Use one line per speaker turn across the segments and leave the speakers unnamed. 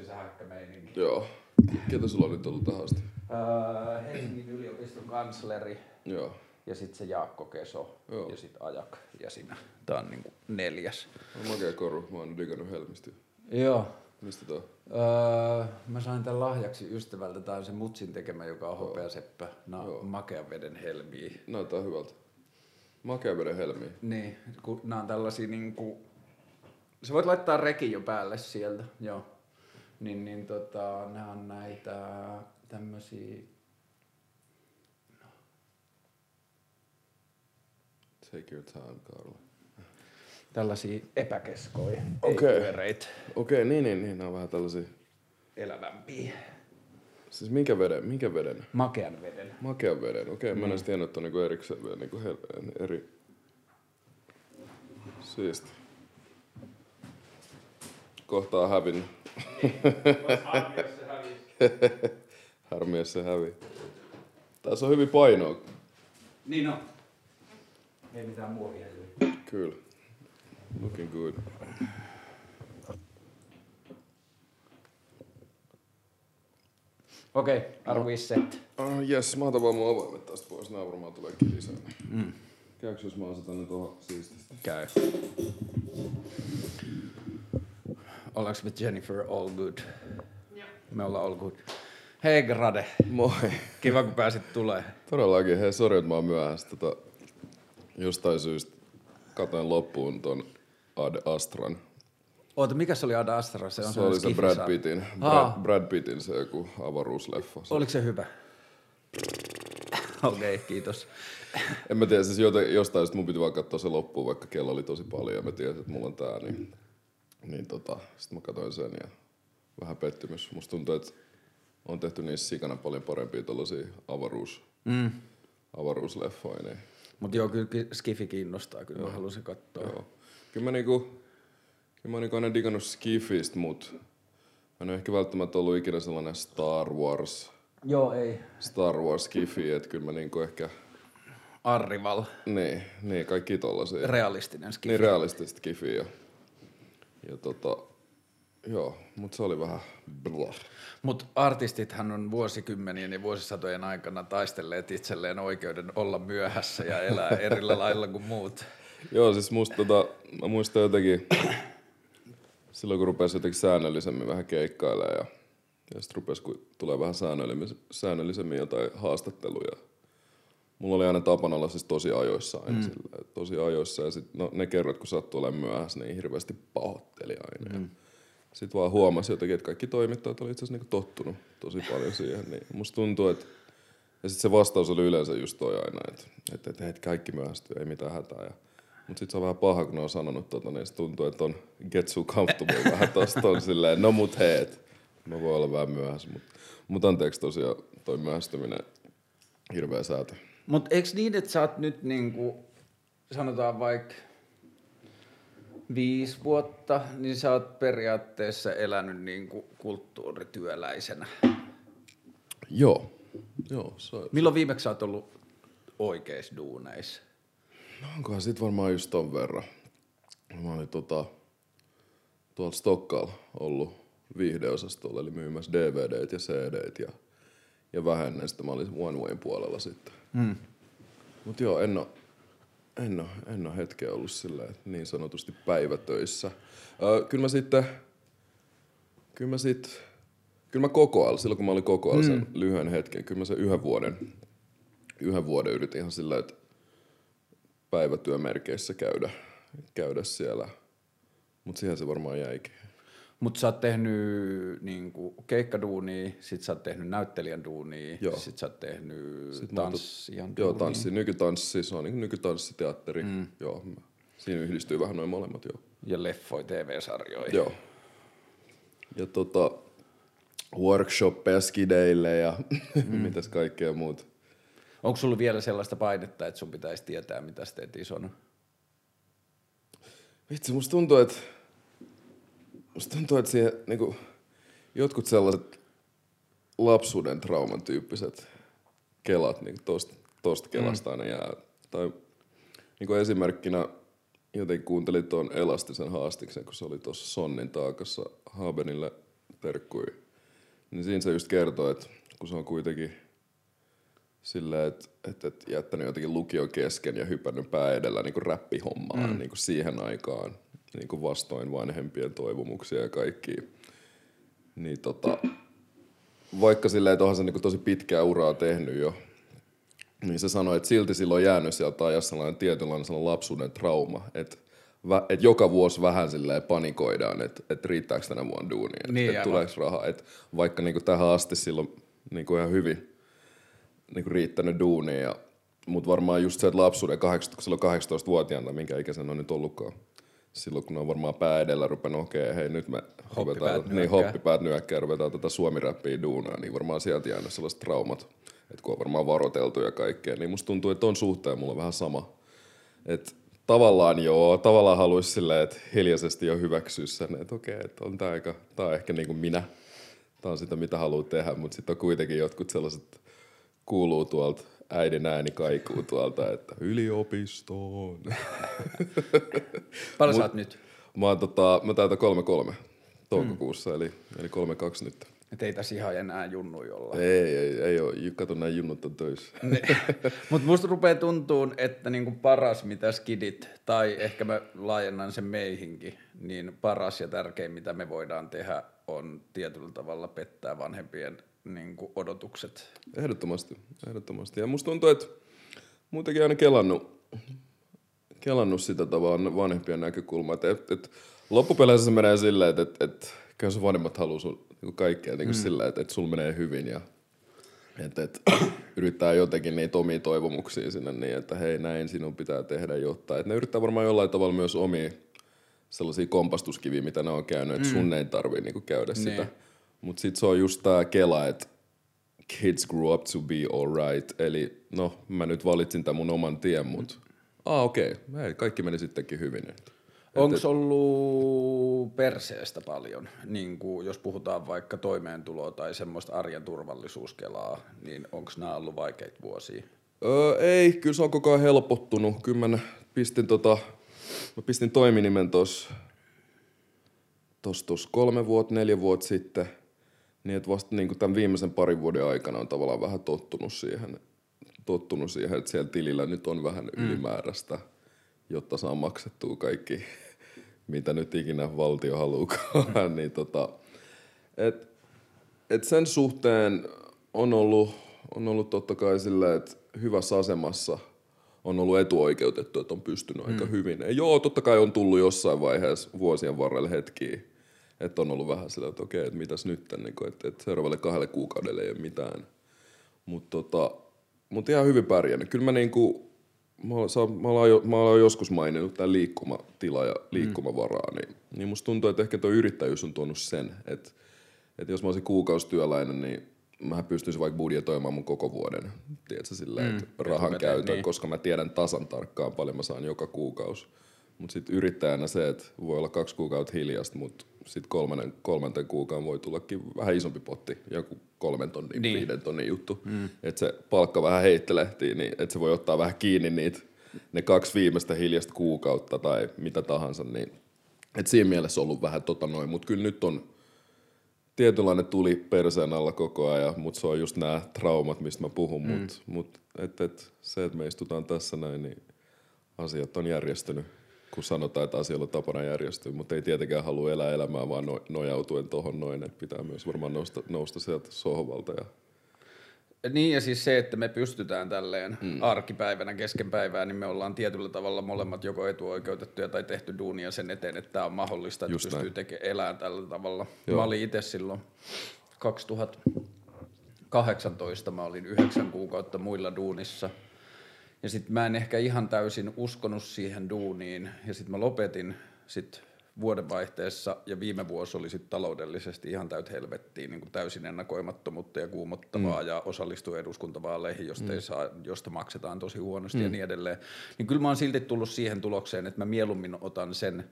sisähäkkämeininki.
Joo. Ketä sulla on nyt ollut tähän asti?
Öö, Helsingin yliopiston kansleri
Joo.
ja sitten se Jaakko Keso
Joo.
ja sitten Ajak ja sinä. Tää on niinku neljäs.
On makea koru. Mä oon digannut Helmistä.
Joo.
Mistä tää on?
Öö, mä sain tämän lahjaksi ystävältä. Tää on se mutsin tekemä, joka on hopeaseppä. Na,
Joo.
makean veden helmiä.
Näyttää hyvältä. Makea veden helmiä.
Niin, kun nämä on tällaisia niinku... Sä voit laittaa rekin jo päälle sieltä, joo. Niin, niin tota, nämä on näitä tämmösiä...
Take your time, Karla.
Tällaisia epäkeskoja,
Okei.
pyöreitä,
Okei, niin, niin, niin. Nämä on vähän tällaisia.
elävämpiä.
Siis minkä veden? Minkä veden?
Makean veden.
Makean veden. Okei, mä en edes tiennyt, että on niinku erikseen niinku eri... Siisti. Kohta on hävinnyt. Harmi, jos se hävii. Tässä on hyvin painoa.
Niin on. Ei mitään muovia.
Kyllä. Looking good.
Okei, okay, arvii set.
Uh, jes, mä otan vaan mun avaimet tästä pois. Nää varmaan tulee kilisää. Mm. Käykö jos mä asetan ne tuohon siististi?
Käy. Ollaanko me Jennifer all good? Me ollaan all good. Hei Grade,
Moi.
kiva kun pääsit tulee.
Todellakin, hei sori, että mä oon myöhässä. Tota, jostain syystä katoin loppuun ton Ad Astran.
Oota, mikä se oli Ad Astra? Se, on
Se oli se Brad. Pittin. Brad, Brad Pittin se joku avaruusleffa. Se,
Oliko se hyvä? Okei, okay, kiitos.
en mä tiedä, siis jostain sit mun piti vaan katsoa se loppuun, vaikka kello oli tosi paljon ja mä tiesin, että mulla on tää, niin, niin tota, sit mä katsoin sen ja vähän pettymys. Musta tuntuu, että on tehty niissä sikana paljon parempia tollasia avaruus,
Mm.
avaruusleffoja, niin
Mutta joo, kyllä ki- Skifi kiinnostaa, kyllä mä halusin katsoa.
Joo. Kyllä mä niinku, kyllä mä niinku aina digannut Skifistä, mut mä en ole ehkä välttämättä ollut ikinä sellainen Star Wars,
Joo, ei.
Star Wars Skifi, että kyllä mä niinku ehkä,
Arrival,
niin, niin kaikki tollasia.
realistinen Skifi.
niin realistista Skifiä. Ja, tota, joo, mut se oli vähän blah.
Mutta artistithan on vuosikymmenien ja vuosisatojen aikana taistelleet itselleen oikeuden olla myöhässä ja elää eri lailla kuin muut.
Joo, siis musta tota, mä muistan jotenkin, silloin kun rupesi jotenkin säännöllisemmin vähän keikkailemaan ja, ja sitten rupesi, kun tulee vähän säännöllisemmin, säännöllisemmin jotain haastatteluja. Mulla oli aina tapana olla siis tosi ajoissa aina, mm. sillä, tosi ajoissa ja sit, no, ne kerrot, kun sattui olemaan myöhässä, niin hirveästi pahoitteli aina. Mm. Sitten vaan huomasi jotenkin, että kaikki toimittajat oli itse asiassa niinku tottunut tosi paljon siihen. Niin musta tuntuu, että ja sitten se vastaus oli yleensä just toi aina, että et, et, et kaikki myöhästyy, ei mitään hätää. Ja, mutta sitten se on vähän paha, kun ne on sanonut tota, niin se tuntuu, että on get so comfortable vähän tosta on silleen, no mut heet. Mä voin olla vähän myöhässä, mutta mut anteeksi tosiaan toi myöhästyminen, hirveä säätö.
Mutta eikö niin, että sä oot nyt niinku, sanotaan vaikka viisi vuotta, niin sä oot periaatteessa elänyt niinku kulttuurityöläisenä.
Joo, joo, se on.
Milloin viimeksi sä oot ollut oikeissa duuneissa?
No onkohan sit varmaan just ton verran. Mä olin tota, tuolla Stockalla ollut viihdeosastolla, eli myymässä DVDt ja CDt ja, ja vähän sitä mä olin One Wayn puolella sitten.
Mm.
Mut joo, en oo, en en hetkeä ollut että niin sanotusti päivätöissä. Öö, kyllä mä sitten, kyllä mä sit, kyllä mä kokoal, silloin kun mä olin kokoal sen lyhyen hetken, kyllä mä sen yhden vuoden, yhden vuoden yritin ihan silleen, että päivätyömerkeissä käydä, käydä siellä. Mutta siihen se varmaan jäikin.
Mutta sä oot tehnyt niinku keikkaduunia, sit sä oot tehnyt näyttelijän duunia,
Joo.
sit sä oot tehnyt
Sit
tanssijan
Joo, tanssi, nykytanssi, se on niin nykytanssiteatteri. Mm. Joo, siinä yhdistyy vähän noin molemmat, joo.
Ja leffoi, TV-sarjoja.
Joo. Ja tota, workshoppeja skideille ja mm. mitäs kaikkea muuta.
Onko sulla vielä sellaista painetta, että sun pitäisi tietää, mitä sä teet isona?
Vitsi, musta tuntuu, että musta tuntuu, että siihen niinku, jotkut sellaiset lapsuuden trauman tyyppiset kelat niin tosta, tosta kelasta aina jää. Tai niin esimerkkinä jotenkin kuuntelin tuon elastisen haastiksen, kun se oli tuossa Sonnin taakassa Habenille terkkui. Niin siinä se just kertoo, että kun se on kuitenkin silleen, että et, et jättänyt jotenkin lukion kesken ja hypännyt pää edellä niin räppihommaan mm. niin siihen aikaan niin vastoin vanhempien toivomuksia ja kaikki. Niin tota, vaikka silleen, että onhan se niin tosi pitkää uraa tehnyt jo, niin se sanoi, että silti silloin on jäänyt sieltä ajassa sellainen tietynlainen sellainen lapsuuden trauma, että että joka vuosi vähän silleen panikoidaan, että, että riittääkö tänä vuonna duunia, niin, että tuleeko rahaa. Että vaikka niin kuin tähän asti silloin niin kuin ihan hyvin niin kuin riittänyt duunia, mutta varmaan just se, että lapsuuden 18, silloin 18-vuotiaana, minkä ikäisen on nyt ollutkaan, silloin kun on varmaan pää edellä rupenut, okei, okay, hei nyt me ruvetaan, niin hoppipäät nyökkää, ruvetaan tätä suomi-räppiä duunaa, niin varmaan sieltä jäänyt sellaiset traumat, että kun on varmaan varoteltu ja kaikkea, niin musta tuntuu, että on suhteen mulla vähän sama. Että tavallaan joo, tavallaan haluaisi silleen, että hiljaisesti jo hyväksyä sen, että okei, että on tää aika, tää on ehkä niin kuin minä, tää on sitä mitä haluaa tehdä, mutta sitten on kuitenkin jotkut sellaiset, kuuluu tuolta, äidin ääni kaikuu tuolta, että yliopistoon.
Paljon sä oot nyt?
Mä, oon, tota, mä täytän 3-3 toukokuussa, mm. eli, eli 3-2 nyt.
Et ei tässä ihan enää junnu jolla.
Ei, ei, ei ole. Kato, nämä junnut on töissä.
Mutta musta rupeaa tuntuu, että niinku paras mitä skidit, tai ehkä mä laajennan sen meihinkin, niin paras ja tärkein mitä me voidaan tehdä on tietyllä tavalla pettää vanhempien niinku odotukset.
Ehdottomasti, ehdottomasti. Ja musta tuntuu, että muutenkin aina kelannut, kelannut sitä tavallaan vanhempien näkökulmaa. Että et, et, loppupeleissä se menee silleen, että et, et, kyllä sun vanhemmat haluaa sun niin kaikkea niin mm. sillä, että, että sulla menee hyvin ja että, että yrittää jotenkin niitä omia toivomuksia sinne niin, että hei näin sinun pitää tehdä jotta. Että ne yrittää varmaan jollain tavalla myös omia sellaisia kompastuskiviä, mitä ne on käynyt, että mm. sun ei tarvii niinku käydä ne. sitä. Mutta sitten se on just tää kela, että kids grew up to be alright. Eli no, mä nyt valitsin tämän mun oman tien, mutta mm. ah okei, okay. kaikki meni sittenkin hyvin.
Onko ollut perseestä paljon, niin kuin jos puhutaan vaikka toimeentuloa tai semmoista arjen turvallisuuskelaa, niin onko nämä ollut vaikeita vuosia?
Öö, ei, kyllä se on koko ajan helpottunut. Kyllä mä pistin, tota, mä pistin toiminimen tuossa tos, tos kolme vuotta, neljä vuotta sitten. Niin että vasta niin kuin tämän viimeisen parin vuoden aikana on tavallaan vähän tottunut siihen, tottunut siihen että siellä tilillä nyt on vähän mm. ylimääräistä, jotta saa maksettua kaikki mitä nyt ikinä valtio haluukaan, niin tota, et, et sen suhteen on ollut, on ollut totta kai silleen, että hyvässä asemassa on ollut etuoikeutettu, että on pystynyt mm. aika hyvin. Ja joo, totta kai on tullut jossain vaiheessa vuosien varrella hetkiä, että on ollut vähän sillä, että okei, että mitäs nyt, niin kuin, että, että seuraavalle kahdelle kuukaudelle ei ole mitään. Mutta tota, mut ihan hyvin pärjännyt. Kyllä mä niinku, mä, mä, olen, mä olen joskus maininnut tämän liikkumatila ja liikkumavaraa, mm. niin, niin musta tuntuu, että ehkä tuo yrittäjyys on tuonut sen, että, että jos mä olisin kuukausityöläinen, niin mä pystyisin vaikka budjetoimaan mun koko vuoden, tiedätkö, silleen, mm, että rahan käytön, niin. koska mä tiedän tasan tarkkaan paljon mä saan joka kuukausi. Mutta sitten yrittäjänä se, että voi olla kaksi kuukautta hiljasta, mutta sitten kolmannen, kolmanten kuukauden voi tullakin vähän isompi potti, joku kolmen tonnin, niin. viiden tonnin juttu. Mm. Että se palkka vähän heittelehtii, niin että se voi ottaa vähän kiinni niitä, ne kaksi viimeistä hiljasta kuukautta tai mitä tahansa. Niin, että siinä mielessä on ollut vähän tota noin, mutta kyllä nyt on tietynlainen tuli perseen alla koko ajan, mutta se on just nämä traumat, mistä mä puhun. Mm. Mutta mut, et, et, se, että me istutaan tässä näin, niin asiat on järjestynyt kun sanotaan, että asioilla on tapana järjestyä, mutta ei tietenkään halua elää elämää vaan no, nojautuen tuohon noin, että pitää myös varmaan nousta, nousta sieltä sohvalta. Ja...
Niin ja siis se, että me pystytään tälleen mm. arkipäivänä kesken päivää, niin me ollaan tietyllä tavalla molemmat joko etuoikeutettuja tai tehty duunia sen eteen, että tämä on mahdollista, että Just pystyy tekemään elää tällä tavalla. Joo. Mä olin itse silloin 2018, mä olin yhdeksän kuukautta muilla duunissa – ja sitten mä en ehkä ihan täysin uskonut siihen duuniin. Ja sitten mä lopetin sitten vuodenvaihteessa ja viime vuosi oli sitten taloudellisesti ihan täyt helvettiin, niin kuin täysin ennakoimattomuutta ja kuumottavaa mm. ja osallistuu eduskuntavaaleihin, josta, mm. ei saa, josta maksetaan tosi huonosti mm. ja niin edelleen. Niin kyllä mä oon silti tullut siihen tulokseen, että mä mieluummin otan sen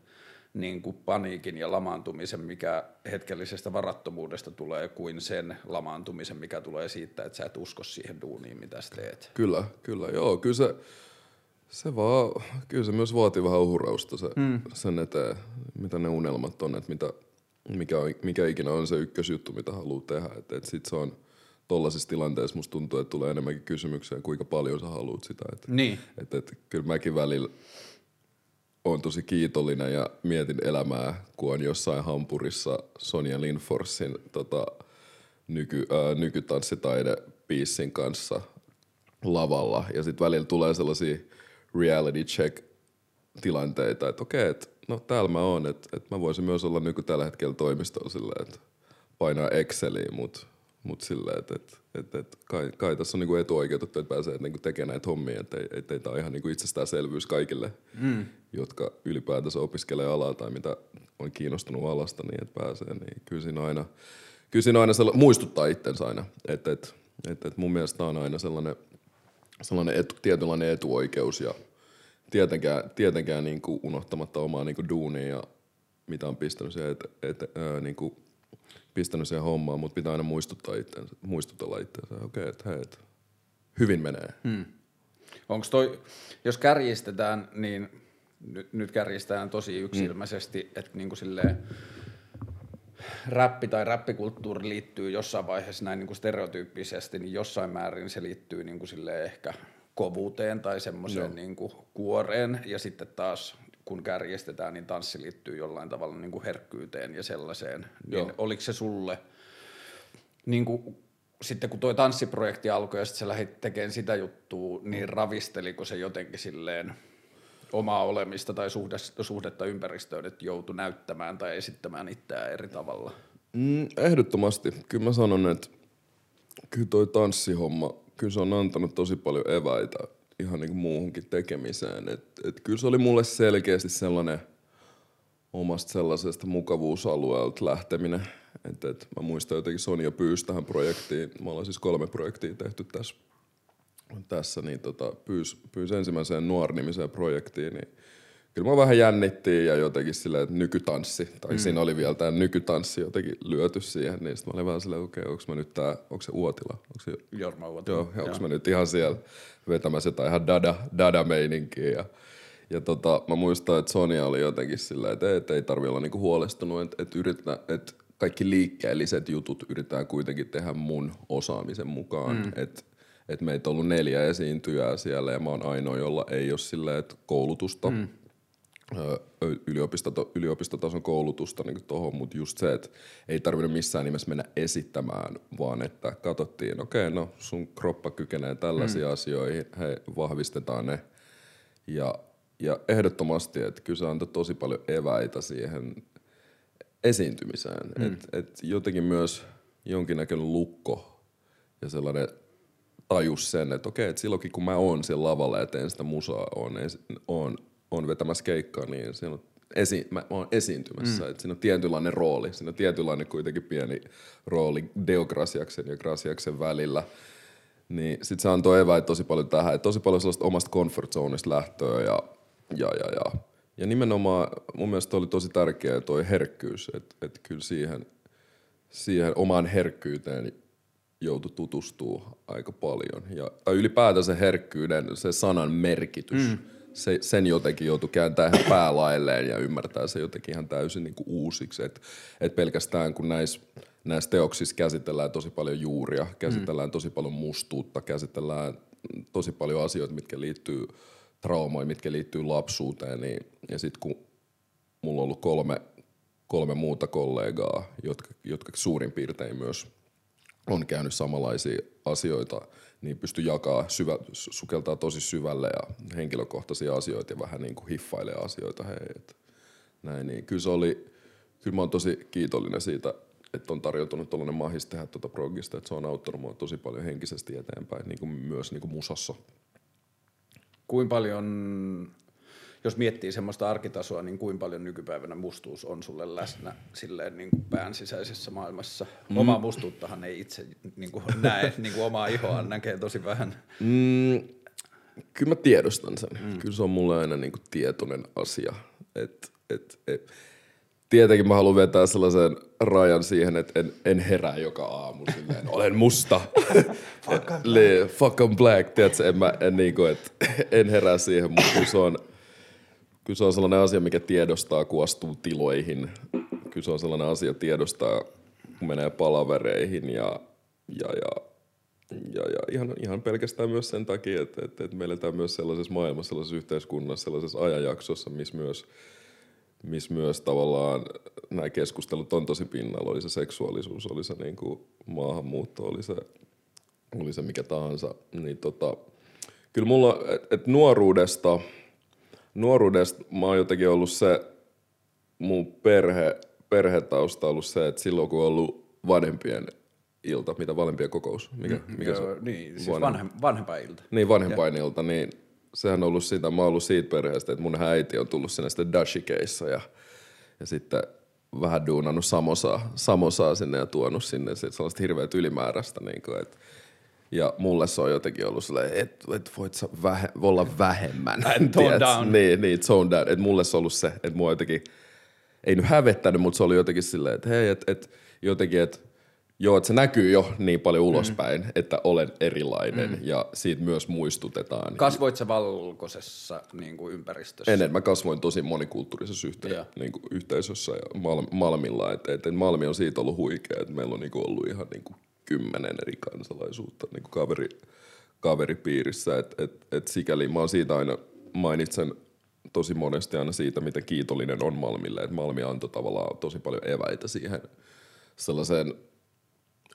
niin kuin paniikin ja lamaantumisen, mikä hetkellisestä varattomuudesta tulee, kuin sen lamaantumisen, mikä tulee siitä, että sä et usko siihen duuniin, mitä sä teet.
Kyllä, kyllä, joo, kyllä se, se vaan, kyllä se myös vaatii vähän uhurausta se, mm. sen eteen, mitä ne unelmat on, että mitä, mikä, mikä ikinä on se ykkösjuttu, mitä haluaa tehdä. Että et sit se on tollaisissa tilanteissa musta tuntuu, että tulee enemmänkin kysymyksiä, kuinka paljon sä haluat sitä. Et,
Niin.
et, et, kyllä mäkin välillä on tosi kiitollinen ja mietin elämää, kun on jossain Hampurissa Sonja Lindforsin tota, nyky, ää, nykytanssitaide-biissin kanssa lavalla. Ja sitten välillä tulee sellaisia reality check tilanteita, että okei, että no täällä mä oon, että, että mä voisin myös olla nyky tällä hetkellä toimistolla silleen, että painaa Exceliin, mutta mut silleen, että, että, että, että kai, kai, tässä on niinku etuoikeutettu, että pääsee niinku tekemään näitä hommia, että ei, että ei tämä ole ihan niinku itsestäänselvyys kaikille, mm. jotka ylipäätänsä opiskelee alaa tai mitä on kiinnostunut alasta, niin että pääsee, niin kyllä siinä aina, kyllä siinä aina sella, muistuttaa itsensä aina, että, että, että, että mun mielestä on aina sellainen, sellainen etu, tietynlainen etuoikeus ja tietenkään, tietenkään niin kuin unohtamatta omaa niin kuin duunia ja mitä on pistänyt siihen, et, et, ää, niin kuin pistänyt siihen hommaan, mutta pitää aina muistuttaa itsensä, muistutella itsensä, okei, okay, että hei, et, hyvin menee. Hmm.
Onko toi, jos kärjistetään, niin nyt, nyt kärjistetään tosi yksilmäisesti, mm. että niin kuin silleen, räppi tai räppikulttuuri liittyy jossain vaiheessa näin niin kuin stereotyyppisesti, niin jossain määrin se liittyy niin kuin silleen ehkä kovuuteen tai semmoiseen niin kuin kuoreen, ja sitten taas kun kärjestetään, niin tanssi liittyy jollain tavalla niin kuin herkkyyteen ja sellaiseen. Niin oliko se sulle, niin kuin, sitten kun toi tanssiprojekti alkoi ja sitten sä lähdit tekemään sitä juttua, niin ravisteliko se jotenkin silleen omaa olemista tai suhdetta, suhdetta ympäristöön, että joutui näyttämään tai esittämään itseään eri tavalla?
Mm, ehdottomasti. Kyllä mä sanon, että kyllä toi tanssihomma, kyllä se on antanut tosi paljon eväitä ihan niin kuin muuhunkin tekemiseen. Et, et kyllä se oli mulle selkeästi sellainen omasta sellaisesta mukavuusalueelta lähteminen. Et, et mä muistan jotenkin Sonja pyysi tähän projektiin. Me ollaan siis kolme projektia tehty tässä, tässä niin tota, pyysi, pyysi ensimmäiseen nuornimiseen projektiin, niin kyllä mä vähän jännittiin ja jotenkin silleen, että nykytanssi, tai mm. siinä oli vielä tämä nykytanssi jotenkin lyöty siihen, niin sitten mä olin vähän silleen, okei, okay, onko mä nyt tää, onko se Uotila? Onko se,
Jorma Uotila.
joo, ja onko mä nyt ihan siellä vetämässä jotain ihan dada, dada meininkiä ja, ja tota, mä muistan, että Sonia oli jotenkin silleen, että, että ei tarvi olla niinku huolestunut, että, että, yritetään, että kaikki liikkeelliset jutut yritetään kuitenkin tehdä mun osaamisen mukaan, mm. että et meitä on ollut neljä esiintyjää siellä ja mä oon ainoa, jolla ei ole silleen, että koulutusta, mm ö, yliopistoto, yliopistotason koulutusta niin tuohon, mutta just se, että ei tarvinnut missään nimessä mennä esittämään, vaan että katsottiin, okei, okay, no sun kroppa kykenee tällaisiin mm. asioihin, hei, vahvistetaan ne. Ja, ja ehdottomasti, että kyllä se antoi tosi paljon eväitä siihen esiintymiseen. Mm. Että et jotenkin myös jonkinnäköinen lukko ja sellainen tajus sen, että okei, että silloinkin kun mä oon siellä lavalla ja teen sitä musaa, on, on on vetämässä keikkaa, niin siinä on esi- mä, mä oon esiintymässä. Mm. Et siinä on tietynlainen rooli. Siinä on tietynlainen kuitenkin pieni rooli Deograsiaksen ja Grasiaksen välillä. Niin sit se antoi eväitä tosi paljon tähän. Et tosi paljon sellaista omasta comfort zoneista lähtöä ja, ja, ja, ja. Ja nimenomaan mun mielestä oli tosi tärkeä toi herkkyys. Että et kyllä siihen, siihen omaan herkkyyteen joutui tutustua aika paljon. Ja, tai ylipäätään se herkkyyden, se sanan merkitys. Mm se, sen jotenkin joutui kääntämään ihan päälailleen ja ymmärtää se jotenkin ihan täysin niin kuin uusiksi. Että et pelkästään kun näissä näissä teoksissa käsitellään tosi paljon juuria, käsitellään mm. tosi paljon mustuutta, käsitellään tosi paljon asioita, mitkä liittyy traumoihin, mitkä liittyy lapsuuteen. Niin, ja sitten kun mulla on ollut kolme, kolme muuta kollegaa, jotka, jotka suurin piirtein myös on käynyt samanlaisia asioita – niin pysty jakaa, syvä, sukeltaa tosi syvälle ja henkilökohtaisia asioita ja vähän niin kuin hiffailee asioita. Hei, et, näin, niin kyllä se oli, kyllä mä oon tosi kiitollinen siitä, että on tarjoutunut tuollainen mahis tehdä tuota progista, että se on auttanut mua tosi paljon henkisesti eteenpäin, niin kuin myös niin kuin musassa.
Kuinka paljon jos miettii semmoista arkitasoa, niin kuin paljon nykypäivänä mustuus on sulle läsnä silleen niin kuin pään sisäisessä maailmassa? Mm. Omaa mustuuttahan ei itse niin kuin näe, niin kuin omaa ihoaan näkee tosi vähän.
Mm, kyllä mä tiedostan sen. Mm. Kyllä se on mulle aina niin kuin tietoinen asia. Et, et, et. Tietenkin mä haluan vetää sellaisen rajan siihen, että en, en herää joka aamu silleen, olen musta. fuck, I'm black. fuck I'm black. Tiedätkö, en, mä, en, niin kuin, et, en herää siihen, mutta se on – kyllä se on sellainen asia, mikä tiedostaa, kun astuu tiloihin. Kyllä se on sellainen asia tiedostaa, kun menee palavereihin ja, ja, ja, ja, ja ihan, ihan pelkästään myös sen takia, että, että, että me eletään myös sellaisessa maailmassa, sellaisessa yhteiskunnassa, sellaisessa ajanjaksossa, missä myös, missä myös tavallaan nämä keskustelut on tosi pinnalla, oli se seksuaalisuus, oli se niin kuin maahanmuutto, oli se, oli se mikä tahansa, niin tota, kyllä mulla, että et nuoruudesta, nuoruudesta mä oon jotenkin ollut se, mun perhe, perhetausta ollut se, että silloin kun on ollut vanhempien ilta, mitä vanhempien kokous, mikä, mikä se
Joo,
on?
niin, siis
Vanhem-
vanhem, vanhempainilta.
Niin, vanhempainilta, niin sehän on ollut sitä, mä oon ollut siitä perheestä, että mun äiti on tullut sinne sitten dashikeissa ja, ja sitten vähän duunannut samosaa, samosaa sinne ja tuonut sinne sit sellaista hirveät ylimääräistä. Niin kuin, et, ja mulle se on jotenkin ollut silleen, että et voit sä vähe, olla vähemmän.
Tone down.
Niin, niin, tone down. Et mulle se on ollut se, että mua jotenkin, ei nyt hävettänyt, mutta se oli jotenkin silleen, että hei, että et, jotenkin, että joo, että se näkyy jo niin paljon ulospäin, mm. että olen erilainen mm. ja siitä myös muistutetaan.
Kasvoit sä valkoisessa niin kuin ympäristössä?
Ennen mä kasvoin tosi monikulttuurisessa yhte-
Joo.
niin kuin yhteisössä ja Mal- Malmilla. Et, et Malmi on siitä ollut huikea, että meillä on niin kuin ollut ihan niin kuin kymmenen eri kansalaisuutta niin kuin kaveri, kaveripiirissä. Et, et, et sikäli mä oon siitä aina mainitsen tosi monesti aina siitä, miten kiitollinen on Malmille. Että Malmi antoi tavallaan tosi paljon eväitä siihen sellaiseen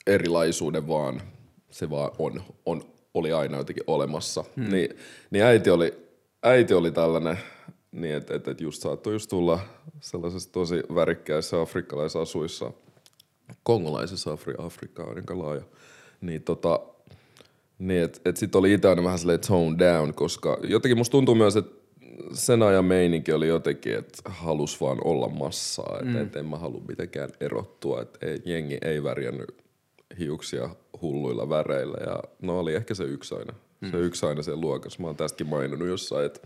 erilaisuuden vaan, se vaan on, on, oli aina jotenkin olemassa. Hmm. Niin, niin äiti, oli, äiti oli tällainen, niin että et, et just saattoi just tulla sellaisessa tosi värikkäissä afrikkalaisasuissa, kongolaisessa Afri, Afrikka on aika laaja, niin tota, niin että et sit oli itse aina vähän silleen tone down, koska jotenkin musta tuntuu myös, että sen ajan meininki oli jotenkin, että halus vaan olla massaa, että mm. et en mä halua mitenkään erottua, että ei, jengi ei värjännyt hiuksia hulluilla väreillä ja no oli ehkä se yksi aina, mm. se yksi aina siellä luokassa. Mä oon tästäkin maininnut jossain, että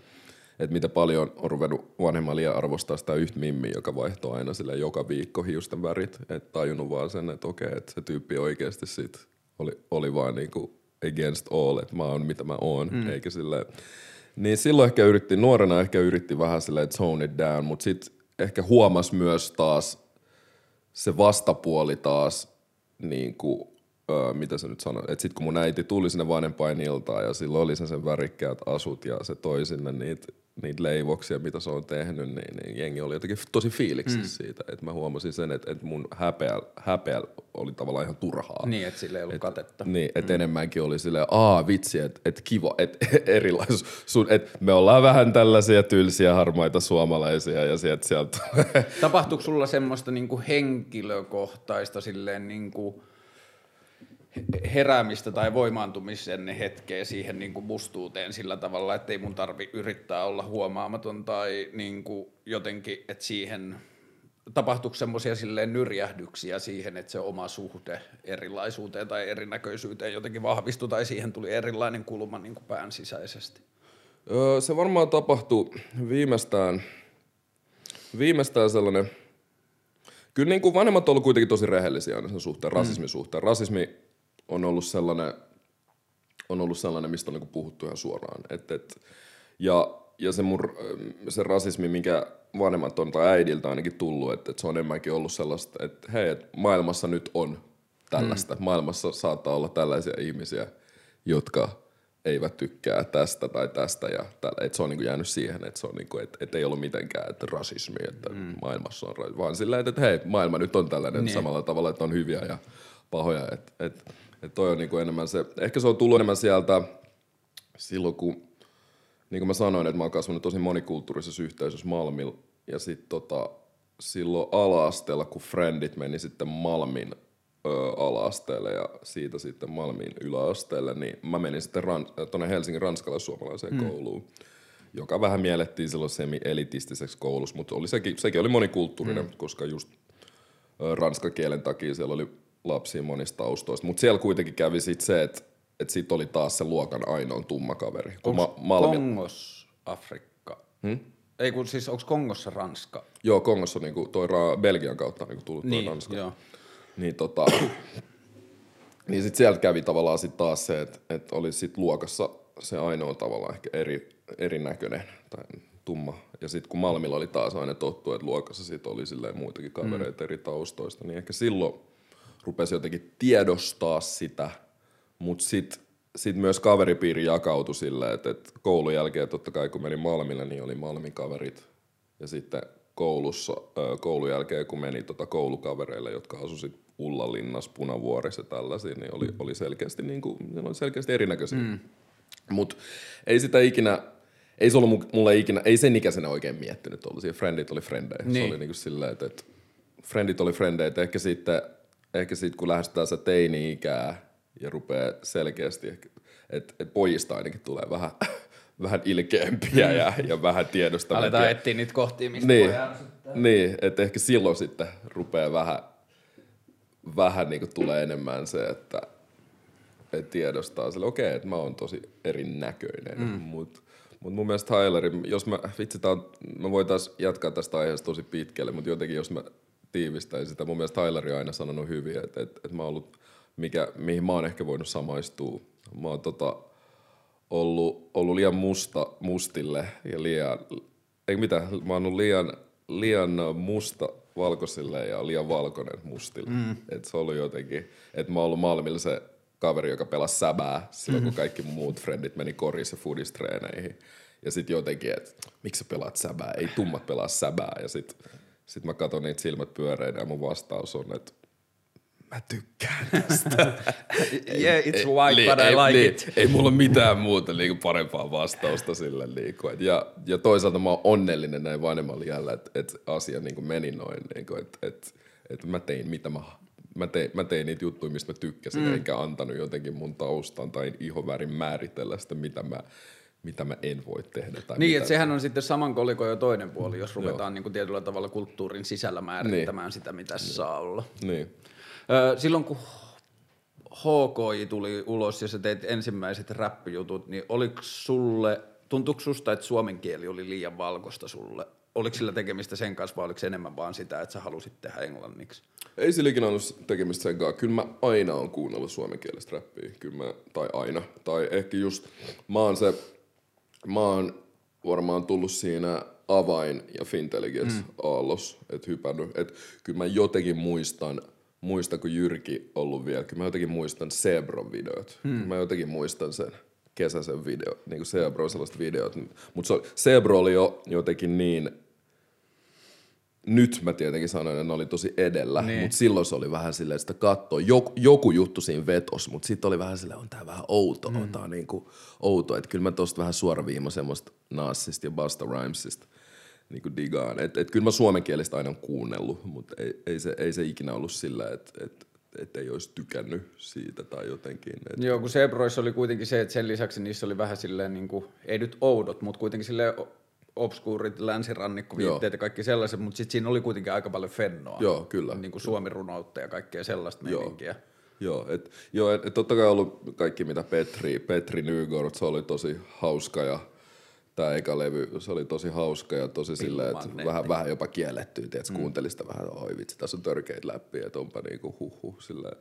että mitä paljon on ruvennut vanhemman liian arvostaa sitä yhtä mimmiä, joka vaihtoo aina sille joka viikko hiusten värit. Että tajunnut vaan sen, että okei, että se tyyppi oikeasti sit oli, oli vaan niinku against all, että mä oon mitä mä oon, mm. eikä sille Niin silloin ehkä yritti, nuorena ehkä yritti vähän silleen tone it down, mutta sitten ehkä huomas myös taas se vastapuoli taas, niin kuin, öö, mitä se nyt sanoi, että sitten kun mun äiti tuli sinne vanhempainiltaan ja silloin oli se sen värikkäät asut ja se toi sinne niitä niitä leivoksia, mitä se on tehnyt, niin, niin jengi oli jotenkin tosi fiiliksi mm. siitä. Että mä huomasin sen, että, että mun häpeä, häpeä oli tavallaan ihan turhaa.
Niin, että sillä ei ollut et, katetta.
Niin, että mm. enemmänkin oli silleen, aa vitsi, että et kiva, että erilaisuus. Sun, et me ollaan vähän tällaisia tylsiä harmaita suomalaisia ja sieltä sieltä
Tapahtuuko sulla semmoista niinku henkilökohtaista silleen niinku heräämistä tai voimaantumisen hetkeä siihen niinku mustuuteen sillä tavalla, että ei mun tarvi yrittää olla huomaamaton tai niinku jotenkin, että siihen tapahtuuko semmoisia silleen nyrjähdyksiä siihen, että se oma suhde erilaisuuteen tai erinäköisyyteen jotenkin vahvistui tai siihen tuli erilainen kulma niin kuin pään sisäisesti?
Öö, se varmaan tapahtuu viimeistään, viimeistään sellainen, kyllä niin kuin vanhemmat on ollut kuitenkin tosi rehellisiä sen suhteen, rasismin suhteen. Rasismi on ollut sellainen, on ollut sellainen mistä on niin puhuttu ihan suoraan. Et, et, ja, ja se, mun, se rasismi, mikä vanhemmat on tai äidiltä ainakin tullut, että, että se on enemmänkin ollut sellaista, että hei, että maailmassa nyt on tällaista. Mm. Maailmassa saattaa olla tällaisia ihmisiä, jotka eivät tykkää tästä tai tästä ja tällä. Että se on niinku jäänyt siihen, että se on niinku, et, et ei ollut mitenkään, että rasismi, että mm. maailmassa on rasismi, vaan sillä että hei, maailma nyt on tällainen niin. samalla tavalla, että on hyviä ja pahoja. Että et, et toi on niinku enemmän se, ehkä se on tullut enemmän sieltä silloin, kun niin kuin mä sanoin, että mä oon kasvanut tosi monikulttuurisessa yhteisössä Malmilla. Ja sitten tota, silloin ala-asteella, kun friendit meni sitten Malmin ö, ala-asteelle ja siitä sitten Malmin yläasteelle, niin mä menin sitten ran- tuonne Helsingin ranskalais-suomalaiseen mm. kouluun, joka vähän miellettiin silloin semi-elitistiseksi koulussa, mutta oli sekin, sekin oli monikulttuurinen, mm. koska just ö, ranskan kielen takia siellä oli lapsia monista taustoista. Mutta siellä kuitenkin kävi sitten se, että että sit oli taas se luokan ainoa tumma kaveri.
Onko
Ma- Malmi...
Kongos Afrikka? Hmm? Ei kun siis onko Kongossa Ranska?
Joo, Kongossa niinku toi ra- Belgian kautta niinku tullut toi
Niin,
Ranska.
joo.
Niin tota... niin sit sieltä kävi tavallaan sit taas se, että et oli sit luokassa se ainoa tavallaan ehkä eri, erinäköinen tai tumma. Ja sitten kun Malmilla oli taas aina tottu, että luokassa sit oli silleen muitakin kavereita mm. eri taustoista, niin ehkä silloin rupesi jotenkin tiedostaa sitä, mutta sitten sit myös kaveripiiri jakautui silleen, että, että koulun jälkeen totta kai kun meni Malmille, niin oli Malmin kaverit. Ja sitten koulussa, koulun jälkeen kun meni tota koulukavereille, jotka asuivat Ullalinnassa, Punavuorissa ja tällaisia, niin oli, oli selkeästi, niin kuin, oli selkeästi erinäköisiä. Mm. Mutta ei sitä ikinä, ei se ollut mulle ikinä, ei sen ikäisenä oikein miettinyt tuollaisia. Friendit oli frendejä.
Niin.
Se oli niinku silleen, että, että friendit oli frendejä. Ehkä sitten, ehkä sitten kun lähestytään se teini-ikää ja rupeaa selkeästi, että, että pojista ainakin tulee vähän, vähän ilkeämpiä ja, ja vähän tiedostavampia.
Aletaan etsiä niitä kohtia, mistä
niin,
voi
Niin, että ehkä silloin sitten rupeaa vähän, vähän niin tulee enemmän se, että, että tiedostaa sille, okei, okay, että mä oon tosi erinäköinen, mm. mutta mut mun mielestä Tylerin, jos mä, vitsi, tää on, mä voitais jatkaa tästä aiheesta tosi pitkälle, mutta jotenkin jos mä tiivistäisin sitä, mun mielestä Tyler on aina sanonut hyvin, että, että, että mä oon ollut, mikä, mihin mä oon ehkä voinut samaistua. Mä oon tota, ollut, ollut liian musta mustille ja liian, ei mitä, mä oon ollut liian, liian musta valkoisille ja liian valkoinen mustille. Mm. Et se ollut jotenkin, että mä oon ollut Malmilla se kaveri, joka pelasi säbää silloin, kun mm. kaikki muut frendit meni koris- ja foodistreeneihin. Ja sitten jotenkin, että miksi sä pelaat säbää? Ei tummat pelaa säbää. Ja sitten sit mä katson niitä silmät pyöreinä ja mun vastaus on, että mä tykkään tästä.
yeah, it's white, ei, but I like
ei,
it.
Ei mulla mitään muuta niinku parempaa vastausta sille. Niinku. Et ja, ja toisaalta mä oon onnellinen näin vanhemmalla iällä, että et asia niinku meni noin. Niinku, että et, et mä tein mitä mä mä tein, mä tein niitä juttuja, mistä mä tykkäsin, mm. enkä antanut jotenkin mun taustan tai ihovärin määritellä sitä, mitä mä, mitä mä en voi tehdä. Tai
niin,
että
sehän on sitten saman kolikon jo toinen puoli, jos ruvetaan niin kuin tietyllä tavalla kulttuurin sisällä määrittämään
niin.
sitä, mitä se saa olla.
Niin.
Ö, silloin kun HKI tuli ulos ja sä teit ensimmäiset räppijutut, niin oliko sulle, tuntuuko susta, että suomen kieli oli liian valkoista sulle? Oliko sillä tekemistä sen kanssa vai oliko se enemmän vaan sitä, että sä halusit tehdä englanniksi?
Ei sillä ikinä ollut tekemistä sen kanssa. Kyllä mä aina on kuunnellut suomenkielistä räppiä. Kyllä mä, tai aina. Tai ehkä just, mä oon se, mä oon varmaan tullut siinä avain ja fintelligence mm. aallos, että hypännyt. Et kyllä mä jotenkin muistan, muistan kun Jyrki ollut vielä, kyllä mä jotenkin muistan Sebron videot. Mm. Mä jotenkin muistan sen kesäisen video, niin kuin Sebro sellaiset videot. Mutta Sebro oli jo jotenkin niin nyt mä tietenkin sanoin, että ne oli tosi edellä, niin. mutta silloin se oli vähän silleen, että katsoi, joku, joku juttu siinä vetos, mutta sitten oli vähän silleen, on tää vähän outo, mm. tää on niinku outo, että kyllä mä tosta vähän suoraviima semmoista Nassista ja Basta Rhymesista niinku digaan, että et kyllä mä suomenkielistä aina on kuunnellut, mutta ei, ei, se, ei se ikinä ollut sillä, että et, et ei olisi tykännyt siitä tai jotenkin. Et...
Joo, kun Sebroissa oli kuitenkin se, että sen lisäksi niissä oli vähän silleen, niin kuin, ei nyt oudot, mutta kuitenkin silleen obskuurit, länsirannikkoviitteet ja kaikki sellaiset, mutta sitten siinä oli kuitenkin aika paljon fennoa.
Joo, kyllä.
Niin kuin suomirunoutta ja kaikkea sellaista meininkiä.
Joo, et, joo, et, et totta kai ollut kaikki mitä Petri, Petri Nygård, se oli tosi hauska ja tämä eka levy, se oli tosi hauska ja tosi silleen, että vähän, vähän jopa kielletty, että mm. kuuntelin sitä vähän, oi vitsi, tässä on törkeitä läppiä, että onpa niinku huh huh, silleen.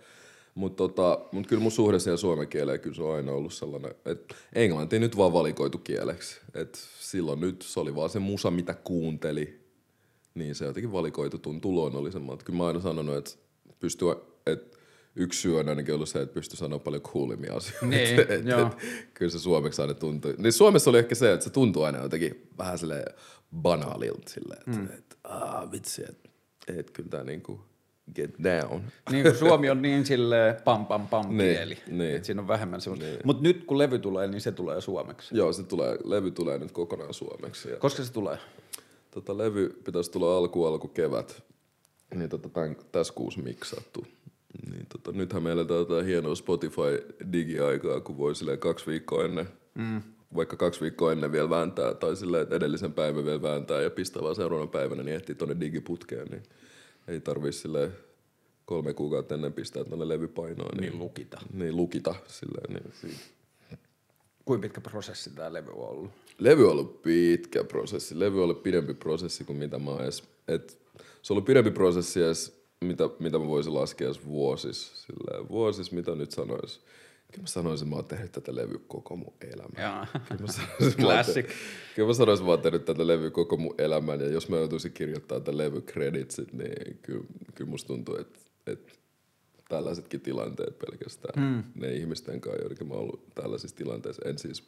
Mutta tota, mut kyllä mun suhde siihen suomen kieleen kyllä se on aina ollut sellainen, että englanti nyt vaan valikoitu kieleksi. Et silloin nyt se oli vaan se musa, mitä kuunteli, niin se jotenkin valikoitu tuntuu luonnollisemmalta. Kyllä mä aina sanonut, että pystyy, että yksi syy on ainakin ollut se, että pystyy sanoa paljon coolimmia asioita.
Niin, et, et,
et, kyllä se suomeksi aina tuntui. Niin Suomessa oli ehkä se, että se tuntuu aina jotenkin vähän sille banaalilta silleen, että mm. et, ah, vitsi, että et, kyllä tämä niinku get down.
Niin kuin Suomi on niin sille pam pam pam
niin,
kieli,
niin.
että siinä on vähemmän semmoista.
Niin.
Mutta nyt kun levy tulee, niin se tulee suomeksi.
Joo, se tulee, levy tulee nyt kokonaan suomeksi. Ja
Koska se tulee?
tota, levy pitäisi tulla alku alku kevät, niin tota, tämän, tässä kuussa miksattu. Niin tota, nythän meillä tätä hienoa Spotify-digiaikaa, kun voi silleen kaksi viikkoa ennen, mm. vaikka kaksi viikkoa ennen vielä vääntää, tai että edellisen päivän vielä vääntää ja pistää vaan seuraavana päivänä, niin ehtii tonne digiputkeen, niin ei tarvii silleen kolme kuukautta ennen pistää tuonne levypainoon.
Niin, niin lukita.
Niin lukita silleen. Niin, siinä.
Kuinka pitkä prosessi tämä levy on ollut?
Levy on ollut pitkä prosessi. Levy on ollut pidempi prosessi kuin mitä mä edes... Et, se on ollut pidempi prosessi edes, mitä, mitä mä voisin laskea edes vuosis. Silleen, vuosis, mitä nyt sanois. Kyllä mä sanoisin, että mä oon tehnyt tätä levyä koko mun elämän. Kyllä mä sanoisin, että mä oon
Classic.
te- Kyllä mä sanoisin, että mä oon tehnyt tätä levyä koko mun elämän, ja jos mä joutuisin kirjoittamaan tätä levy creditsit, niin kyllä, kyllä musta tuntuu, että, että tällaisetkin tilanteet pelkästään, mm. ne ihmisten kanssa, joidenkin mä oon ollut tällaisissa tilanteissa, en siis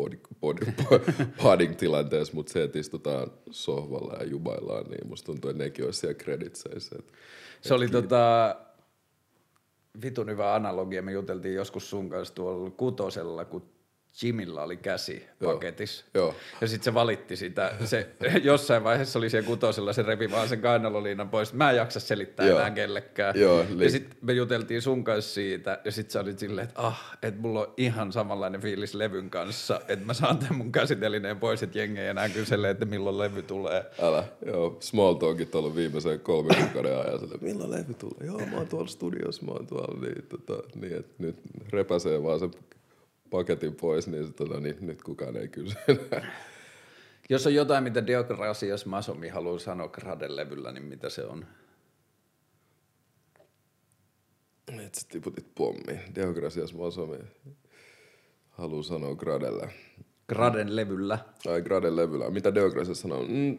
podding tilanteessa, mutta se, että istutaan sohvalla ja jubaillaan, niin musta tuntuu, että nekin olisi siellä creditseissä. Että,
Se oli tota, vitun hyvä analogia. Me juteltiin joskus sun kanssa tuolla kutosella, kun Jimillä oli käsi
Joo.
paketissa.
Joo.
Ja sitten se valitti sitä. Se, jossain vaiheessa oli siellä kutosella, se repi vaan sen kainaloliinan pois. Mä en jaksa selittää
Joo.
enää kellekään.
Joo,
ja
li-
sitten me juteltiin sun kanssa siitä, ja sitten sä olit silleen, että ah, että mulla on ihan samanlainen fiilis levyn kanssa, että mä saan tämän mun käsitelineen pois, että jengi ei enää kysele, että milloin levy tulee.
Älä, joo, small talkit ollut viimeisen kolme kuukauden ajan. Sille, milloin levy tulee? Joo, mä oon tuolla studiossa, mä oon tuolla. Niin, tota, niin että nyt repäsee vaan sen paketin pois, niin, se, tota, niin nyt kukaan ei kysy.
Jos on jotain, mitä Diokrasias Masomi haluaa sanoa Graden levyllä, niin mitä se on?
Nyt sä tiputit pommi. Deogracias Masomi haluaa sanoa Gradelle.
Graden levyllä.
Ai Graden levyllä. Mitä Deogracias sanoo? Mm.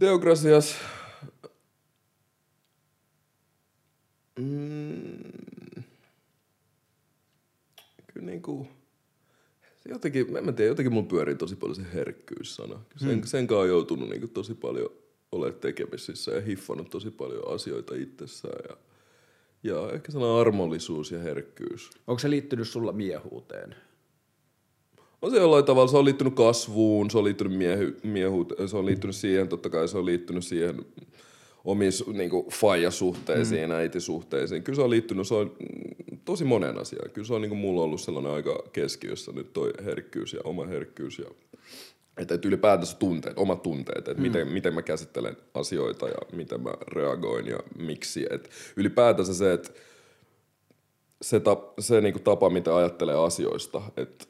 Deogracias... Mm. Kyllä niinku... Se jotenkin, mä en tiedä, jotenkin mun pyörii tosi paljon se herkkyys-sana. Sen, hmm. sen kanssa on joutunut niinku tosi paljon olemaan tekemisissä ja hiffannut tosi paljon asioita itsessään. Ja, ja ehkä sana armollisuus ja herkkyys.
Onko se liittynyt sulla miehuuteen?
On se jollain tavalla, se on liittynyt kasvuun, se on liittynyt miehy, miehuuteen, se on liittynyt siihen, totta kai se on liittynyt siihen omiin niinku, faijasuhteisiin, mm. äitisuhteisiin. Kyllä se on liittynyt, se on tosi monen asiaan. Kyllä se on niinku, mulla ollut sellainen aika keskiössä nyt toi herkkyys ja oma herkkyys ja että, että ylipäätänsä tunteet, omat tunteet, että mm. miten, miten mä käsittelen asioita ja miten mä reagoin ja miksi. Että ylipäätänsä se, että se, tap, se niinku tapa, mitä ajattelee asioista, että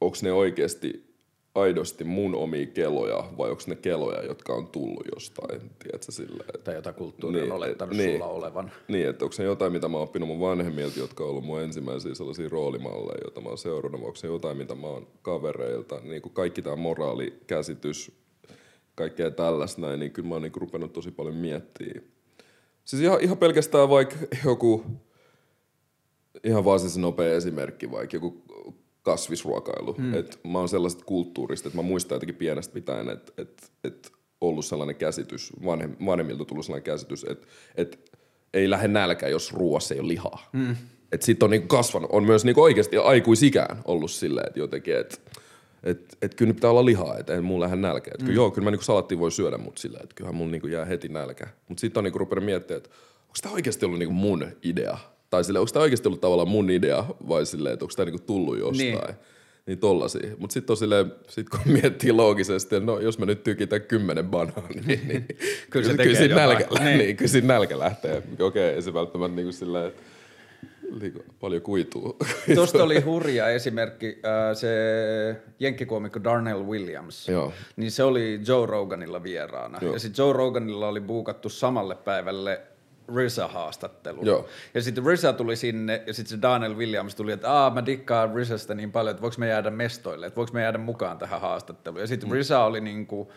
onko ne oikeasti aidosti mun omia keloja vai onko ne keloja, jotka on tullut jostain, tiedätkö, sillä, että,
Tai jota kulttuuri on
Niin,
olettanut
niin.
sulla olevan?
niin, että onko se jotain, mitä mä oon oppinut mun vanhemmilta, jotka on ollut mun ensimmäisiä sellaisia roolimalleja, joita mä oon seurannut, vai onko se jotain, mitä mä oon kavereilta, niin kuin kaikki tämä moraalikäsitys, kaikkea tällaista näin, niin kyllä mä oon niin rupenut tosi paljon miettimään. Siis ihan, ihan pelkästään vaikka joku, ihan vaan siis nopea esimerkki, vaikka joku kasvisruokailu. Hmm. Et mä oon sellaisesta kulttuurista, että mä muistan jotenkin pienestä pitäen, että et, et ollut sellainen käsitys, vanhem, vanhemmilta tullut sellainen käsitys, että et ei lähde nälkä, jos ruoassa ei ole lihaa. Hmm. Että sit on niinku kasvanut, on myös niinku oikeasti aikuisikään ollut silleen, että jotenkin, että et, et kyllä nyt pitää olla lihaa, että ei mulla lähde nälkä. Et kyllä, joo, kyllä mä niinku salattia voi syödä, mutta silleen, että kyllähän mulla niinku jää heti nälkä. Mutta sitten on niinku rupenut miettimään, että onko tämä oikeasti ollut niinku mun idea? Tai silleen, onko tämä oikeasti ollut tavallaan mun idea vai silleen, että onko tämä niinku tullut jostain?
Niin.
Niin, niin tollasia. Mutta sitten on silleen, sit kun miettii loogisesti, että no jos mä nyt tykitän kymmenen banaania, niin, niin
Kyllä se
kyllä,
jotain.
nälkä,
Niin.
niin. kyllä siitä nälkä lähtee. Okei, okay, ei se välttämättä niinku silleen, että liiku- paljon kuituu.
Tuosta oli hurja esimerkki äh, se jenkkikoomikko Darnell Williams.
Joo.
Niin se oli Joe Roganilla vieraana.
Joo.
Ja sitten Joe Roganilla oli buukattu samalle päivälle RZA-haastattelu.
Joo.
Ja sitten RZA tuli sinne ja sitten se Daniel Williams tuli, että Aa, mä dikkaan RZAsta niin paljon, että voiko me jäädä mestoille, että voiko me jäädä mukaan tähän haastatteluun. Ja sitten mm. RZA oli niinku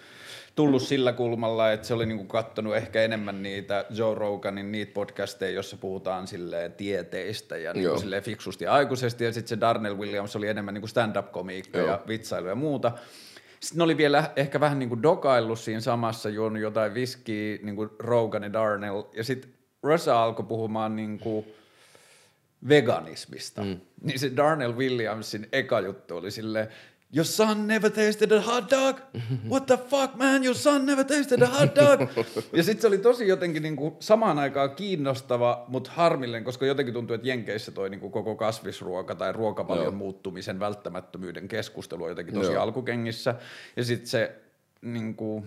tullut sillä kulmalla, että se oli niinku kattonut ehkä enemmän niitä Joe Roganin niitä podcasteja, jossa puhutaan silleen tieteistä ja niinku
Joo.
silleen fiksusti ja aikuisesti. Ja sitten se Darnell Williams oli enemmän niinku stand-up-komiikka
Joo.
ja vitsailu ja muuta. Sitten ne oli vielä ehkä vähän niin kuin dokaillut siinä samassa, juonut jotain viskiä, niin kuin Rogan ja Darnell. Ja sitten Russa alkoi puhumaan niin kuin veganismista. Mm. Niin se Darnell Williamsin eka juttu oli silleen, Your son never tasted a hot dog? What the fuck, man? Your son never tasted a hot dog? ja sitten se oli tosi jotenkin niinku samaan aikaan kiinnostava, mutta harmillinen, koska jotenkin tuntuu, että Jenkeissä toi niinku koko kasvisruoka tai ruokavalion
Joo.
muuttumisen välttämättömyyden keskustelu on jotenkin tosi
Joo.
alkukengissä. Ja sitten se niinku,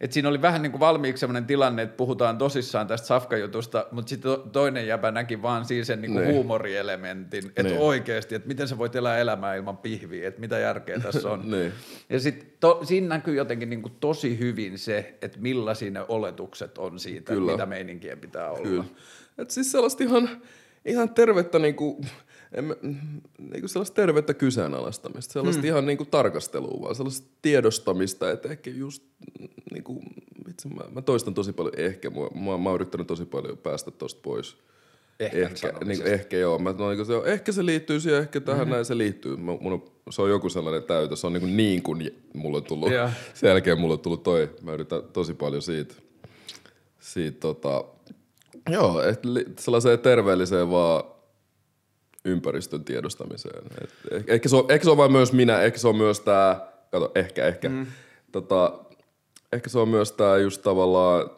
et siinä oli vähän niin kuin valmiiksi sellainen tilanne, että puhutaan tosissaan tästä safkajutusta, mutta sitten toinen jäbä näki vaan siinä sen niin kuin
Niin.
huumorielementin, että
Niin.
oikeasti, että miten sä voit elää elämää ilman pihviä, että mitä järkeä tässä on.
Niin.
Ja sitten siinä näkyy jotenkin niin kuin tosi hyvin se, että millaisia ne oletukset on siitä,
Kyllä.
mitä meininkien pitää olla.
Kyllä. Et siis sellaista ihan, ihan tervettä niinku, en, mä- niinku sellaista tervettä kyseenalaistamista, sellaista hmm. ihan niinku tarkastelua vaan, sellaista tiedostamista, että ehkä just niinku, itse mä, mä toistan tosi paljon ehkä, mä, mä, mä oon yrittänyt tosi paljon päästä tosta pois.
Ehkä
Ehkä, niin, ehkä joo. Mä, no, niin se on, ehkä se liittyy siihen, ehkä tähän mm-hmm. näin se liittyy. Mä, mun on, se on joku sellainen täytö. Se on niin kuin, niin kuin mulla on tullut.
Joo.
Sen jälkeen mulla on tullut toi. Mä yritän tosi paljon siitä. siitä tota, joo, et, li, sellaiseen terveelliseen vaan ympäristön tiedostamiseen. Et, ehkä, ehkä, se on, ehkä se on vain myös minä, ehkä se on myös tää, kato, ehkä, ehkä. Mm. Tota, ehkä se on myös tää just tavallaan,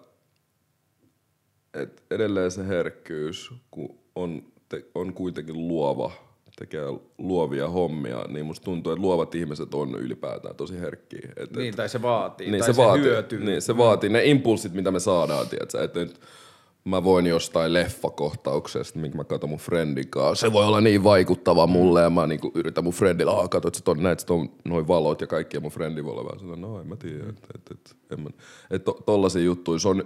et edelleen se herkkyys, kun on, te, on kuitenkin luova, tekee luovia hommia, niin musta tuntuu, että luovat ihmiset on ylipäätään tosi herkkiä. Et, et,
Niin, tai se vaatii,
niin
tai
se,
se,
vaatii,
hyötyy.
Niin, se vaatii ne impulssit, mitä me saadaan, tiedätkö? Että nyt mä voin jostain leffakohtauksesta, minkä mä katson mun friendin kanssa. Se voi olla niin vaikuttava mulle ja mä niinku yritän mun friendillä, ah katsot sä ton, näet sä ton, noin valot ja kaikki ja mun frendi voi olla vähän sellainen, no en mä tiedä, että et, et, en mä, et to, tollasia juttuja, se on,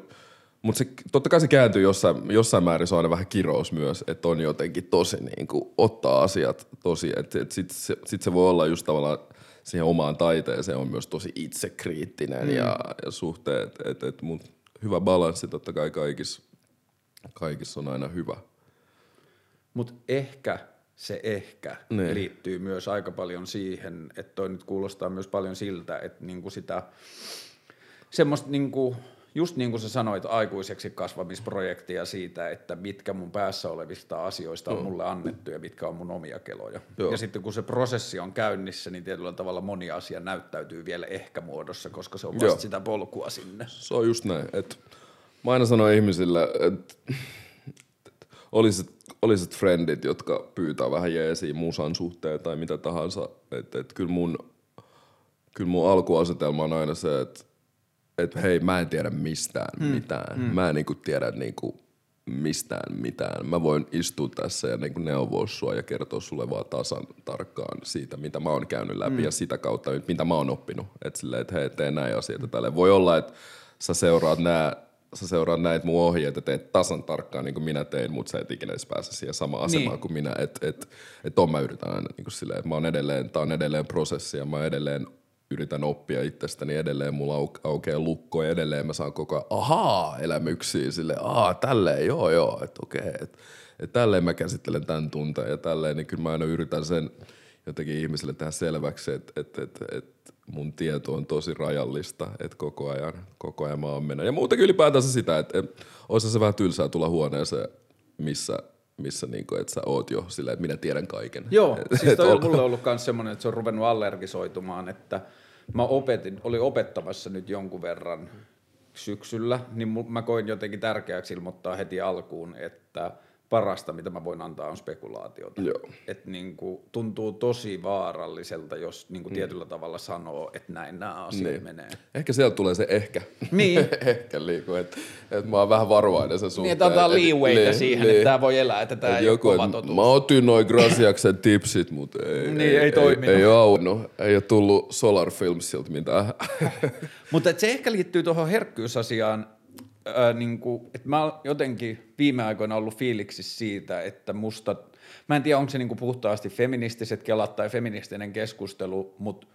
mutta totta kai se kääntyy jossain, jossain määrin, se on aina vähän kirous myös, että on jotenkin tosi niin kuin, ottaa asiat tosi, että et sit, se, sit se voi olla just tavallaan siihen omaan taiteeseen on myös tosi itsekriittinen mm. ja, ja suhteet, että et, mut hyvä balanssi totta kai kaikissa, kaikissa on aina hyvä.
Mutta ehkä se ehkä
Niin.
liittyy myös aika paljon siihen, että toi nyt kuulostaa myös paljon siltä, että niinku sitä semmoista niinku, just niin kuin sä sanoit, aikuiseksi kasvamisprojektia siitä, että mitkä mun päässä olevista asioista on mulle annettu ja mitkä on mun omia keloja.
Joo.
Ja sitten kun se prosessi on käynnissä, niin tietyllä tavalla moni asia näyttäytyy vielä ehkä muodossa, koska se on vasta
Joo.
sitä polkua sinne.
Se on just näin. Et mä aina sanon ihmisille, että et olisit, olisit friendit, jotka pyytää vähän jeesiä musan suhteen tai mitä tahansa. Että et kyllä mun, kyllä mun alkuasetelma on aina se, että et hei, mä en tiedä mistään hmm. mitään. Hmm. Mä en niinku tiedä niinku mistään mitään. Mä voin istua tässä ja niinku neuvoa sua ja kertoa sulle vaan tasan tarkkaan siitä, mitä mä oon käynyt läpi mm. ja sitä kautta, mitä mä oon oppinut. Että silleen, että hei, tee näin asioita tälle. Voi olla, että sä seuraat nää sä seuraat näitä mun ohjeita teet tasan tarkkaan niin kuin minä tein, mutta sä et ikinä edes pääse siihen samaan asemaan
Niin.
kuin minä. Että et, et ton mä yritän aina niin kuin silleen, että mä oon edelleen, tää on edelleen prosessi ja mä edelleen yritän oppia itsestäni edelleen, mulla au, aukeaa lukko ja edelleen mä saan koko ajan ahaa elämyksiä sille ahaa tälleen, joo joo, että okei, että et tälleen mä käsittelen tämän tunteen ja tälleen, niin kyllä mä aina yritän sen jotenkin ihmisille tehdä selväksi, että et, et, et mun tieto on tosi rajallista, että koko ajan, koko ajan mä oon mennä. Ja muutenkin ylipäätänsä sitä, että et, olisi se vähän tylsää tulla huoneeseen, missä, missä niinku, että sä oot jo silleen, että minä tiedän kaiken.
Joo,
Et-
siis
et
toi on mulle ollut myös semmoinen, että se on ruvennut allergisoitumaan, että mä opetin, oli opettamassa nyt jonkun verran syksyllä, niin mä koin jotenkin tärkeäksi ilmoittaa heti alkuun, että parasta, mitä mä voin antaa, on spekulaatiota.
Joo.
Et niinku, tuntuu tosi vaaralliselta, jos niinku tietyllä tavalla sanoo, että näin nämä asiat
Niin.
menee.
Ehkä sieltä tulee se ehkä.
Niin.
ehkä liiku, että et mä oon vähän varovainen sen suhteen.
Niin, että antaa leewayta
niin,
siihen,
niin.
että tämä voi elää, että tämä ei
joku,
ole kova totuus.
Mä otin noin Grasiaksen tipsit, mutta ei,
Niin, ei toiminut.
Ei, ei, auennut. ei ole tullut Solar Filmsilta mitään.
Mutta se ehkä liittyy tuohon herkkyysasiaan, ää, niin kuin, että mä jotenkin viime aikoina ollut fiiliksissä siitä, että musta, mä en tiedä onko se niin kuin puhtaasti feministiset kelat tai feministinen keskustelu, mutta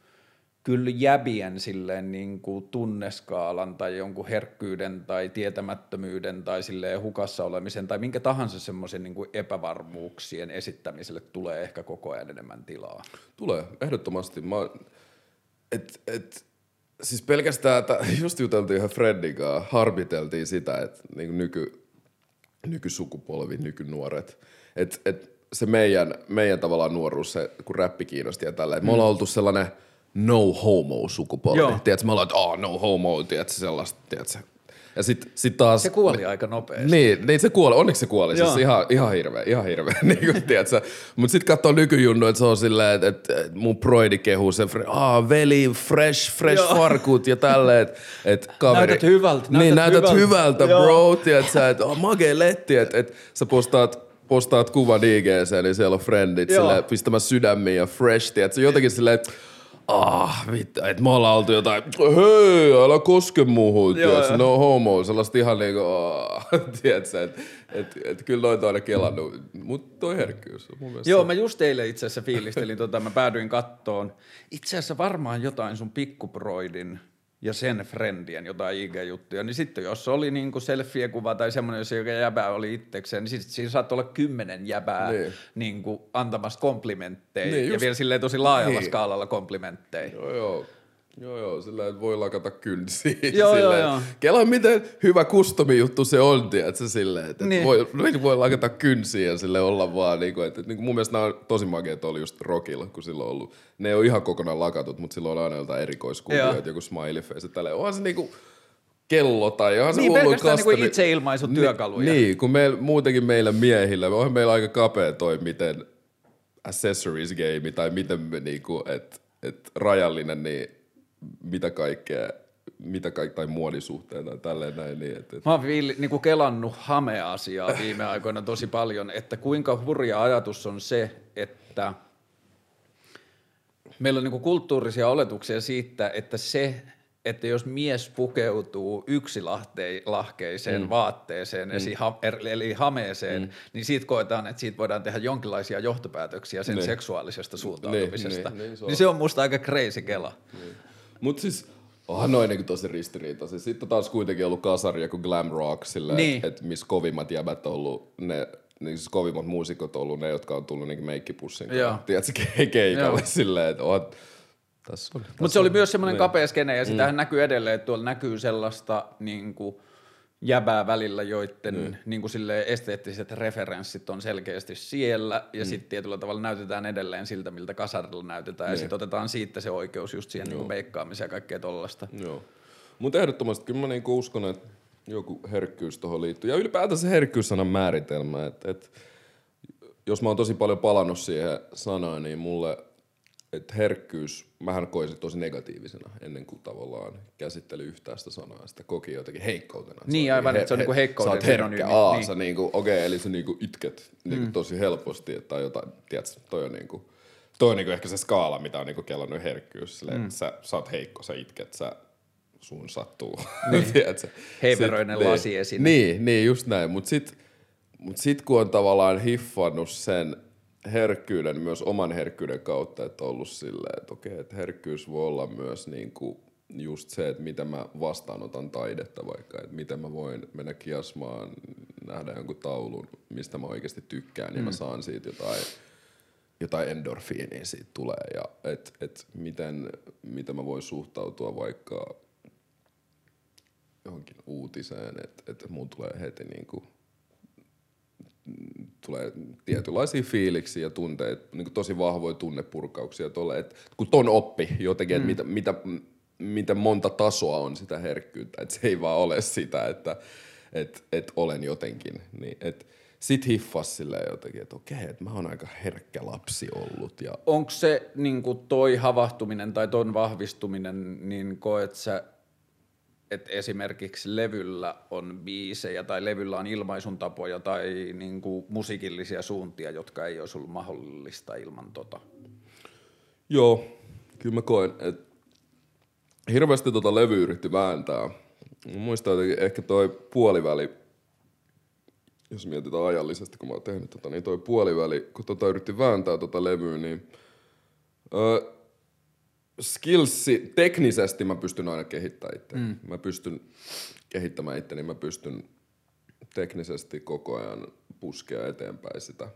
kyllä jäbien silleen niin kuin tunneskaalan tai jonkun herkkyyden tai tietämättömyyden tai silleen hukassa olemisen tai minkä tahansa semmoisen niin epävarmuuksien esittämiselle tulee ehkä koko ajan enemmän tilaa.
Tulee, ehdottomasti. Mä, et, et, siis pelkästään, että just juteltiin yhden Freddin kanssa, harbiteltiin sitä, että niin nyky, nykysukupolvi, nykynuoret, että et se meidän, meidän tavallaan nuoruus, se, kun räppi kiinnosti ja tällä, mm. me ollaan oltu sellainen no homo sukupolvi.
Joo.
Tiedätkö, me ollaan, että oh, no homo, tiedätkö, sellaista, tiedätkö. Ja sit, sit taas...
Se kuoli aika nopeasti.
Niin, niin se kuoli, onneksi se kuoli, siis
Joo.
ihan, ihan hirveä, ihan hirveä, niin kuin, tiedätkö? Mut sit katsoo nykyjunnu, että se on silleen, että, että mun broidi kehuu sen, aa veli, fresh, fresh
Joo.
farkut ja tälleen, että että kaveri.
Näytät hyvältä,
Niin,
näytät
näytät
hyvältä.
hyvältä,
Joo.
bro, tiedätkö, että oh, magee letti, että, että sä postaat, postaat kuvan IGC, niin siellä on friendit
Joo.
silleen, pistämässä sydämiä ja fresh, tiedätkö, jotenkin silleen, että ah, vittu, että me ollaan oltu jotain, hei, älä koske muuhun,
Joo,
tiedätkö, no homo, sellaista ihan niinku, ah, tiedätkö, että et, et, kyllä noita on aina kelannut, mutta toi herkkyys on mun mielestä.
Joo, mä just eilen itse asiassa fiilistelin, tota, mä päädyin kattoon. Itse asiassa varmaan jotain sun pikkuproidin ja sen friendien jotain IG-juttuja, niin sitten jos oli niinku selfie-kuva tai semmoinen, jos joka jäbä oli itsekseen, niin siis siinä saattoi olla kymmenen jäbää
Niin.
niinku antamassa komplimentteja
Niin,
ja
just-
vielä silleen tosi laajalla
Niin.
skaalalla komplimentteja.
Joo, joo. Joo, joo, sillä että voi lakata kynsiä.
Joo, joo,
silleen,
joo.
Kela, miten hyvä kustomi juttu se on, tiedätkö, silleen, että
Niin.
niin. voi, voi lakata kynsiä ja sille olla vaan, niin kuin, että, että, niin kuin mun mielestä nämä on tosi makeat oli just Rockilla, kun silloin on ollut, ne ei ole ihan kokonaan lakatut, mutta silloin on aina jotain
Joo.
erikoiskuvioita, joku smiley face, tälleen, onhan se niinku kello tai onhan se
Niin, pelkästään niinku
custom-
itseilmaisutyökaluja.
Niin, kun meil, muutenkin meillä miehillä, onhan meillä aika kapea toi, miten accessories game tai miten me niinku, että et rajallinen, niin mitä kaikkea, mitä kaikkea, tai muodisuhteen tai tälleen näin, niin et, et,
Mä oon viili, niin kuin kelannut hame-asiaa viime aikoina tosi paljon, että kuinka hurja ajatus on se, että meillä on niin kuin kulttuurisia oletuksia siitä, että se, että jos mies pukeutuu yksilahkeiseen mm. vaatteeseen, mm. Ha, er- eli hameeseen, mm. niin siitä koetaan, että siitä voidaan tehdä jonkinlaisia johtopäätöksiä sen
Niin.
seksuaalisesta suuntautumisesta.
niin, niin, se on.
niin se on musta aika crazy kela.
Mut siis, onhan noin niinku tosi ristiriitaisia. Sitten taas kuitenkin ollut kasaria kuin Glam Rock, sillä
Niin.
että et missä kovimmat jäbät on ollut ne, niin siis kovimmat muusikot on ollut ne, jotka on tullut niinku meikkipussin kanssa. Tiedätkö, ke- keikalle
Joo.
silleen, että on, tässä on.
Mutta se oli myös semmoinen
Niin.
kapea skene, ja sitähän näkyy edelleen, että tuolla näkyy sellaista niin kuin, jäbää välillä, joiden mm. niin kuin, silleen, esteettiset referenssit on selkeästi siellä, ja mm. sitten tietyllä tavalla näytetään edelleen siltä, miltä kasarilla näytetään, ja
Niin.
sitten otetaan siitä se oikeus just siihen niin kuin meikkaamiseen ja kaikkea tollasta.
Joo. Mutta ehdottomasti kyllä mä niinku uskon, että joku herkkyys tuohon liittyy. Ja ylipäätään se herkkyyssanan määritelmä, että et, jos mä oon tosi paljon palannut siihen sanaan, niin mulle, että herkkyys, mähän koisin tosi negatiivisena ennen kuin tavallaan käsitteli yhtään sitä sanaa. Sitä koki jotenkin heikkoutena.
Niin, aivan, että se on niinku heikkouden
Sä oot herkkä, aa,
niin.
sä niinku, okei, okay, eli sä niinku itket niinku mm. tosi helposti, että tai jotain, tiedätkö, toi on niinku, toi on niinku ehkä se skaala, mitä on niinku kellannut herkkyys. Silleen, mm. sä, sä oot heikko, sä itket, sä sun sattuu. Niin. Tiedätkö?
Heiveröinen
Sit-
lasiesine.
Niin, niin, just näin. Mutta sit, mut sit kun on tavallaan hiffannut sen herkkyyden myös oman herkkyyden kautta, että on ollut silleen, että okei, että herkkyys voi olla myös niinku just se, että miten mä vastaanotan taidetta vaikka, että miten mä voin mennä kiasmaan, nähdä jonkun taulun, mistä mä oikeasti tykkään, niin mä saan siitä jotain, jotain endorfiinia siitä tulee. Ja et, et miten, miten mä voin suhtautua vaikka johonkin uutiseen, että et mun tulee heti niinku, mm, tulee tietynlaisia fiiliksiä ja tunteita, niinku tosi vahvoja tunnepurkauksia tolle, et kun ton oppi jotenkin, että mitä, mitä, m- miten monta tasoa on sitä herkkyyttä, että se ei vaan ole sitä, että et, et olen jotenkin, niin et sit hiffas silleen jotenkin, että okei, että mä oon aika herkkä lapsi ollut ja
Onko se niin toi havahtuminen tai ton vahvistuminen, niin koet sä, että esimerkiksi levyllä on biisejä tai levyllä on ilmaisun tapoja tai niin kuin musiikillisia suuntia, jotka ei olisi ollut mahdollista ilman tota?
Joo, kyllä mä koen, että hirveästi tota levy yritti vääntää. Mä muistan jotenkin ehkä toi puoliväli, jos mietitään ajallisesti, kun mä oon tehnyt tota, niin toi puoliväli, kun tota yritti vääntää tota levyä, niin öö, skillsi, teknisesti mä pystyn aina kehittämään itse. Mm. Mä pystyn kehittämään itteni, mä pystyn teknisesti koko ajan puskea eteenpäin sitä.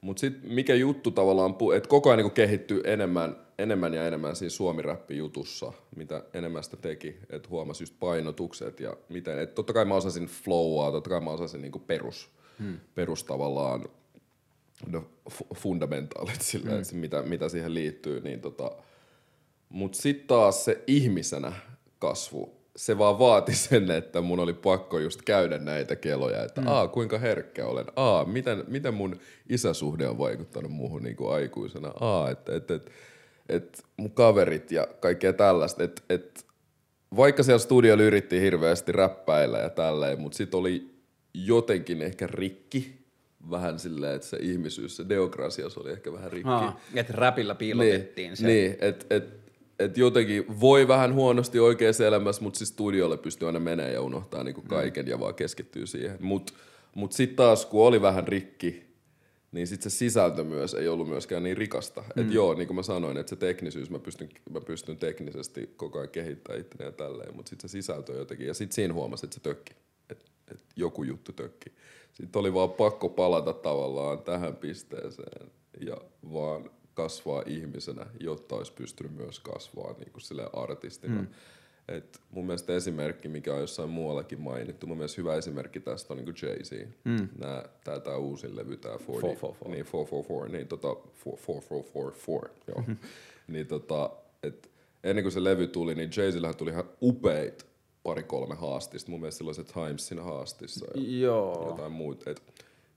Mutta sitten mikä juttu tavallaan, että koko ajan niinku kehittyy enemmän, enemmän ja enemmän siinä suomi-räppi-jutussa, mitä enemmän sitä teki, että huomasi just painotukset ja miten, että totta kai mä osasin flowaa, totta kai mä osasin niinku perus, hmm. perus tavallaan no, fu- fundamentaalit sillä, hmm. että mitä, mitä siihen liittyy, niin tota, mutta sitten taas se ihmisenä kasvu, se vaan vaati sen, että mun oli pakko just käydä näitä keloja, että mm. aa, kuinka herkkä olen, aa, miten, miten mun isäsuhde on vaikuttanut muuhun niin kuin aikuisena, aa, että et, et, et mun kaverit ja kaikkea tällaista, että et, vaikka siellä studiolla yritti hirveästi räppäillä ja tälleen, mutta sit oli jotenkin ehkä rikki, vähän silleen, että se ihmisyys, se deokrasias oli ehkä vähän rikki.
Aa, että räpillä piilotettiin
niin,
se.
Niin, että et, et jotenkin voi vähän huonosti oikeassa elämässä, mutta siis studiolle pystyy aina menemään ja unohtaa niinku kaiken mm. ja vaan keskittyy siihen. Mutta mut sitten taas, kun oli vähän rikki, niin sitten se sisältö myös ei ollut myöskään niin rikasta. Mm. Että joo, niin kuin mä sanoin, että se teknisyys, mä pystyn, mä pystyn teknisesti koko ajan kehittämään itteni ja tälleen, mutta sitten se sisältö jotenkin, ja sitten siinä huomasi, että se tökki, että et joku juttu tökki. Sitten oli vaan pakko palata tavallaan tähän pisteeseen ja vaan kasvaa ihmisenä, jotta olisi pystynyt myös kasvaa niin kuin sille artistina. Mm. Et mun mielestä esimerkki, mikä on jossain muuallakin mainittu, mun mielestä hyvä esimerkki tästä on niin Jay-Z. Mm. Tää, tää uusin levy, 40, 444. Niin, 444, niin tota, 4444, joo. Mm-hmm. niin tota, et ennen kuin se levy tuli, niin Jay-Zillähän tuli ihan upeit pari-kolme haastista. Mun mielestä silloin se Times siinä haastissa ja
Joo.
jotain muuta. Et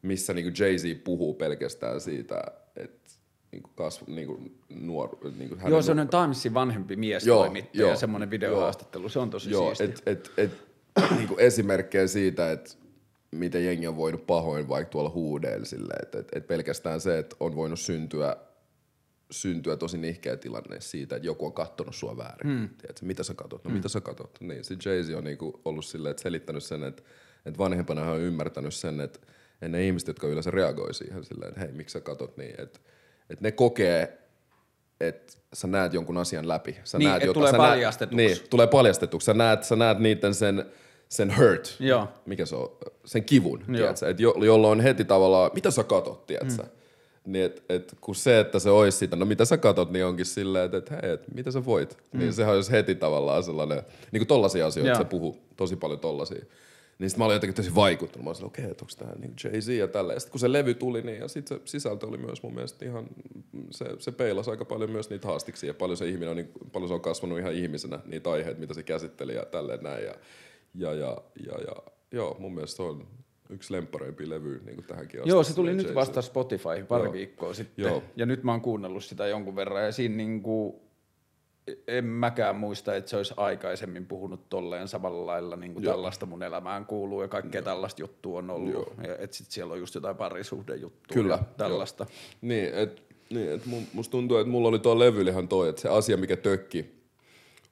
missä niin Jay-Z puhuu pelkästään siitä, että niin kuin kasvu, niin kuin nuor, niin kuin
Joo, se on Timesin vanhempi mies
Joo,
toimittaja,
joo,
semmoinen videohaastattelu, se on tosi
Joo,
siisti.
et, et, et, niinku esimerkkejä siitä, että miten jengi on voinut pahoin vaikka tuolla huudeilla sille, että et, et pelkästään se, että on voinut syntyä syntyä tosi nihkeä tilanne siitä, että joku on kattonut sua väärin. Mm. Tiedätkö, mitä sä katot? No mm. mitä sä katot? Niin, se Jay-Z on niinku ollut silleen, että selittänyt sen, että, että vanhempana hän on ymmärtänyt sen, että ne ihmiset, jotka yleensä reagoi siihen silleen, että hei, miksi sä katot niin, että, että ne kokee, että sä näet jonkun asian läpi. Sä
Niin,
näet
et
jota-
tulee
sä näet-
paljastetuksi.
Niin, tulee paljastetuksi. Sä näet, sä näet niiden sen, sen hurt.
Joo.
Mikä se on? Sen kivun? Et jo, jolloin heti tavallaan, mitä sä katot, tiedätkö? Mm. Niin et, et, kun se, että se olisi sitä, no mitä sä katot, niin onkin silleen, että et, hei, et, mitä sä voit. Mm. Niin sehän olisi heti tavallaan sellainen, niin kuin tollasia asioita,
Joo.
se puhuu tosi paljon tollasia. Niin sitten mä olin jotenkin tosi vaikuttunut. Mä olin okei, okay, että onko tää niin Jay-Z ja tälleen. Sitten kun se levy tuli, niin ja sitten se sisältö oli myös mun mielestä ihan, se, se peilasi aika paljon myös niitä haastiksia. Ja paljon se ihminen on, niin, paljon se on kasvanut ihan ihmisenä, niitä aiheita, mitä se käsitteli ja tälleen näin. Ja, ja, ja, ja, ja joo, mun mielestä se on yksi lemppareimpia levyjä niin kuin tähänkin asti.
Joo, se tuli nyt vasta Spotify pari
Joo.
viikkoa sitten.
Joo.
Ja nyt mä oon kuunnellut sitä jonkun verran ja siinä niinku, en mäkään muista, että se olisi aikaisemmin puhunut tolleen samalla lailla, niin kuin
Joo.
tällaista mun elämään kuuluu ja kaikkea tällaista juttua on ollut.
Joo.
Ja että sit siellä on just jotain parisuhdejuttua
Kyllä,
ja tällaista.
Niin, että niin, et mu- musta tuntuu, että mulla oli tuo levylihan toi, että se asia, mikä tökki,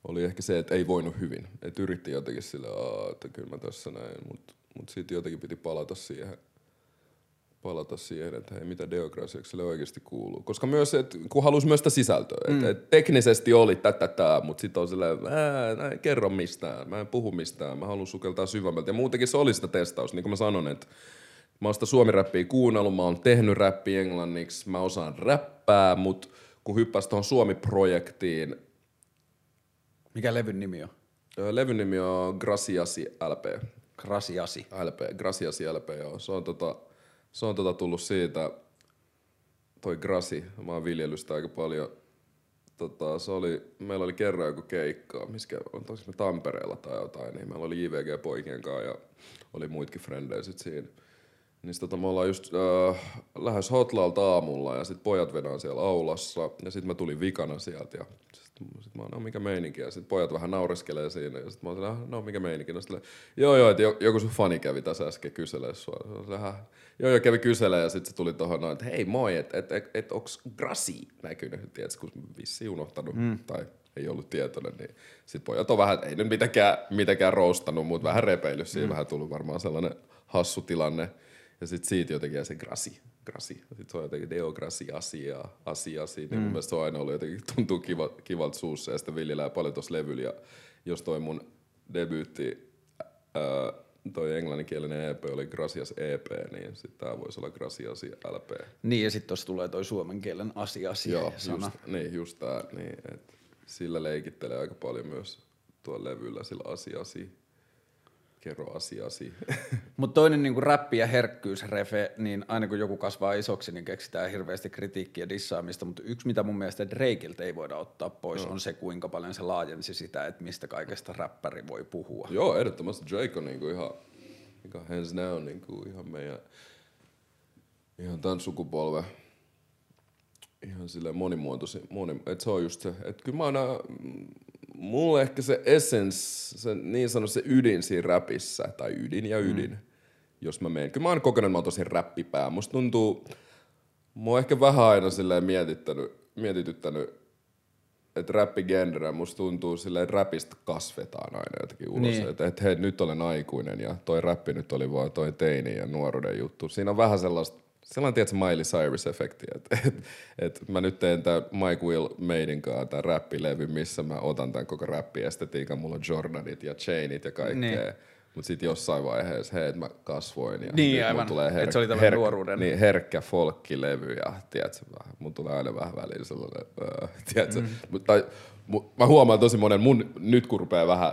oli ehkä se, että ei voinut hyvin. Että yritti jotenkin sillä, "Aa, että kyllä mä tässä näin, mutta mut sitten jotenkin piti palata siihen, palata siihen, että hei, mitä deokrasiakselle oikeasti kuuluu. Koska myös, että kun halusi myös sitä sisältöä, mm. että et teknisesti oli tätä, tätä, mutta sitten on silleen, mä, en kerro mistään, mä en puhu mistään, mä haluan sukeltaa syvemmältä. Ja muutenkin se oli sitä testaus, niin kuin mä sanon, että Mä oon sitä suomi-räppiä kuunnellut, mä oon tehnyt räppiä englanniksi, mä osaan räppää, mutta kun hyppäs tuohon Suomi-projektiin,
Mikä levyn nimi on?
levyn nimi on Graciasi LP.
Krasiasi.
LP, Graciasi LP, joo. Se on, tota, se on tota tullut siitä, toi Grasi, mä oon viljellyt sitä aika paljon. Tota, se oli, meillä oli kerran joku keikka, miskä on me Tampereella tai jotain, niin meillä oli JVG-poikien kanssa ja oli muitakin frendejä sit siinä. Niin sit tota, me ollaan just äh, lähes hotlalta aamulla ja sit pojat vedään siellä aulassa ja sit mä tulin vikana sieltä ja sit, sit mä oon, no mikä meininki ja sit pojat vähän naureskelee siinä ja sit mä oon sillä, no mikä meininki, no sit joo joo, että jo- joku sun fani kävi tässä äsken kyselee sua. Sillä, joo joo, kävi kyselee ja sit se tuli tohon noin, että hei moi, että et, et, et onks Grasi näkynyt, tiedätkö, kun vissiin unohtanut mm. tai ei ollut tietoinen, niin sit pojat on vähän, ei nyt mitenkään, mitenkään roustanut, mutta vähän repeillyt siinä, mm. vähän tullut varmaan sellainen hassu tilanne. Ja sit siitä jotenkin se grasi, grasi. Sitten se on jotenkin deo grasi asia, asia, asia. Niin mm. mun mielestä se on aina ollut jotenkin, tuntuu kiva, kivalta suussa ja sitä viljellään paljon tuossa levyllä. Ja jos toi mun debyytti, ää, toi englanninkielinen EP oli Gracias EP, niin sitten tää voisi olla Gracias LP.
Niin ja sitten tuossa tulee toi suomen kielen asia
Joo,
sana.
just, niin, just tää, niin, et sillä leikittelee aika paljon myös tuolla levyllä, sillä asiasi, kerro asiasi.
Mutta toinen niinku räppi ja herkkyysrefe, niin aina kun joku kasvaa isoksi, niin keksitään hirveästi kritiikkiä ja dissaamista, mutta yksi mitä mun mielestä Drakeilta ei voida ottaa pois no. on se, kuinka paljon se laajensi sitä, että mistä kaikesta räppäri voi puhua.
Joo, ehdottomasti Drake on niinku ihan, ihan hands down niinku ihan meidän, ihan tämän sukupolven ihan sille monimuotoisin, moni, et se on just se, että kyllä mä aina, mm, mulle ehkä se essence, se niin sanottu se ydin siinä räpissä, tai ydin ja ydin, mm. jos mä menen. Kyllä mä oon kokenut, että mä oon tosi räppipää. Musta tuntuu, mua on ehkä vähän aina silleen mietittänyt, mietityttänyt, et räppigenre, musta tuntuu silleen, että räpistä kasvetaan aina jotenkin ulos.
Niin.
Että et, hei, nyt olen aikuinen ja toi räppi nyt oli vaan toi teini ja nuoruuden juttu. Siinä on vähän sellaista, sellainen tietysti Miley Cyrus-efekti, että et, et mä nyt teen tää Mike Will Maiden kanssa tää räppilevy, missä mä otan tämän koko räppiestetiikan, mulla on Jordanit ja chainit ja kaikkea.
Niin.
Mutta sitten jossain vaiheessa, hei, mä kasvoin ja
Niin, aivan.
tulee
Et
herk-
se oli
herk-
nuoruuden-
niin, herkkä folkkilevy ja tiedätkö, mun tulee aina vähän väliin sellainen, äh, tiedätkö, mm. Mut, tai, mu, mä huomaan tosi monen, mun, nyt kun rupeaa vähän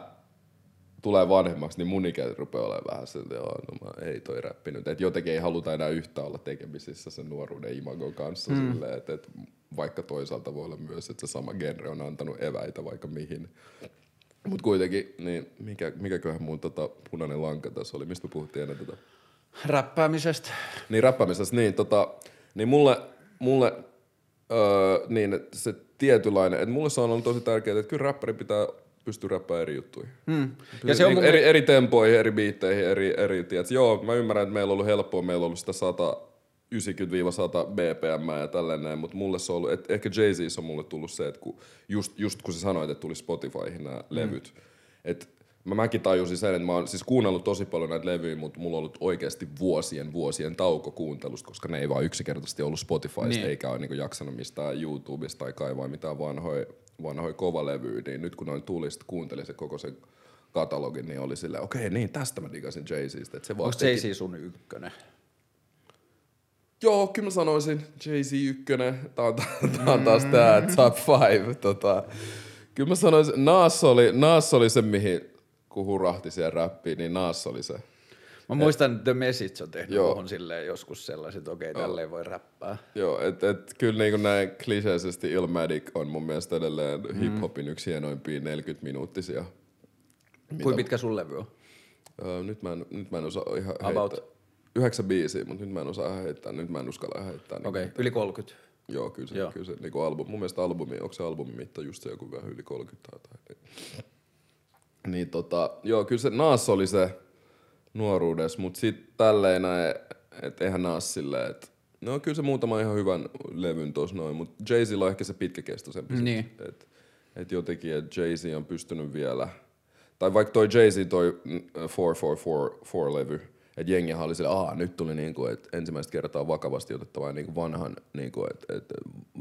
tulee vanhemmaksi, niin mun ikä rupeaa olemaan vähän siltä, joo, no mä, ei toi räppi nyt. Et jotenkin ei haluta enää yhtä olla tekemisissä sen nuoruuden imagon kanssa mm. silleen, että et, vaikka toisaalta voi olla myös, että se sama genre on antanut eväitä vaikka mihin. Mutta kuitenkin, niin mikä, mikäköhän mun tota punainen lanka tässä oli, mistä puhuttiin ennen tätä?
Räppäämisestä.
Niin räppäämisessä, niin, tota, niin mulle, mulle öö, niin, että se tietynlainen, että mulle se on ollut tosi tärkeää, että kyllä räppäri pitää pystyä räppäämään eri juttuihin.
Mm. Ja se on
niin,
mun
eri, eri tempoihin, eri biitteihin, eri, eri tiedät. Joo, mä ymmärrän, että meillä on ollut helppoa, meillä on ollut sitä 100, 90-100 BPM ja tällainen, mutta mulle se on ollut, että ehkä jay on mulle tullut se, että kun, just, just kun sä sanoit, että tuli Spotifyhin nämä mm. levyt, että mä mäkin tajusin sen, että mä oon siis kuunnellut tosi paljon näitä levyjä, mutta mulla on ollut oikeasti vuosien vuosien tauko kuuntelusta, koska ne ei vaan yksinkertaisesti ollut Spotifysta,
Niin.
niin. eikä ole niinku jaksanut mistään YouTubesta tai kaivaa mitään vanhoja vanhoi kovalevyjä, niin nyt kun noin tuli, sit kuuntelin se koko sen katalogin, niin oli silleen, okei, niin tästä mä digasin Jay-Zistä. että Se
Onko
teki-
Jay-Z sun ykkönen?
Joo, kyllä mä sanoisin Jay-Z ykkönen. Tää on, tää on taas tää top five. Tota. Kyllä mä sanoisin, Nas oli, Nas oli se, mihin kun hurahti siihen räppiin, niin Nas oli se.
Mä muistan, että The Message on tehnyt
Joo.
tuohon silleen joskus sellaiset, että okei, tälleen voi räppää.
Joo, et, et kyllä niin näin kliseisesti Illmatic on mun mielestä edelleen mm. hip-hopin yksi hienoimpia 40-minuuttisia.
Kuinka pitkä sun levy on?
Öö, nyt, mä en, nyt mä en osaa ihan
About?
heittää. Yhdeksän biisiä, mutta nyt mä en osaa heittää. Nyt mä en uskalla heittää. niin
Okei, okay, yli 30.
Joo, kyllä se,
Joo.
Kyllä se niin album, mun mielestä albumi, onko se albumin mitta just se joku vähän yli 30 tai jotain. Niin, niin tota, joo, kyllä se Naas oli se nuoruudessa, mutta sitten tälleen näin, että eihän Naas silleen, että no kyllä se muutama ihan hyvän levyn tos noin, mutta jay on ehkä se pitkäkestoisempi.
Niin.
Et, et jotenkin, että Jay-Z on pystynyt vielä, tai vaikka toi Jay-Z toi mm, 4444-levy, että jengihan oli sillä, aah, nyt tuli niinku, et ensimmäistä kertaa vakavasti otettava niinku vanhan, niinku, et, et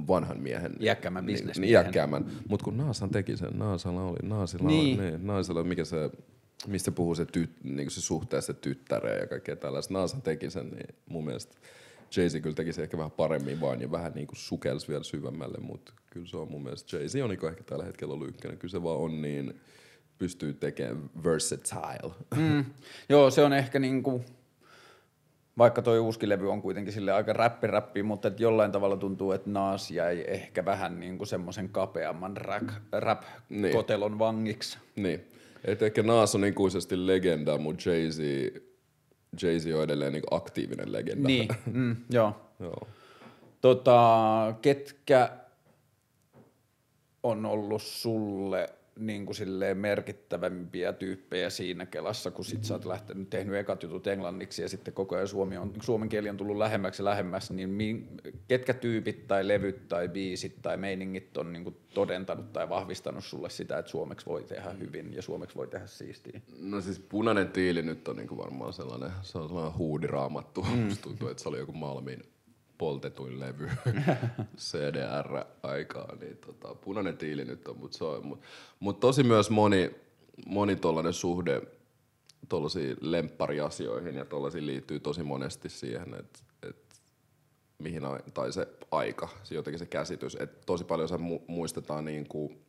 vanhan miehen.
Iäkkäämmän
niin,
bisnesmiehen.
niin, iäkkäämmän. Mut kun Naasan teki sen, Naasalla oli, Naasilla
Niin.
oli, niin, Naasilla, mikä se, mistä puhuu se, tyt, niinku se suhteessa tyttäreen ja kaikkea tällaista. Naasan teki sen, niin mun mielestä Jay-Z kyllä teki se ehkä vähän paremmin vaan ja vähän niinku sukelsi vielä syvemmälle, mutta kyllä se on mun mielestä Jay-Z on niinku ehkä tällä hetkellä ollut ykkönen. Kyllä se vaan on niin, pystyy tekemään versatile.
Mm. Joo, se on ehkä niinku, vaikka toi uusi levy on kuitenkin sille aika räppi-räppi, mutta et jollain tavalla tuntuu, että Nas jäi ehkä vähän niinku semmoisen kapeamman rap, rap-kotelon vangiksi.
Niin. Et ehkä Naas on ikuisesti legenda, mutta Jay-Z, Jay-Z on edelleen niinku aktiivinen legenda.
Niin, mm, joo.
Joo.
Tota, ketkä on ollut sulle niin kuin silleen merkittävämpiä tyyppejä siinä kelassa, kun sit sä oot lähtenyt, tehnyt ekat jutut englanniksi ja sitten koko ajan suomi on, suomen kieli on tullut lähemmäksi ja lähemmäs, niin mi, ketkä tyypit tai levyt tai biisit tai meiningit on niin kuin todentanut tai vahvistanut sulle sitä, että suomeksi voi tehdä hyvin ja suomeksi voi tehdä siistiä?
No siis punainen tiili nyt on niinku varmaan sellainen, se on sellainen huudiraamattu. Mm. Tuntuu, että se oli joku Malmin poltetuin levy CDR-aikaa, niin tota, punainen tiili nyt on, mutta se on, mut, mut tosi myös moni, moni tollainen suhde tollasiin lemppariasioihin ja tollasiin liittyy tosi monesti siihen, että et, mihin ai, tai se aika, se jotenkin se käsitys, että tosi paljon se mu- muistetaan niin kuin,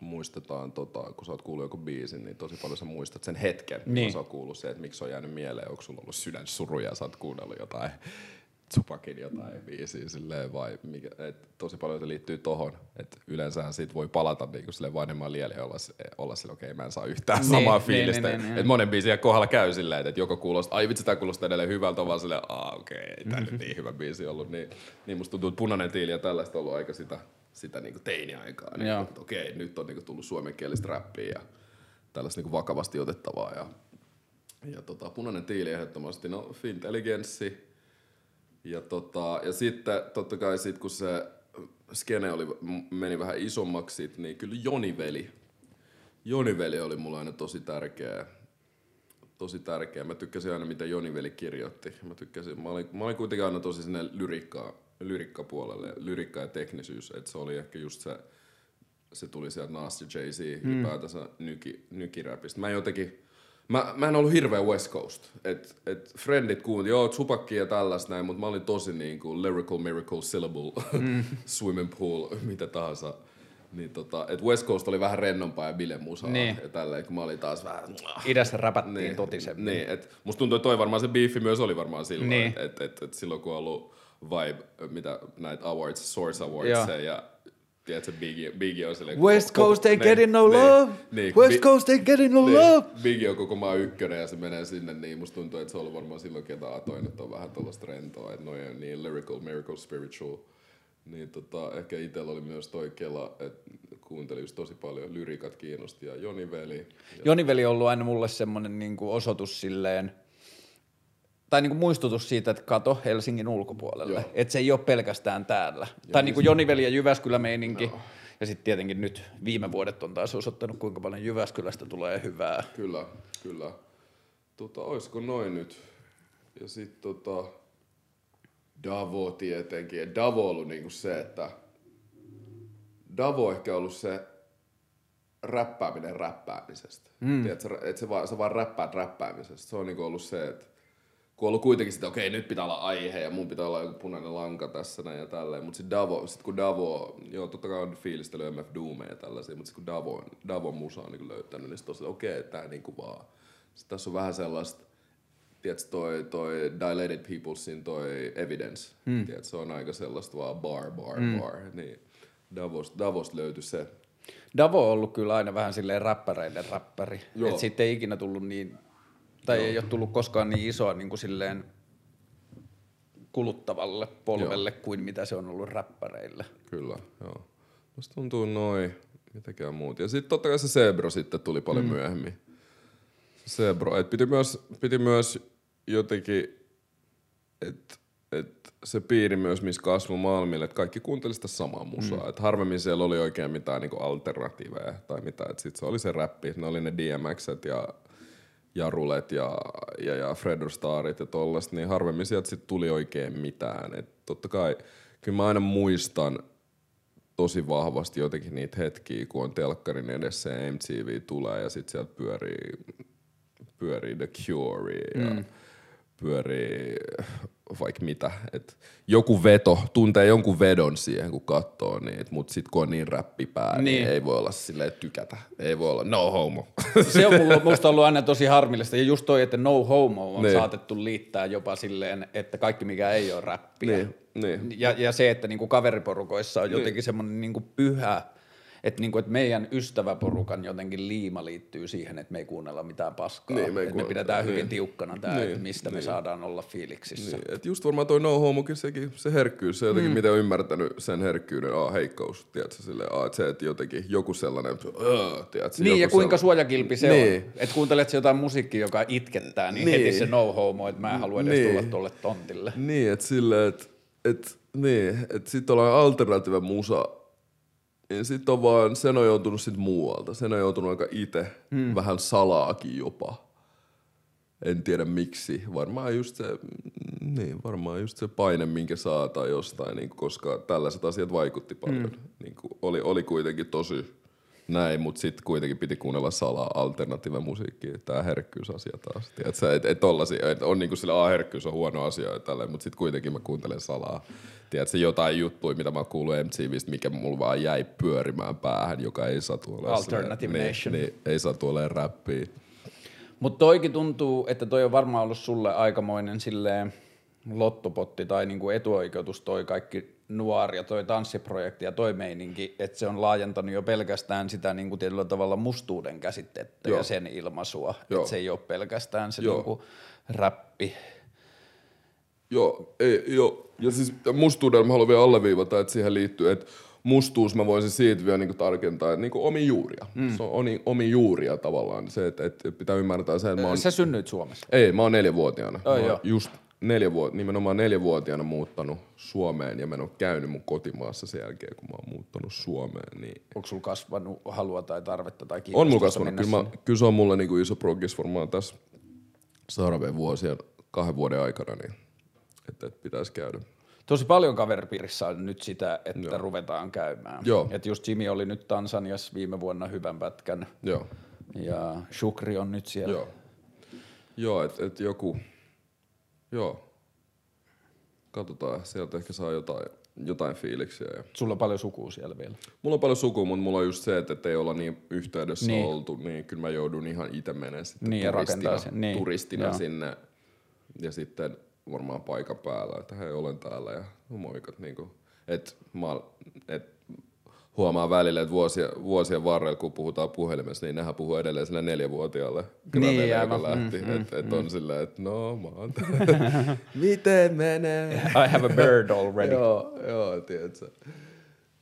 muistetaan, tota, kun sä oot kuullut joku biisin, niin tosi paljon sä muistat sen hetken, niin. Kun sä oot kuullut se, että miksi se on jäänyt mieleen, onko sulla ollut sydänsuruja ja sä oot kuunnellut jotain Tupakin jotain biisiä silleen vai mikä, et tosi paljon se liittyy tohon, että yleensä siitä voi palata niinku sille vanhemman lielle ja olla, olla sille, okei mä en saa yhtään
Niin,
samaa
niin,
fiilistä.
niin, niin,
että monen biisin kohdalla käy silleen, että joko kuulostaa, ai vitsi tää kuulostaa edelleen hyvältä, vaan silleen, aa okei, ei tää nyt niin hyvä biisi ollut. Niin, niin musta tuntuu, että punainen tiili ja tällaista on ollut aika sitä, sitä niinku teiniaikaa. Niin, että okei, nyt on niinku tullut suomenkielistä räppiä ja tällaista niinku vakavasti otettavaa. Ja, ja tota, punainen tiili ehdottomasti, no Fintelligenssi, ja, tota, ja sitten totta kai sit kun se skene oli, meni vähän isommaksi, niin kyllä Joniveli. Joniveli oli mulla aina tosi tärkeä. Tosi tärkeä. Mä tykkäsin aina, mitä Joniveli kirjoitti. Mä, tykkäsin, mä, olin, mä olin kuitenkin aina tosi sinne lyrikkaa, lyrikkapuolelle, lyrikka ja teknisyys. Että se oli ehkä just se, se tuli sieltä Nas ja Jay-Z mm. ylipäätänsä nyki, nykiräpistä. Mä jotenkin, Mä, mä en ollut hirveä West Coast. Et, et friendit kuunteli, joo, Tupakki ja tällaista näin, mutta mä olin tosi niinku lyrical miracle syllable, mm. swimming pool, mitä tahansa. Niin tota, et West Coast oli vähän rennompaa ja bilemusaa
Niin.
ja tälleen, kun mä olin taas vähän...
Idässä räpättiin
Niin,
totisemmin.
niin et musta tuntuu, että toi varmaan se biifi myös oli varmaan silloin,
Niin.
että et, et, et silloin kun on ollut Vibe, mitä näitä awards, Source. Awards ja tiedätkö, Biggie, Biggie on silleen...
West
koko-
Coast ain't
niin,
getting no
niin,
love.
Niin,
West
Bi-
Coast ain't getting no
niin,
love.
Biggie on koko maa ykkönen ja se menee sinne, niin musta tuntuu, että se on ollut varmaan silloin ketä atoin, että on vähän tuollaista rentoa, että noi on niin lyrical, miracle, spiritual. Niin tota, ehkä itsellä oli myös toi kela, että kuuntelin just tosi paljon, lyrikat kiinnosti ja Joni Veli. Ja,
Joniveli on ollut aina mulle semmoinen niinku osoitus silleen, tai niinku muistutus siitä, että kato Helsingin ulkopuolelle.
Joo.
Että se ei ole pelkästään täällä. tai niinku Joniveli ja Jyväskylä meininki. No. Ja sitten tietenkin nyt viime vuodet on taas osoittanut, kuinka paljon Jyväskylästä tulee hyvää.
Kyllä, kyllä. Tota, oisko noin nyt? Ja sit tota, Davo tietenkin. Ja Davo on ollut niinku se, että Davo on ehkä ollut se räppääminen räppäämisestä. Mm. Tiedätkö, että se vaan, sä vaan räppäät räppäämisestä. Se on niinku ollut se, että kun on ollut kuitenkin sitä, okei, nyt pitää olla aihe ja mun pitää olla joku punainen lanka tässä näin ja tälleen. Mutta sitten Davo, sit kun Davo, joo totta kai on fiilistely MF Doomia ja tällaisia, mutta sitten kun Davo, Davo musa on niinku löytänyt, niin sitten on okei, okay, tää niinku vaan. Sitten tässä on vähän sellaista, tiedätkö, toi, toi Dilated Peoplesin toi Evidence, mm. tiedätkö, se on aika sellaista vaan bar, bar, mm. bar, niin Davos, Davos löytyi se.
Davo on ollut kyllä aina vähän silleen räppäreiden räppäri. Että siitä ei ikinä tullut niin, tai Joo. ei ole tullut koskaan niin isoa niin kuin silleen kuluttavalle polvelle Joo. kuin mitä se on ollut räppäreille.
Kyllä, joo. Musta tuntuu noin, mitäkään muut. Ja sitten totta kai se Sebro sitten tuli paljon mm. myöhemmin. Se Sebro, et piti myös, piti myös jotenkin, että et se piiri myös, missä kasvoi Malmille, että kaikki kuunteli sitä samaa musaa. Mm. Et harvemmin siellä oli oikein mitään niinku alternatiiveja tai mitään. Sitten se oli se räppi, ne oli ne DMXet ja Jarulet ja, ja, ja Fred Starit ja tollaista, niin harvemmin sieltä sit tuli oikein mitään. Et totta kai, kyllä mä aina muistan tosi vahvasti jotenkin niitä hetkiä, kun on telkkarin edessä ja MTV tulee ja sitten sieltä pyörii, pyörii The Cure ja mm. pyörii vaikka mitä. Et joku veto, tuntee jonkun vedon siihen, kun katsoo niitä, mutta sitten kun on niin räppipää, niin.
Niin.
niin ei voi olla silleen tykätä. Ei voi olla no homo.
Se on mulla, musta ollut aina tosi harmillista. Ja just toi, että no homo on
Niin.
saatettu liittää jopa silleen, että kaikki mikä ei ole räppiä.
Niin, niin.
Ja, ja se, että niinku kaveriporukoissa on jotenkin semmoinen niinku pyhä, että, niinku, että meidän ystäväporukan jotenkin liima liittyy siihen, että me ei kuunnella mitään paskaa.
Niin, me
me pidetään hyvin
niin.
tiukkana tämä,
Niin,
että mistä me
niin.
saadaan olla fiiliksissä.
Niin, et just varmaan toi no homokin, sekin, se herkkyys, se jotenkin, mm. miten on ymmärtänyt sen herkkyyden, aa, heikkous, tiedätkö, aa, että se, että jotenkin joku sellainen, öö, tiedätkö,
Niin,
joku
ja kuinka
sellainen-
suojakilpi se
Niin.
on. Että kuuntelet sä jotain musiikkia, joka itkettää, niin,
Niin.
heti se no homo, että mä en halua edes
Niin.
tulla tolle tontille.
Niin, että silleen, että et, niin, että sit ollaan alternatiivinen musa, niin sit on vaan, sen on joutunut sit muualta. Sen on joutunut aika itse, hmm. vähän salaakin jopa. En tiedä miksi. Varmaan just se, mm, niin, varmaan just se paine, minkä saa tai jostain, niin, koska tällaiset asiat vaikutti paljon. Hmm. Niin, oli, oli kuitenkin tosi näin, mutta sitten kuitenkin piti kuunnella salaa alternatiivinen musiikkia. Tämä herkkyysasia taas. Tiedätkö, et, et tollasia, et on niinku sillä, herkkyys on huono asia ja tälleen, mutta sitten kuitenkin mä kuuntelen salaa. Tiedätkö, jotain juttuja, mitä mä oon kuullut MTVstä, mikä mulla vaan jäi pyörimään päähän, joka ei saa tuolla
Alternative
niin,
Nation.
Niin, ei saa tuolla räppiä.
Mutta toikin tuntuu, että toi on varmaan ollut sulle aikamoinen silleen lottopotti tai niinku etuoikeutus toi kaikki nuori ja toi tanssiprojekti ja toi meininki, että se on laajentanut jo pelkästään sitä niinku tietyllä tavalla mustuuden käsitettä
Joo.
ja sen ilmaisua, että se ei ole pelkästään se
Joo.
niinku räppi.
Joo, ei, joo. Ja siis mustuudella mä haluan vielä alleviivata, että siihen liittyy, että mustuus mä voisin siitä vielä niinku tarkentaa, että niinku omi juuria. Mm. Se on omi, omi juuria tavallaan. Se, että, että pitää ymmärtää sen, että mä oon...
Sä synnyit Suomessa.
Ei, mä oon neljävuotiaana.
Joo,
mä oon
joo.
just neljä vuot, nimenomaan neljävuotiaana muuttanut Suomeen ja mä en ole käynyt mun kotimaassa sen jälkeen, kun mä oon muuttanut Suomeen. Niin
Onko sulla kasvanut halua tai tarvetta tai
on mulla kasvanut. Kyllä, mä, kyllä se on mulle niinku iso progress varmaan tässä seuraavien vuosien kahden vuoden aikana, niin että, että pitäisi käydä.
Tosi paljon kaveripiirissä on nyt sitä, että Joo. ruvetaan käymään.
Joo.
Et just Jimmy oli nyt Tansaniassa viime vuonna hyvän pätkän
Joo,
ja Shukri on nyt siellä.
joo. Joo, että et joku, joo. Katsotaan, sieltä ehkä saa jotain, jotain fiiliksiä. Ja.
Sulla on paljon sukua siellä vielä.
Mulla on paljon sukua, mutta mulla on just se, että ei olla niin yhteydessä
Niin.
oltu, niin kyllä mä joudun ihan itse menemään sitten
Niin,
turistina,
sen, niin,
turistina
joo.
sinne. Ja sitten varmaan paikan päällä, että hei, olen täällä ja moikat. Niin kuin, et, mä, et, huomaa välillä, että vuosien, vuosien varrella, kun puhutaan puhelimessa, niin nehän puhuu edelleen sille neljävuotiaalle joka
aivan.
lähti.
Mm,
Mm, että et on silleen, että no mä oon Miten menee?
I have a bird already.
joo, joo, tiedätkö.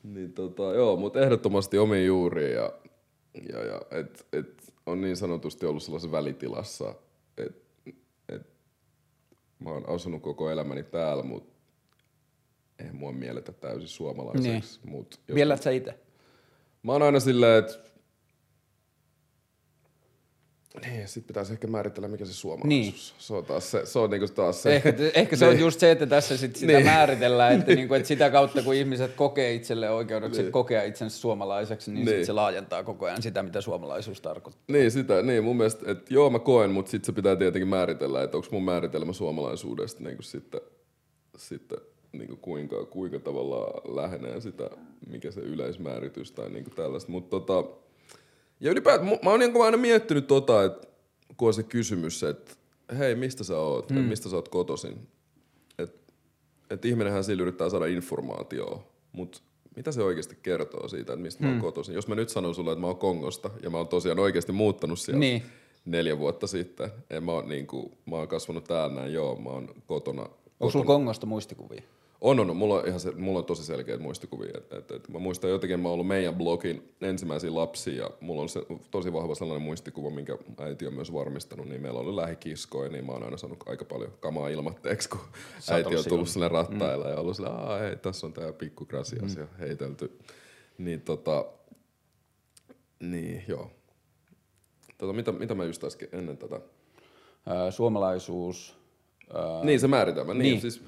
Niin tota, joo, mutta ehdottomasti omiin juuriin ja, ja, ja et, et on niin sanotusti ollut sellaisessa välitilassa, että et, mä oon asunut koko elämäni täällä, mutta eihän mua mielletä täysin suomalaiseksi.
Niin.
Mut jos-
Miellät sä itse?
Mä oon aina silleen, että niin, sit pitäisi ehkä määritellä, mikä se suomalaisuus niin. Se on taas se, se on niinku taas se.
Ehkä, ehkä se on
Niin.
just se, että tässä sit sitä
Niin.
määritellään, että, niinku, että sitä kautta kun ihmiset kokee itselle oikeudeksi niin. kokea itsensä suomalaiseksi, niin, niin. Sit
Niin.
se laajentaa koko ajan sitä, mitä suomalaisuus tarkoittaa.
Niin, sitä, niin mun mielestä, että joo mä koen, mutta sitten se pitää tietenkin määritellä, että onko mun määritelmä suomalaisuudesta niin sitten, sitten niin kuin kuinka, kuinka tavallaan lähenee sitä, mikä se yleismääritys tai niin kuin tällaista. Mutta tota, ja ylipäätään mä oon niin aina miettinyt tota, että kun on se kysymys, että hei, mistä sä oot, mm. mistä sä oot kotoisin. Että et ihminenhän sillä yrittää saada informaatiota, mutta mitä se oikeasti kertoo siitä, että mistä mm. mä oon kotoisin? Jos mä nyt sanon sulle, että mä oon Kongosta ja mä oon tosiaan oikeasti muuttanut siellä
Niin.
neljä vuotta sitten. En mä, oon, niin kuin, mä oon kasvanut täällä näin, joo, mä oon kotona.
Onko sulla Kongosta muistikuvia?
On, on, on. Mulla on, ihan se, mulla on tosi selkeät muistikuvia. Et, et, et, mä muistan jotenkin, mä oon ollut meidän blogin ensimmäisiä lapsia ja mulla on se, tosi vahva sellainen muistikuva, minkä äiti on myös varmistanut. Niin meillä oli lähikiskoja, niin mä oon aina saanut aika paljon kamaa ilmatteeksi, kun
Sä
äiti on tullut sinne rattailla mm. ja ollut sillä, Aa, hei, tässä on tää pikku grasias mm. heitelty. Niin tota, niin joo. Tota, mitä, mitä mä just äsken ennen tätä
suomalaisuus. Ää,
niin, se määritelmä. Niin.
niin.
Siis,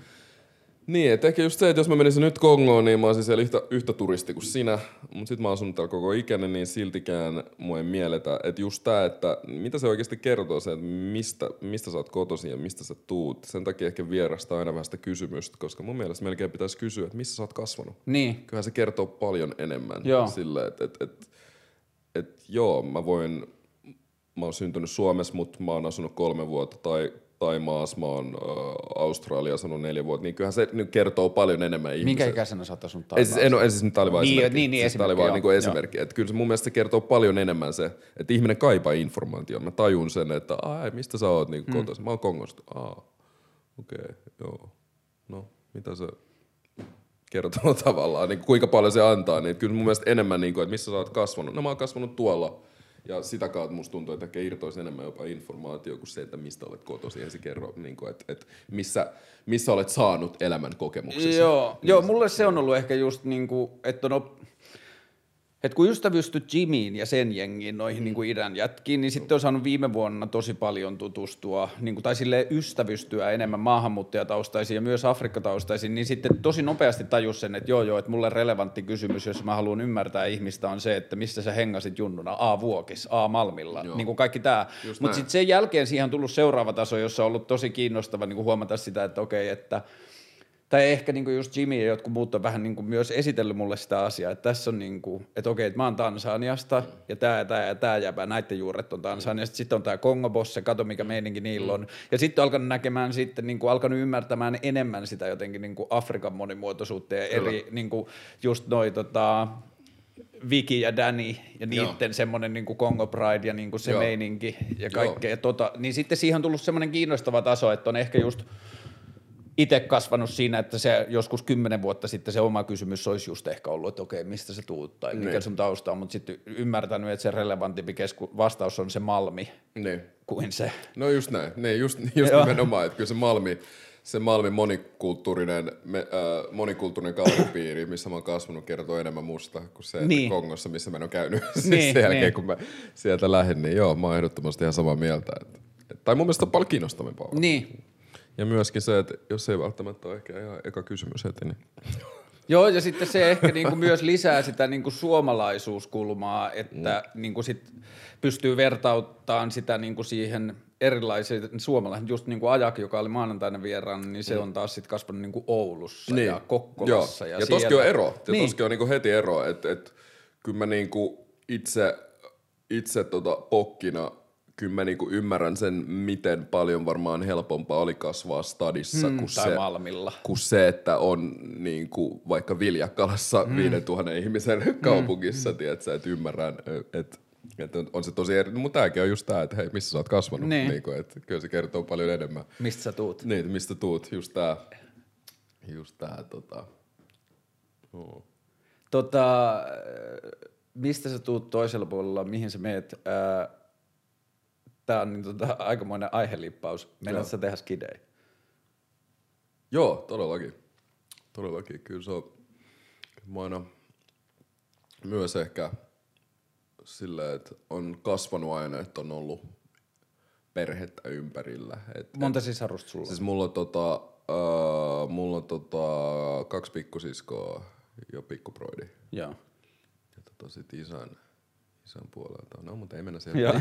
niin, että ehkä just se, että jos mä menisin nyt Kongoon, niin mä olisin siellä yhtä, yhtä turisti kuin sinä, mutta sit mä oon asunut täällä koko ikäni, niin siltikään mua ei mielletä, että just tää, että mitä se oikeasti kertoo se, että mistä, mistä sä oot kotoisin ja mistä sä tuut. Sen takia ehkä vierastaa aina vähän sitä kysymystä, koska mun mielestä melkein pitäisi kysyä, että missä sä oot kasvanut.
Niin,
Kyllähän se kertoo paljon enemmän.
Joo.
Sille, että et, et, et, joo, mä voin, mä oon syntynyt Suomessa, mutta mä oon asunut kolme vuotta tai tai maassa, mä oon äh, Australia asunut neljä vuotta, niin kyllähän se nyt kertoo paljon enemmän ihmisiä.
minkä ikäisenä sä oot asunut
siis, en, ei, siis, tää oli vain
Niin,
esimerkki.
niin, niin,
siis
esimerkki,
vaan
joo,
niinku
joo.
esimerkki. Että kyllä se mun mielestä se kertoo paljon enemmän se, että ihminen kaipaa informaatiota. Mä tajun sen, että ai, mistä sä oot niin
Mm.
kotoisin. Mä oon Kongosta. Aa, okei, okay, joo. No, mitä se kertoo tavallaan, niin kuinka paljon se antaa. Niin kyllä mun mielestä enemmän, niin kuin, että missä sä oot kasvanut. No mä oon kasvanut tuolla. Ja sitä kautta musta tuntuu, että ehkä irtoisi enemmän jopa informaatio kuin se, että mistä olet kotoisin. Ei se kerro, niin kuin, että, että missä, missä olet saanut elämän kokemuksesi.
Joo, joo, mulle se on ollut ehkä just niinku, että on op... Et kun ystävystyt Jimiin ja sen jengiin, noihin niin kuin idän jätkiin, niin sitten on saanut viime vuonna tosi paljon tutustua, niin kuin, tai sille ystävystyä enemmän maahanmuuttajataustaisiin ja myös afrikkataustaisiin, niin sitten tosi nopeasti tajus sen, että joo joo, että mulle relevantti kysymys, jos mä haluan ymmärtää ihmistä, on se, että missä sä hengasit junnuna, A Vuokis, A Malmilla,
Joo.
niin kuin kaikki tämä. Mutta sitten sen jälkeen siihen on tullut seuraava taso, jossa on ollut tosi kiinnostava niin kuin huomata sitä, että okei, että tai ehkä niin just Jimmy ja jotkut muut on vähän niin myös esitellyt mulle sitä asiaa, että tässä on niin kuin, että okei, että mä oon Tansaniasta ja tämä ja tämä ja tämä jäbä, näiden juuret on Tansaniasta, sitten on tämä Kongobosse, kato mikä meininki niillä on. Ja sitten alkanut näkemään sitten, niin kuin, alkanut ymmärtämään enemmän sitä jotenkin niin kuin Afrikan monimuotoisuutta ja eri, niin kuin just noi tota, Viki ja Danny ja niiden semmoinen niin Congo Pride ja niin kuin se
Joo.
meininki ja kaikkea. Tota, niin sitten siihen on tullut semmoinen kiinnostava taso, että on ehkä just itse kasvanut siinä, että se joskus kymmenen vuotta sitten se oma kysymys olisi just ehkä ollut, että okei, mistä sä tuut tai mikä
Niin.
sun tausta on, mutta sitten ymmärtänyt, että se relevantimpi kesku- vastaus on se Malmi
Niin.
kuin se.
No just näin, niin just, just
Joo.
nimenomaan, että kyllä se Malmi, se Malmin monikulttuurinen, me, äh, monikulttuurinen kaupunkipiiri, missä mä oon kasvanut, kertoo enemmän musta kuin se,
Niin.
Kongossa, missä mä en ole käynyt siis
Niin,
sen jälkeen,
niin.
kun mä sieltä lähdin, niin joo, mä oon ehdottomasti ihan samaa mieltä. Että, et, tai mun mielestä on paljon kiinnostavampaa.
Niin.
Ja myöskin se, että jos ei välttämättä ole ehkä ihan eka kysymys heti, niin
Joo, ja sitten se ehkä niinku myös lisää sitä niinku suomalaisuuskulmaa, että niinku sit pystyy vertauttamaan sitä niinku siihen erilaisiin suomalaisiin, just niin kuin Ajak, joka oli maanantaina vieraana, niin se on taas sitten kasvanut niinku Oulussa niin. ja Kokkolassa.
Joo.
Ja,
Ja,
siellä.
toskin on ero. Ja
Niin.
toskin on niinku heti ero, että et, kyllä mä niinku itse, itse tota pokkina kyllä mä niinku ymmärrän sen, miten paljon varmaan helpompaa oli kasvaa stadissa
Mm,
kuin, se,
Malmilla.
kuin se, että on niinku vaikka Viljakkalassa mm. 5000 ihmisen kaupungissa, mm. tiedätkö, että ymmärrän, että että on, on se tosi eri, mutta tämäkin on just tämä, että hei, missä sä oot kasvanut,
Niin.
niinku, että kyllä se kertoo paljon enemmän.
Mistä sä tuut?
Niin, mistä tuut, just tää, just tää tota, joo.
Tota, äh, mistä sä tuut toisella puolella, mihin sä meet? Ää, Tää on niin tota, aikamoinen aihelippaus.
Joo.
sä tehdä skidei?
Joo, todellakin. Todellakin, kyllä se on, mä aina myös ehkä silleen, että on kasvanut aina, että on ollut perhettä ympärillä. Et,
Monta sisarusta sulla?
Siis mulla on, tota, uh, mulla on tota, kaksi pikkusiskoa ja pikkuproidi.
Joo.
Ja tota sit isän, isän puolelta. No, mutta ei mennä siihen.
Joo.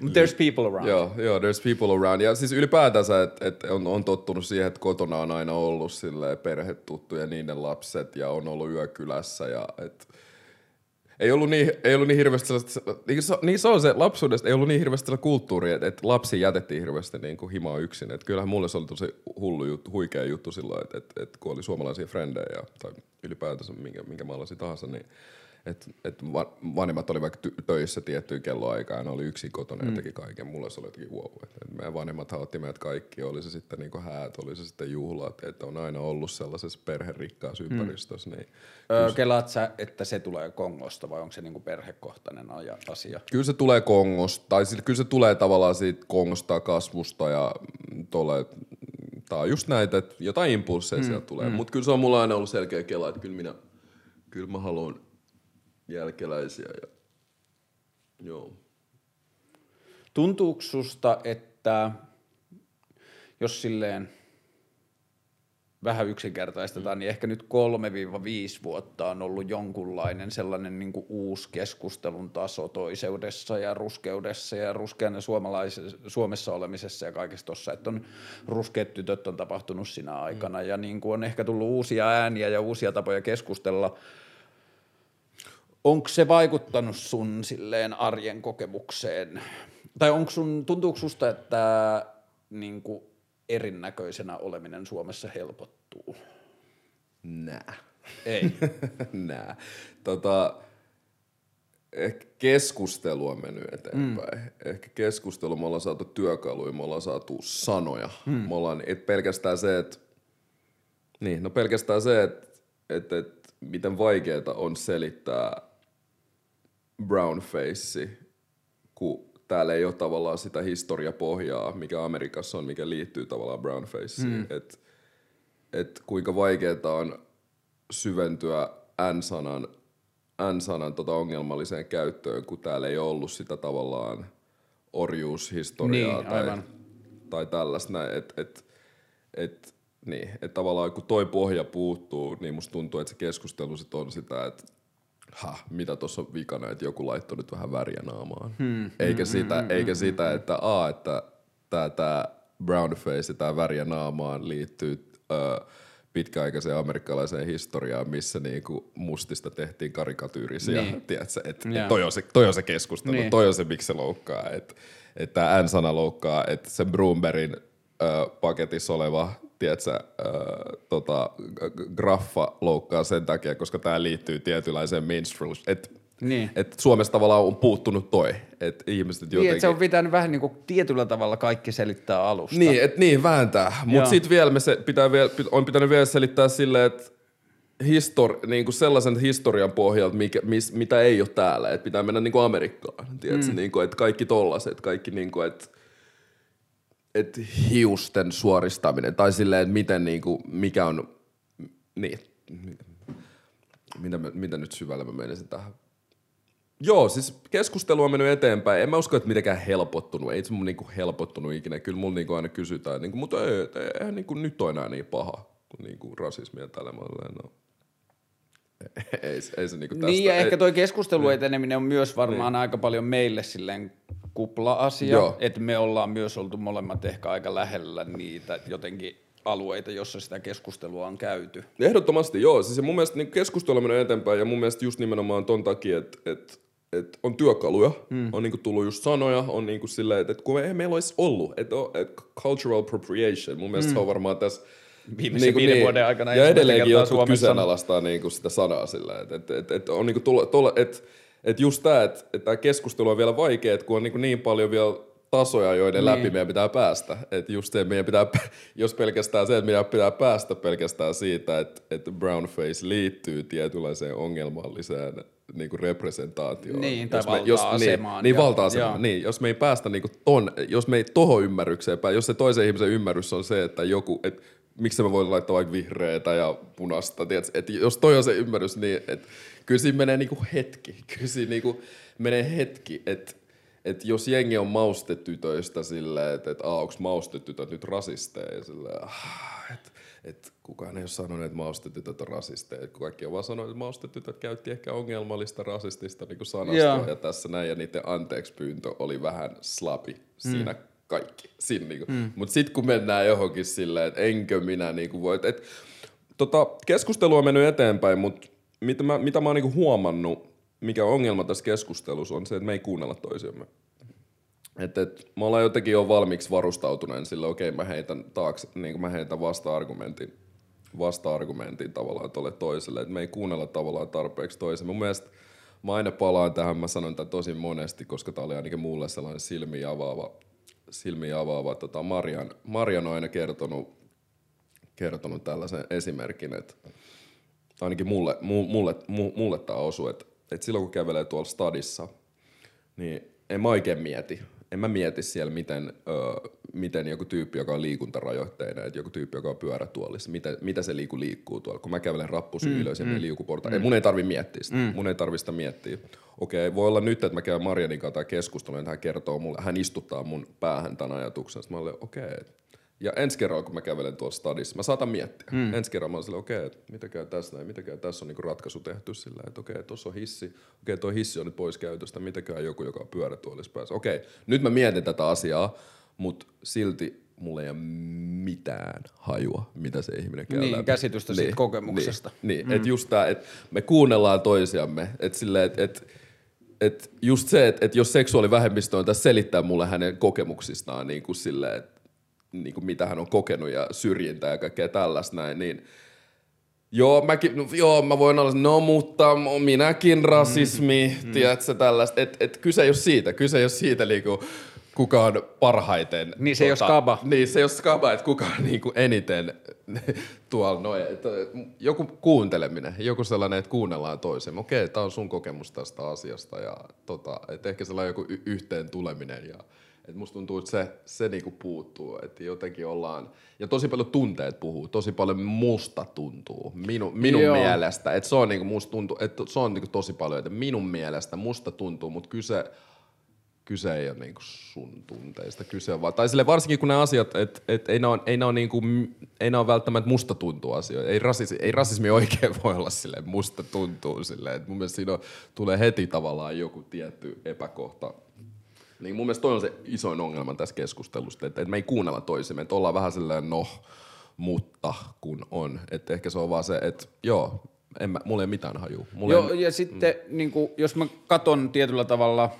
But There's people around.
Joo, joo, there's people around. Ja siis ylipäätänsä, että et on, on tottunut siihen, että kotona on aina ollut silleen perhetuttu ja niiden lapset ja on ollut yökylässä ja et, ei ollut niin, ei ollut niin hirveästi sellaista, niin se, niin se on se lapsuudesta, ei ollut niin hirveästi sellaista kulttuuria, että, että lapsi jätettiin hirveästi niin kuin himaa yksin. Että kyllähän mulle se oli tosi hullu juttu, huikea juttu silloin, että, että, että kun oli suomalaisia frendejä tai ylipäätänsä minkä, minkä maalaisia tahansa, niin että et va- vanhemmat oli vaikka ty- töissä tiettyyn kelloaikaan ja ne oli yksin kotona ja teki kaiken. Mulle se oli jotenkin wow. Että et meidän vanhemmat otti meidät kaikki, oli se sitten niinku häät, oli se sitten juhlat, että on aina ollut sellaisessa perherikkaassa ympäristössä. Niin
Öö, kelaat sä, että se tulee Kongosta vai onko se niinku perhekohtainen asia?
Kyllä se tulee Kongosta, tai siis kyllä se tulee tavallaan siitä Kongosta kasvusta ja mm, tolle, tai just näitä, että jotain impulsseja mm, sieltä tulee. Mm. Mutta kyllä se on mulla aina ollut selkeä kela, että kyllä minä, kyllä mä haluan jälkeläisiä ja joo.
Tuntuuko susta, että jos silleen vähän yksinkertaistetaan, niin ehkä nyt 3-5 vuotta on ollut jonkunlainen sellainen niin kuin uusi keskustelun taso toiseudessa ja ruskeudessa ja ruskeana Suomessa olemisessa ja kaikessa tossa, että on ruskeat tytöt on tapahtunut sinä aikana ja niin kuin on ehkä tullut uusia ääniä ja uusia tapoja keskustella. Onko se vaikuttanut sun silleen arjen kokemukseen? Tai onko sun, tuntuuko susta, että niin kuin erinäköisenä oleminen Suomessa helpottuu?
Nää.
Ei.
Nää. Tota, ehkä keskustelu on mennyt eteenpäin. Mm. Ehkä keskustelu, me ollaan saatu työkaluja, me ollaan saatu sanoja. Mm. Me ollaan, et pelkästään se, että niin, no pelkästään se, että et, et, miten vaikeaa on selittää brownface, kun täällä ei ole tavallaan sitä historiapohjaa, mikä Amerikassa on, mikä liittyy tavallaan brownfaceen. Mm. Että et kuinka vaikeaa on syventyä N-sanan, N-sanan tota ongelmalliseen käyttöön, kun täällä ei ollut sitä tavallaan orjuushistoriaa
Niin,
tai,
aivan.
tai tällaista. näin, Et, et, et, niin, et tavallaan kun toi pohja puuttuu, niin musta tuntuu, että se keskustelu sit on sitä, että ha, mitä tuossa on vikana, että joku laittoi nyt vähän väriä naamaan. Hmm, eikä, sitä, hmm, eikä sitä, että a, että tää brownface ja tää väriä naamaan liittyy ö, pitkäaikaiseen amerikkalaiseen historiaan, missä niinku mustista tehtiin karikatyyrisiä.
Niin.
Tiedätkö, et,
Joo.
et toi, on se, toi on se keskustelu,
Niin.
toi on se, miksi se loukkaa. Että et tämä N-sana loukkaa, että se Broomberin ö, paketissa oleva tiedätkö, ö, tota, graffa loukkaa sen takia, koska tämä liittyy tietynlaiseen minstrel. Että
Niin.
et Suomessa tavallaan on puuttunut toi, että ihmiset
niin,
jotenkin...
että se on pitänyt vähän niin kuin tietyllä tavalla kaikki selittää alusta.
Niin, et niin, vääntää. Mutta sitten vielä me se, pitää vielä, on pitänyt vielä selittää silleen, että histori, niinku sellaisen historian pohjalta, mikä, mis, mitä ei ole täällä, että pitää mennä niinku Amerikkaan. Tiedätkö, mm. niinku, että kaikki tollaset, kaikki niinku, että et hiusten suoristaminen tai silleen, että miten niinku, mikä on, niin, mitä, mä- mitä nyt syvällä mä menisin tähän? Joo, siis keskustelu on mennyt eteenpäin. En mä usko, että mitenkään helpottunut. Ei se mun niinku helpottunut ikinä. Kyllä mulla niinku aina kysytään, niinku, mutta ei, eihän niinku nyt ole enää niin paha kuin niinku rasismi ja tällä malleen. No. Ei, ei se niinku tästä.
Niin, ja
ei,
ehkä toi keskustelun eteneminen on myös varmaan aika paljon meille silleen kupla-asia, että me ollaan myös oltu molemmat ehkä aika lähellä niitä jotenkin alueita, jossa sitä keskustelua on käyty.
Ehdottomasti, joo. Siis mun mielestä niin keskustelu on mennyt eteenpäin ja mun mielestä just nimenomaan ton takia, että et, et on työkaluja, mm. on niinku tullut just sanoja, on niinku silleen, että et kun ei meillä olisi ollut, että et cultural appropriation, mun mielestä mm. se on varmaan tässä
Viimeisen viiden vuoden aikana
Ja edelleenkin jotkut
Suomessa.
kyseenalaistaa niinku sitä sanaa sillä, että et, et, et on niinku tullut, tulla, että et just tämä, että et tämä keskustelu on vielä vaikea, että kun on niinku niin paljon vielä tasoja, joiden niin. läpi meidän pitää päästä. Että just se, meidän pitää, jos pelkästään se, että meidän pitää päästä pelkästään siitä, että, että brownface liittyy tietynlaiseen ongelmalliseen niin kuin representaatioon.
Niin, tai
jos me, jos, niin, niin,
ja-
valta-asemaan. Niin, jos me ei päästä niin kuin ton, jos me ei tohon ymmärrykseen päästä, jos se toisen ihmisen ymmärrys on se, että joku, että miksi mä voin laittaa vaikka vihreätä ja punasta, tiedätkö? jos toi on se ymmärrys, niin että kyllä siinä menee niinku hetki, kyllä siinä niinku menee hetki, että et jos jengi on maustetytöistä silleen, että et, onko maustetytöt nyt rasisteja, ja silleen, ah, että et, kukaan ei ole sanonut, että maustetytöt on rasisteja. Et kaikki on vaan sanonut, että maustetytöt käytti ehkä ongelmallista rasistista niin sanastoa,
Joo.
ja tässä näin, ja niiden anteeksi pyyntö oli vähän slapi siinä kaikki. Siinä, niinku. mm. Mutta sitten kun mennään johonkin silleen, että enkö minä niinku voi, et, tota, keskustelu on mennyt eteenpäin, mutta mitä mä, mitä mä oon niinku huomannut, mikä on ongelma tässä keskustelussa, on se, että me ei kuunnella toisiamme. Et, et, me ollaan jotenkin jo valmiiksi varustautuneen sille, okei mä heitän taakse, niin mä heitän vasta-argumentin, vasta-argumentin tavallaan tolle toiselle, että me ei kuunnella tavallaan tarpeeksi toisen. Mun mielestä mä aina palaan tähän, mä sanon tätä tosi monesti, koska tää oli ainakin mulle sellainen silmiä avaava, silmiä avaava tota Marian, Marian on aina kertonut, kertonut tällaisen esimerkin, että ainakin mulle, mu, mulle, mu, mulle tämä osui, että, että silloin kun kävelee tuolla stadissa, niin en mä oikein mieti. En mä mieti siellä, miten, ö, miten joku tyyppi, joka on liikuntarajoitteinen, että joku tyyppi, joka on pyörätuolissa, mitä, mitä se liiku liikkuu tuolla. Kun mä kävelen rappusi mm, ylös ja mm, liukuporta. Mm. Ei, mun ei tarvi miettiä sitä. Mm. Mun ei tarvi sitä miettiä. Okei, voi olla nyt, että mä käyn Marianin kanssa keskustelun, että hän kertoo mulle, hän istuttaa mun päähän tämän ajatuksen. Sitten mä olen, okei, ja ensi kerralla, kun mä kävelen tuolla stadissa, mä saatan miettiä. Mm. Ensi kerralla mä oon silleen, okei, okay, mitä käy tässä näin, mitä käy tässä on niinku ratkaisu tehty sillä, että okei, okay, tuossa on hissi, okei, okay, tuo hissi on nyt pois käytöstä, mitä käy joku, joka on pyörätuolissa päässä. Okei, okay, nyt mä mietin tätä asiaa, mutta silti mulla ei ole mitään hajua, mitä se ihminen käy
Niin,
läpi.
käsitystä siitä kokemuksesta.
Niin, niin mm. että just tää, että me kuunnellaan toisiamme, että silleen, että et, et just se, että et jos seksuaalivähemmistö on tässä selittää mulle hänen kokemuksistaan niin kuin silleen, että niin kuin mitä hän on kokenut ja syrjintää ja kaikkea tällaista näin, niin Joo, mäkin, no, joo, mä voin olla, no mutta minäkin rasismi, mm, tiedätkö, tällaista. Et, et kyse ei ole siitä, kyse ei ole siitä niinku, kuka on parhaiten. tota,
Niin se ei ole skaba.
Niin, se ei ole skaba, että kuka on niinku eniten tuolla noin. Joku kuunteleminen, joku sellainen, että kuunnellaan toisen. Okei, tämä on sun kokemus tästä asiasta ja tota, et ehkä sellainen joku y- yhteen tuleminen ja et musta tuntuu, että se, se niinku puuttuu, että jotenkin ollaan, ja tosi paljon tunteet puhuu, tosi paljon musta tuntuu, minu, minun
Joo.
mielestä, että se on niinku musta tuntuu, että se on niinku tosi paljon, että minun mielestä musta tuntuu, mutta kyse, kyse ei ole niinku sun tunteista, kyse on vaan, tai sille varsinkin kun ne asiat, että et ei ne ole, ei ne ole, niinku, ei ne ole välttämättä musta tuntuu asioita, ei rasismi, ei rasismi oikein voi olla silleen musta tuntuu silleen, että mun mielestä siinä on, tulee heti tavallaan joku tietty epäkohta, niin mun mielestä toi on se isoin ongelma tässä keskustelusta, että, että me ei kuunnella toisemme, että ollaan vähän silleen no, mutta kun on. Että ehkä se on vaan se, että joo, en mä, mulla ei mitään hajua. Mulla
Joo,
ei,
ja sitten mm. niin kuin, jos mä katon tietyllä tavalla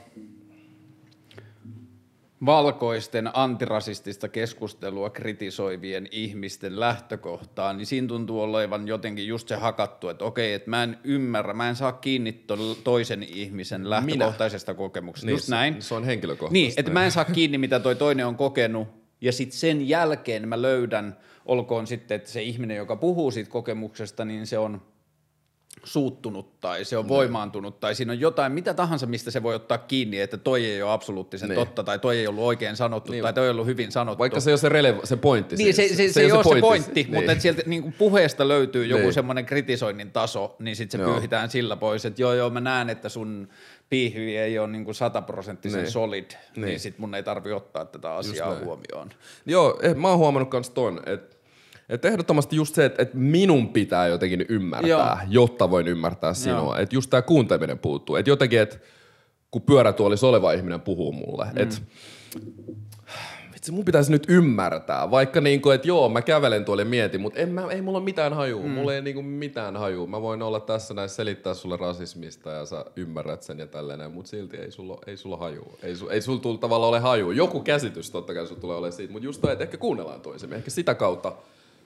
valkoisten antirasistista keskustelua kritisoivien ihmisten lähtökohtaa, niin siinä tuntuu olevan jotenkin just se hakattu, että okei, että mä en ymmärrä, mä en saa kiinni to- toisen ihmisen lähtökohtaisesta kokemuksesta.
niin,
just näin.
Se, se on henkilökohtaista.
Niin, että mä en saa kiinni, mitä toi toinen on kokenut, ja sitten sen jälkeen mä löydän, olkoon sitten, että se ihminen, joka puhuu siitä kokemuksesta, niin se on suuttunut tai se on voimaantunut tai siinä on jotain, mitä tahansa, mistä se voi ottaa kiinni, että toi ei ole absoluuttisen
Niin.
totta tai toi ei ollut oikein sanottu
Niin.
tai toi ei ollut hyvin sanottu.
Vaikka se ei ole se, releva- se pointti
Niin, se,
siis.
se, se, se ei ole se pointti,
niin.
mutta että sieltä niin puheesta löytyy joku
Niin.
semmoinen kritisoinnin taso, niin sitten se
Joo.
pyyhitään sillä pois, että joo joo mä näen, että sun piihvi ei ole niin sataprosenttisen
Niin.
solid, niin,
Niin.
sitten mun ei tarvi ottaa tätä asiaa huomioon.
Joo, eh, mä oon huomannut kans ton, että et ehdottomasti just se, että et minun pitää jotenkin ymmärtää,
Joo.
Jotta voin ymmärtää sinua. Että just tää kuunteleminen puuttuu. Että jotenkin, että kun pyörätuolissa oleva ihminen puhuu mulle, mm. että vitsi, mun pitäisi nyt ymmärtää. Vaikka niinku, että joo, mä kävelen tuolla ja mietin, mutta en mä, ei mulla ole mitään hajua. Mm. Mulla ei niinku mitään hajua. Mä voin olla tässä näin selittää sulle rasismista ja sä ymmärrät sen ja tälleen, mutta silti ei sulla, ei sulla hajua. Ei, su, ei sulla tulla tavallaan ole hajua. Joku käsitys totta kai sulla tulee olemaan siitä, mutta just toi, että ehkä kuunnellaan toisemme. Ehkä sitä kautta,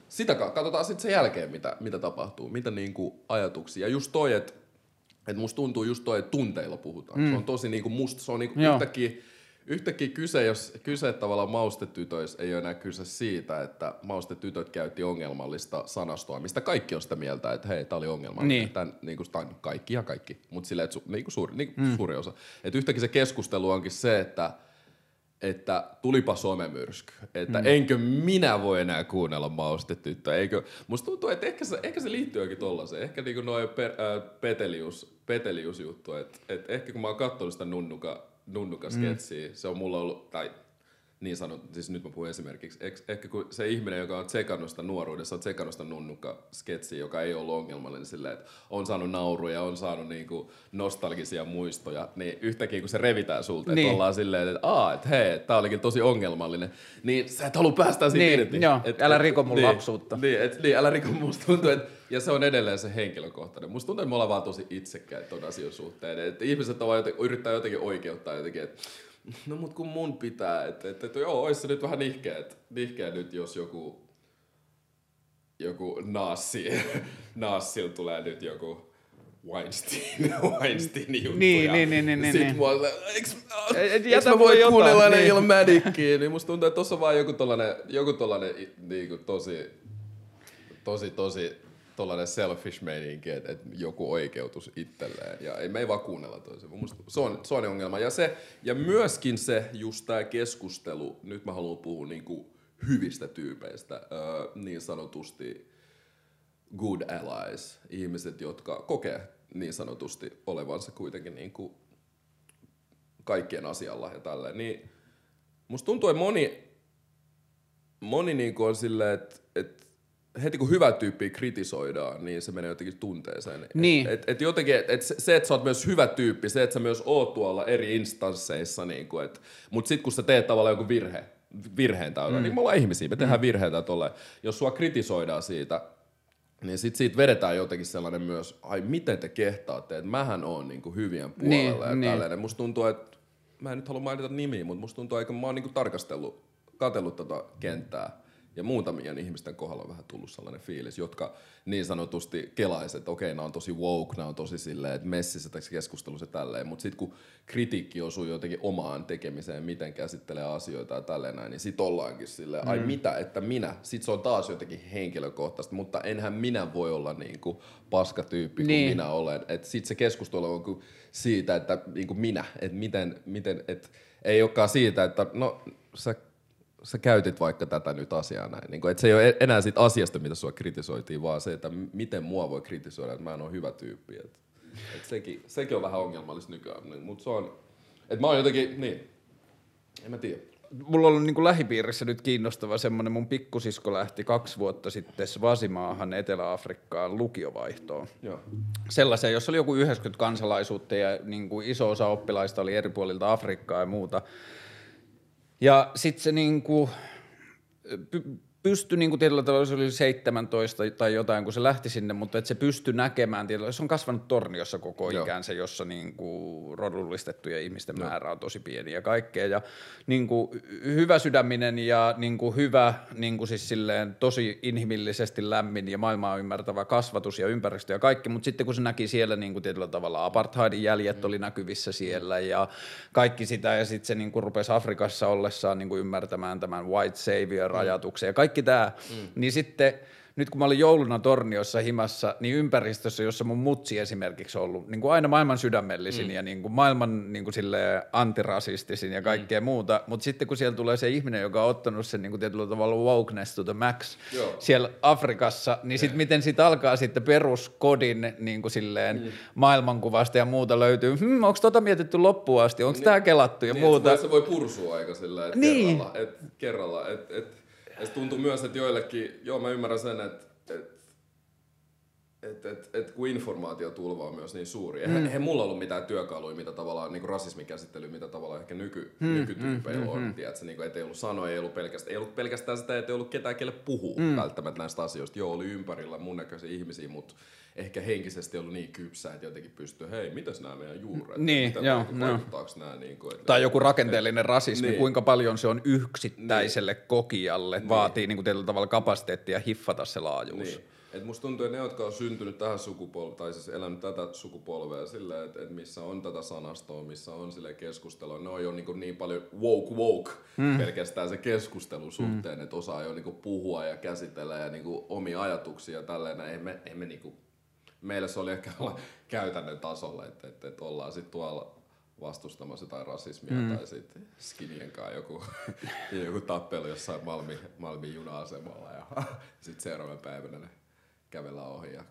sitä katsotaan sitten sen jälkeen, mitä, mitä tapahtuu, mitä niinku ajatuksia. Ja just toi, että et musta tuntuu just toi, että tunteilla puhutaan. Mm. Se on tosi niinku musta, se on niinku
Joo.
yhtäkkiä, yhtäkkiä kyse, jos kyse tavallaan maustetytöissä ei ole enää kyse siitä, että maustetytöt käytti ongelmallista sanastoa, mistä kaikki on sitä mieltä, että hei, tää oli ongelmallinen.
Niin.
Tän, niinku, tän, kaikki ja kaikki, mutta silleen, että su, niinku suuri, niinku mm. suuri osa. Että yhtäkkiä se keskustelu onkin se, että että tulipa somemyrsky, että mm. enkö minä voi enää kuunnella maustetyttöä, eikö, musta tuntuu, että ehkä se, ehkä se liittyy jokin tollaiseen, ehkä niinku noin per, äh, petelius, petelius juttu, että et ehkä kun mä oon katsonut sitä nunnuka, nunnuka sketsiä, mm. se on mulla ollut, tai niin sanot, siis nyt mä puhun esimerkiksi, ehkä kun se ihminen, joka on tsekannut sitä nuoruudessa, on tsekannut sitä nunnuka sketsiä, joka ei ollut ongelmallinen silleen, että on saanut nauruja, on saanut niinku nostalgisia muistoja, niin yhtäkkiä kun se revitään sulta,
Niin.
että ollaan silleen, että aa, että hei, tää olikin tosi ongelmallinen, niin sä et halua päästä siitä
Niin,
irti.
joo,
Et-
älä
et-
riko mun
niin,
lapsuutta.
Niin, et, niin, älä riko musta tuntuu, että ja se on edelleen se henkilökohtainen. Musta tuntuu, että me ollaan vaan tosi itsekkäitä ton asian suhteen. Että ihmiset on vaan joten, yrittää jotenkin oikeuttaa jotenkin, että no mut kun mun pitää, että, että, että joo, ois se nyt vähän nihkeä, että nihkeä nyt, jos joku joku naassi, naassilla tulee nyt joku Weinstein, Weinstein juttu.
Niin,
ja
niin, niin, niin, niin,
sit
niin.
oon, eiks,
Et
eiks mä voi kuunnella ne
niin.
ilman mädikkiä, niin musta tuntuu, että tossa on vaan joku tollanen, joku tollanen niinku tosi, tosi, tosi tollanen selfish meininki, että, että joku oikeutus itselleen. Ja ei, me ei vaan kuunnella toisen. Se on, se on ongelma. Ja, se, ja myöskin se, just tää keskustelu, nyt mä haluan puhua niinku hyvistä tyypeistä, niin sanotusti good allies, ihmiset, jotka kokee niin sanotusti olevansa kuitenkin niin kuin kaikkien asialla ja tälleen, niin musta tuntuu, että moni, moni niin kuin on silleen, että heti kun hyvä tyyppi kritisoidaan, niin se menee jotenkin tunteeseen.
Niin.
Et, et, et jotenkin, et, se, että sä oot myös hyvä tyyppi, se, että sä myös oot tuolla eri instansseissa, niin kuin, et, mutta sit kun sä teet tavallaan joku virhe, virheen täydellä, mm. niin me ollaan ihmisiä, me tehdään mm. virheitä tolleen. Jos sua kritisoidaan siitä, niin sit siitä vedetään jotenkin sellainen myös, ai miten te kehtaatte, että mähän oon niinku hyvien puolella
Niin,
ja
niin.
tällainen. Musta tuntuu, että mä en nyt halua mainita nimiä, mutta musta tuntuu, että mä oon niinku tarkastellut, katsellut tota kenttää. Ja muutamien ihmisten kohdalla on vähän tullut sellainen fiilis, jotka niin sanotusti kelaiset, että okei, nämä on tosi woke, nämä on tosi silleen, että messissä tässä keskustelussa tälleen, mutta sitten kun kritiikki osuu jotenkin omaan tekemiseen, miten käsittelee asioita ja tälleen näin, niin sit ollaankin silleen,
Mm.
ai mitä, että minä, sit se on taas jotenkin henkilökohtaista, mutta enhän minä voi olla niin kuin paskatyyppi kuin
Niin.
minä olen. Et sit se keskustelu on siitä, että niin kuin minä, että miten, miten et, ei olekaan siitä, että no sä sä käytit vaikka tätä nyt asiaa näin. Niin kuin, että se ei ole enää siitä asiasta, mitä sua kritisoitiin, vaan se, että miten mua voi kritisoida, että mä en ole hyvä tyyppi. Et, et sekin, sekin on vähän ongelmallista nykyään. Niin, Mutta se on, että mä oon jotenkin, niin, en mä tiedä.
Mulla on ollut niin kuin lähipiirissä nyt kiinnostava semmoinen, mun pikkusisko lähti kaksi vuotta sitten Svasimaahan Etelä-Afrikkaan lukiovaihtoon.
Joo.
Sellaisen, jossa oli joku 90 kansalaisuutta ja niin kuin iso osa oppilaista oli eri puolilta Afrikkaa ja muuta. Ja sitten se niin kuin, py- pystyi niin kuin tietyllä tavalla, se oli 17 tai jotain, kun se lähti sinne, mutta että se pystyi näkemään, tietyllä, se on kasvanut torniossa koko
Joo.
ikänsä, jossa niin kuin rodullistettujen ihmisten määrä on tosi pieni ja kaikkea. Ja niin kuin hyvä sydäminen ja niin kuin hyvä, niin kuin siis silleen tosi inhimillisesti lämmin ja maailmaa ymmärtävä kasvatus ja ympäristö ja kaikki, mutta sitten kun se näki siellä niin kuin tietyllä tavalla apartheidin jäljet oli näkyvissä siellä ja kaikki sitä ja sitten se niin kuin rupesi Afrikassa ollessaan niin kuin ymmärtämään tämän white savior-ajatuksen ja kaikki tämä, mm. niin sitten nyt kun mä olin jouluna Torniossa himassa, niin ympäristössä, jossa mun mutsi esimerkiksi on ollut niin kuin aina maailman sydämellisin mm. ja niin kuin maailman niin kuin antirasistisin ja kaikkea mm. muuta, mutta sitten kun siellä tulee se ihminen, joka on ottanut sen niin kuin tietyllä tavalla wokeness to the max Joo. siellä Afrikassa, niin sitten miten siitä alkaa sitten peruskodin niin kuin silleen mm. maailmankuvasta ja muuta löytyy, hm, onko tota mietitty loppuun asti, onko niin, tämä kelattu ja
niin,
muuta.
Se voi pursua aika sillä että niin. kerralla, et, kerralla et, et, ja se tuntuu myös, että joillekin, joo mä ymmärrän sen, että et, et, et, et, kun informaatiotulva on myös niin suuri. Eihän, mm. eihän mulla ollut mitään työkaluja, mitä tavallaan niin rasismin käsittely, mitä tavallaan ehkä nyky, mm. nykytyypeillä mm. on. Mm. Tiedätkö, niin kuin, et ei ollut sanoja, ei ollut pelkästään, ei ollut pelkästään sitä, että ei ollut ketään, kelle puhuu mm. välttämättä näistä asioista. Joo, oli ympärillä mun näköisiä ihmisiä, mutta ehkä henkisesti ollut niin kypsä, että jotenkin pystyy, hei, mitäs nämä meidän juuret?
Niin,
Mitä
joo, no.
nämä? Niin kuin, että,
tai joku rakenteellinen et, rasismi, niin. kuinka paljon se on yksittäiselle niin. kokijalle, niin. vaatii niin kuin tietyllä tavalla kapasiteettia hiffata se laajuus. Niin.
Et musta tuntuu, että ne, jotka on syntynyt tähän sukupolveen, tai siis elänyt tätä sukupolvea silleen, että et missä on tätä sanastoa, missä on sille keskustelua, ne on jo niin, niin paljon woke woke mm. pelkästään se keskustelu suhteen, mm. että osaa jo niin puhua ja käsitellä ja niin omia ajatuksia ja tälleen. Ei me, ei me niin meillä se oli ehkä käytännön tasolla, että, että, että ollaan sitten tuolla vastustamassa jotain rasismia mm. tai sitten skinien kanssa joku, joku tappelu jossain Malmin, Malmin juna-asemalla ja sitten seuraavan päivänä ne kävellään ohi ja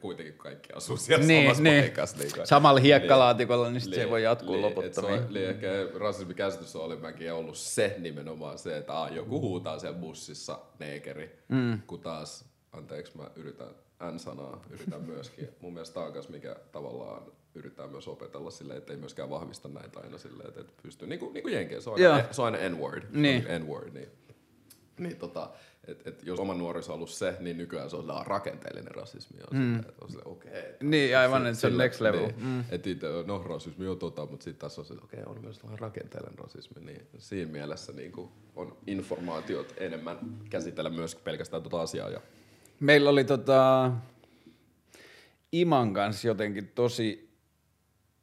kuitenkin kaikki asuu siellä niin, samassa niin. paikassa. Niin,
Samalla hiekkalaatikolla, niin, niin sit li, se ei voi jatkua li, loputtomiin.
Li, ehkä rasismikäsitys on olimäkin ollut se nimenomaan se, että ah, joku huutaa siellä bussissa neekeri, mm. kun taas, anteeksi mä yritän N-sanaa yritän myöskin. Mun mielestä tämä on myös mikä tavallaan yrittää myös opetella sille, että ei myöskään vahvista näitä aina silleen, että pystyy, niin kuin, niin kuin Jenkeen, se on aina, se on aina N-word, niin. N-word, niin, niin tota, et, et jos oma nuoriso on ollut se, niin nykyään se on rakenteellinen rasismi. On mm. sille, on sille, okay,
niin, aivan, että se on next level.
Niin, mm. Et itse, no rasismi on tota, mutta sitten taas on se, okei, okay, on myös vähän rakenteellinen rasismi. Niin siinä mielessä niin kuin on informaatiot enemmän käsitellä myös pelkästään tuota asiaa ja
Meillä oli tota, Iman kanssa jotenkin tosi,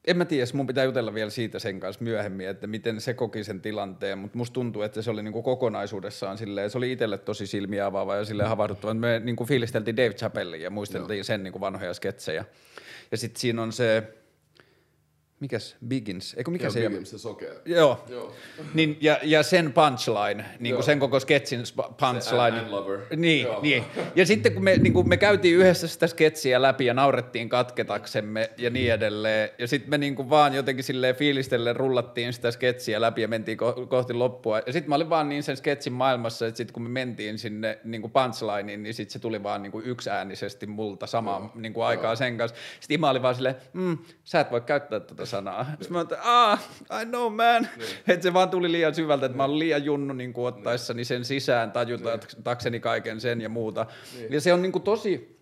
en mä tiedä, mun pitää jutella vielä siitä sen kanssa myöhemmin, että miten se koki sen tilanteen, mutta musta tuntuu, että se oli niinku kokonaisuudessaan silleen, se oli itselle tosi silmiä avaava ja silleen havahduttava. Me niinku fiilisteltiin Dave Chappellin ja muisteltiin Joo. sen niinku vanhoja sketsejä. Ja sitten siinä on se, mikäs Biggins, eikö mikä
Joo,
se?
Biggins, se sokea.
Joo. Joo. Niin, ja, ja sen punchline, niin kuin sen koko sketsin punchline.
Se lover.
Niin, Joo. niin. Ja sitten kun me, niin kuin me käytiin yhdessä sitä sketsiä läpi ja naurettiin katketaksemme ja niin edelleen, ja sitten me niin kuin vaan jotenkin silleen fiilistelle rullattiin sitä sketsiä läpi ja mentiin ko- kohti loppua. Ja sitten mä olin vaan niin sen sketsin maailmassa, että sitten kun me mentiin sinne niin kuin punchlineen, niin sitten se tuli vaan niin kuin yksiäänisesti multa samaan niin kuin aikaa sen kanssa. Sitten Ima oli vaan silleen, mm, sä et voi käyttää tätä sanaa. Sitten mä että ah, I know man. Niin. Että se vaan tuli liian syvältä, että mä olin liian junnu niin kuin ottaessani sen sisään, tajutakseni niin. kaiken sen ja muuta. Niin. Ja se on niin kuin tosi...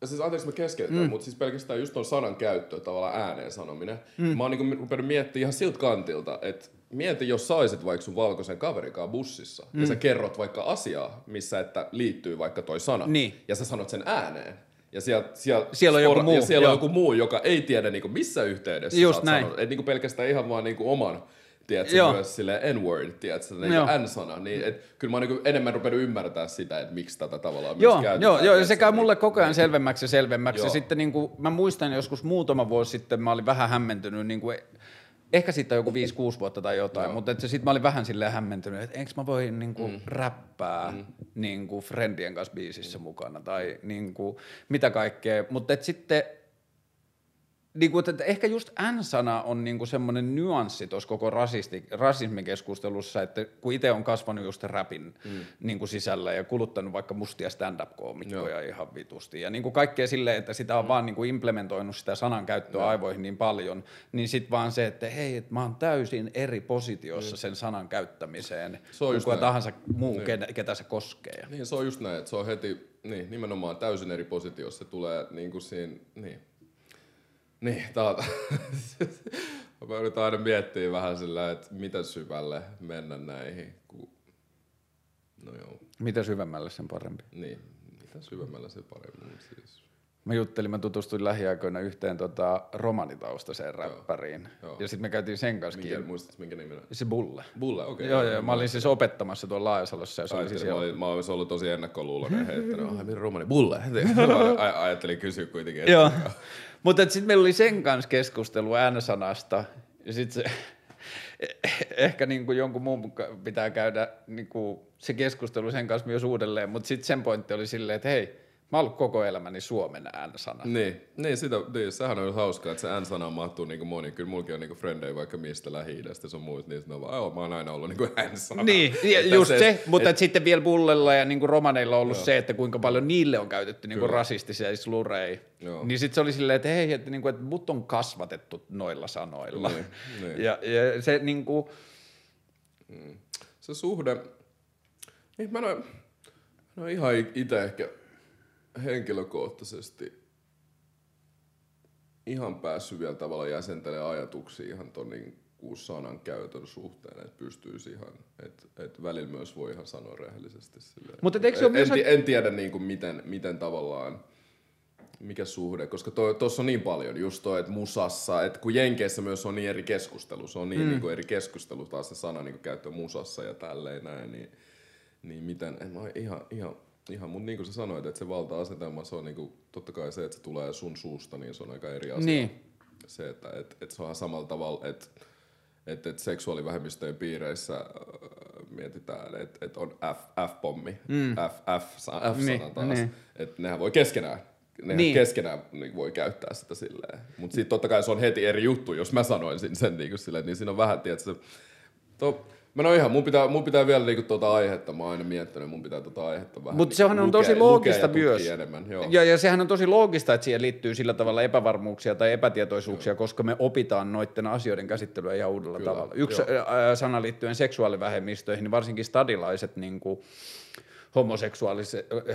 Ja siis anteeksi mä keskeytän, mm. mutta siis pelkästään just ton sanan käyttö, tavallaan ääneen sanominen. Mm. Mä oon niin rupenut miettimään ihan siltä kantilta, että mieti, jos saisit vaikka sun valkoisen kaverikaan bussissa, mm. ja sä kerrot vaikka asiaa, missä että liittyy vaikka toi sana,
niin.
ja sä sanot sen ääneen. Ja siellä, siellä,
siellä on joku muu.
Ja siellä on joku muu, joka ei tiedä niin kuin missä yhteydessä
Just näin.
Sanonut. Et niin kuin pelkästään ihan vaan niin kuin oman tiedätkö, Joo. myös sille N-word, tiedätkö, niin N-sana, niin et, kyllä mä oon niin enemmän rupenut ymmärtää sitä, että miksi tätä tavallaan
joo, myös käytetään. Joo, joo ja se käy mulle koko ajan selvemmäksi ja selvemmäksi. Joo. Ja sitten niin kuin, mä muistan joskus muutama vuosi sitten, mä olin vähän hämmentynyt, niin kuin, ehkä sitten joku 5-6 vuotta tai jotain, Joo. mutta sitten mä olin vähän silleen hämmentynyt, että enkö mä voi niinku mm. räppää mm. niinku Friendien kanssa biisissä mm. mukana tai niinku, mitä kaikkea, mutta sitten niin kuin, että ehkä just N-sana on niin kuin semmoinen nyanssi tuossa koko rasisti, rasismikeskustelussa, että kun itse on kasvanut just rapin mm. niin kuin sisällä ja kuluttanut vaikka mustia stand-up-koomikkoja ihan vitusti ja niin kuin kaikkea silleen, että sitä on mm. vaan niin kuin implementoinut sitä sanan käyttöä aivoihin niin paljon, niin sitten vaan se, että hei, että mä oon täysin eri positiossa mm. sen sanan käyttämiseen se on kuin tahansa muu, niin. ketä, ketä se koskee.
Niin, se on just näin, että se on heti niin, nimenomaan täysin eri positiossa, se tulee niin kuin siinä, niin, niin, taata. Mä yritän aina miettiä vähän sillä, että miten syvälle mennä näihin. Kun... No joo.
Mitä syvemmälle sen parempi.
Niin, mitä syvemmälle se parempi. Siis...
Mä juttelin, mä tutustuin lähiaikoina yhteen tota, romanitaustaiseen räppäriin.
Joo.
Ja sitten me käytiin sen kanssa
Minkä, muistatko minkä nimen?
Se Bulle.
Bulle, okei.
Joo, joo, mä olin siis opettamassa tuolla Laajasalossa ja se oli siis
mä, olin, mä olisin ollut tosi ennakkoluuloinen heittänyt. Ai, romani? Bulle. Aj- Ajattelin kysyä kuitenkin.
Joo, mutta sitten meillä oli sen kanssa keskustelu N-sanasta ja sitten se, ehkä niin kuin jonkun muun pitää käydä niin kuin se keskustelu sen kanssa myös uudelleen, mutta sitten sen pointti oli silleen, että hei, mä oon ollut koko elämäni Suomen N-sana.
Niin, niin, sitä, niin, sehän on hauskaa, että se N-sana mahtuu niin kuin moni. Kyllä mullakin on niin frendejä vaikka mistä lähi-idästä sun muut, niin ne on vaan, "Joo, mä oon aina ollut niin kuin N-sana.
Niin,
Että
just
se-
se, mutta et, sitten vielä Bullella ja niinku romaneilla on ollut se, että kuinka paljon niille on käytetty niinku
Kyllä.
rasistisia slureja.
Joo.
Niin sitten se oli silleen, että hei, että, niinku, että mut on kasvatettu noilla sanoilla.
Niin, niin.
Ja, ja se niinku,
se suhde, niin mä en ole, en ole ihan itse ehkä henkilökohtaisesti ihan päässyt vielä tavalla jäsentelemään ajatuksia ihan ton niin kuin sanan käytön suhteen, että pystyisi ihan, että, että välillä myös voi ihan sanoa rehellisesti silleen.
Mutta et eikö se
en,
myös
en, tiedä niin kuin miten, miten tavallaan, mikä suhde, koska tuossa on niin paljon just toi, että musassa, että kun Jenkeissä myös on niin eri keskustelu, se on niin, mm. niin kuin eri keskustelu taas se sana niin kuin käyttö musassa ja tälleen näin, niin, niin miten, en mä ihan, ihan, ihan mutta niin kuin sä sanoit, että se valta-asetelma, se on niin kuin, totta kai se, että se tulee sun suusta, niin se on aika eri asia.
Niin.
Se, että et, et se onhan samalla tavalla, että et, et seksuaalivähemmistöjen piireissä äh, mietitään, että et on F, F-pommi, mm. F, F-sana,
Niin,
taas,
niin.
että nehän voi keskenään, nehän
Niin.
niin. keskenään niin voi käyttää sitä silleen. Mutta sitten totta kai se on heti eri juttu, jos mä sanoisin sen niin kuin silleen, niin siinä on vähän, tiedätkö, to, Mä no ihan, mun pitää, mun pitää vielä niinku tuota aihetta, mä oon aina miettinyt, mun pitää tuota aihetta vähän
Mutta sehän on tosi loogista myös.
Enemmän, joo.
Ja, ja sehän on tosi loogista, että siihen liittyy sillä tavalla epävarmuuksia tai epätietoisuuksia, koska me opitaan noiden asioiden käsittelyä ihan uudella
Kyllä,
tavalla. Yksi ää, sana liittyen seksuaalivähemmistöihin, niin varsinkin stadilaiset niin kuin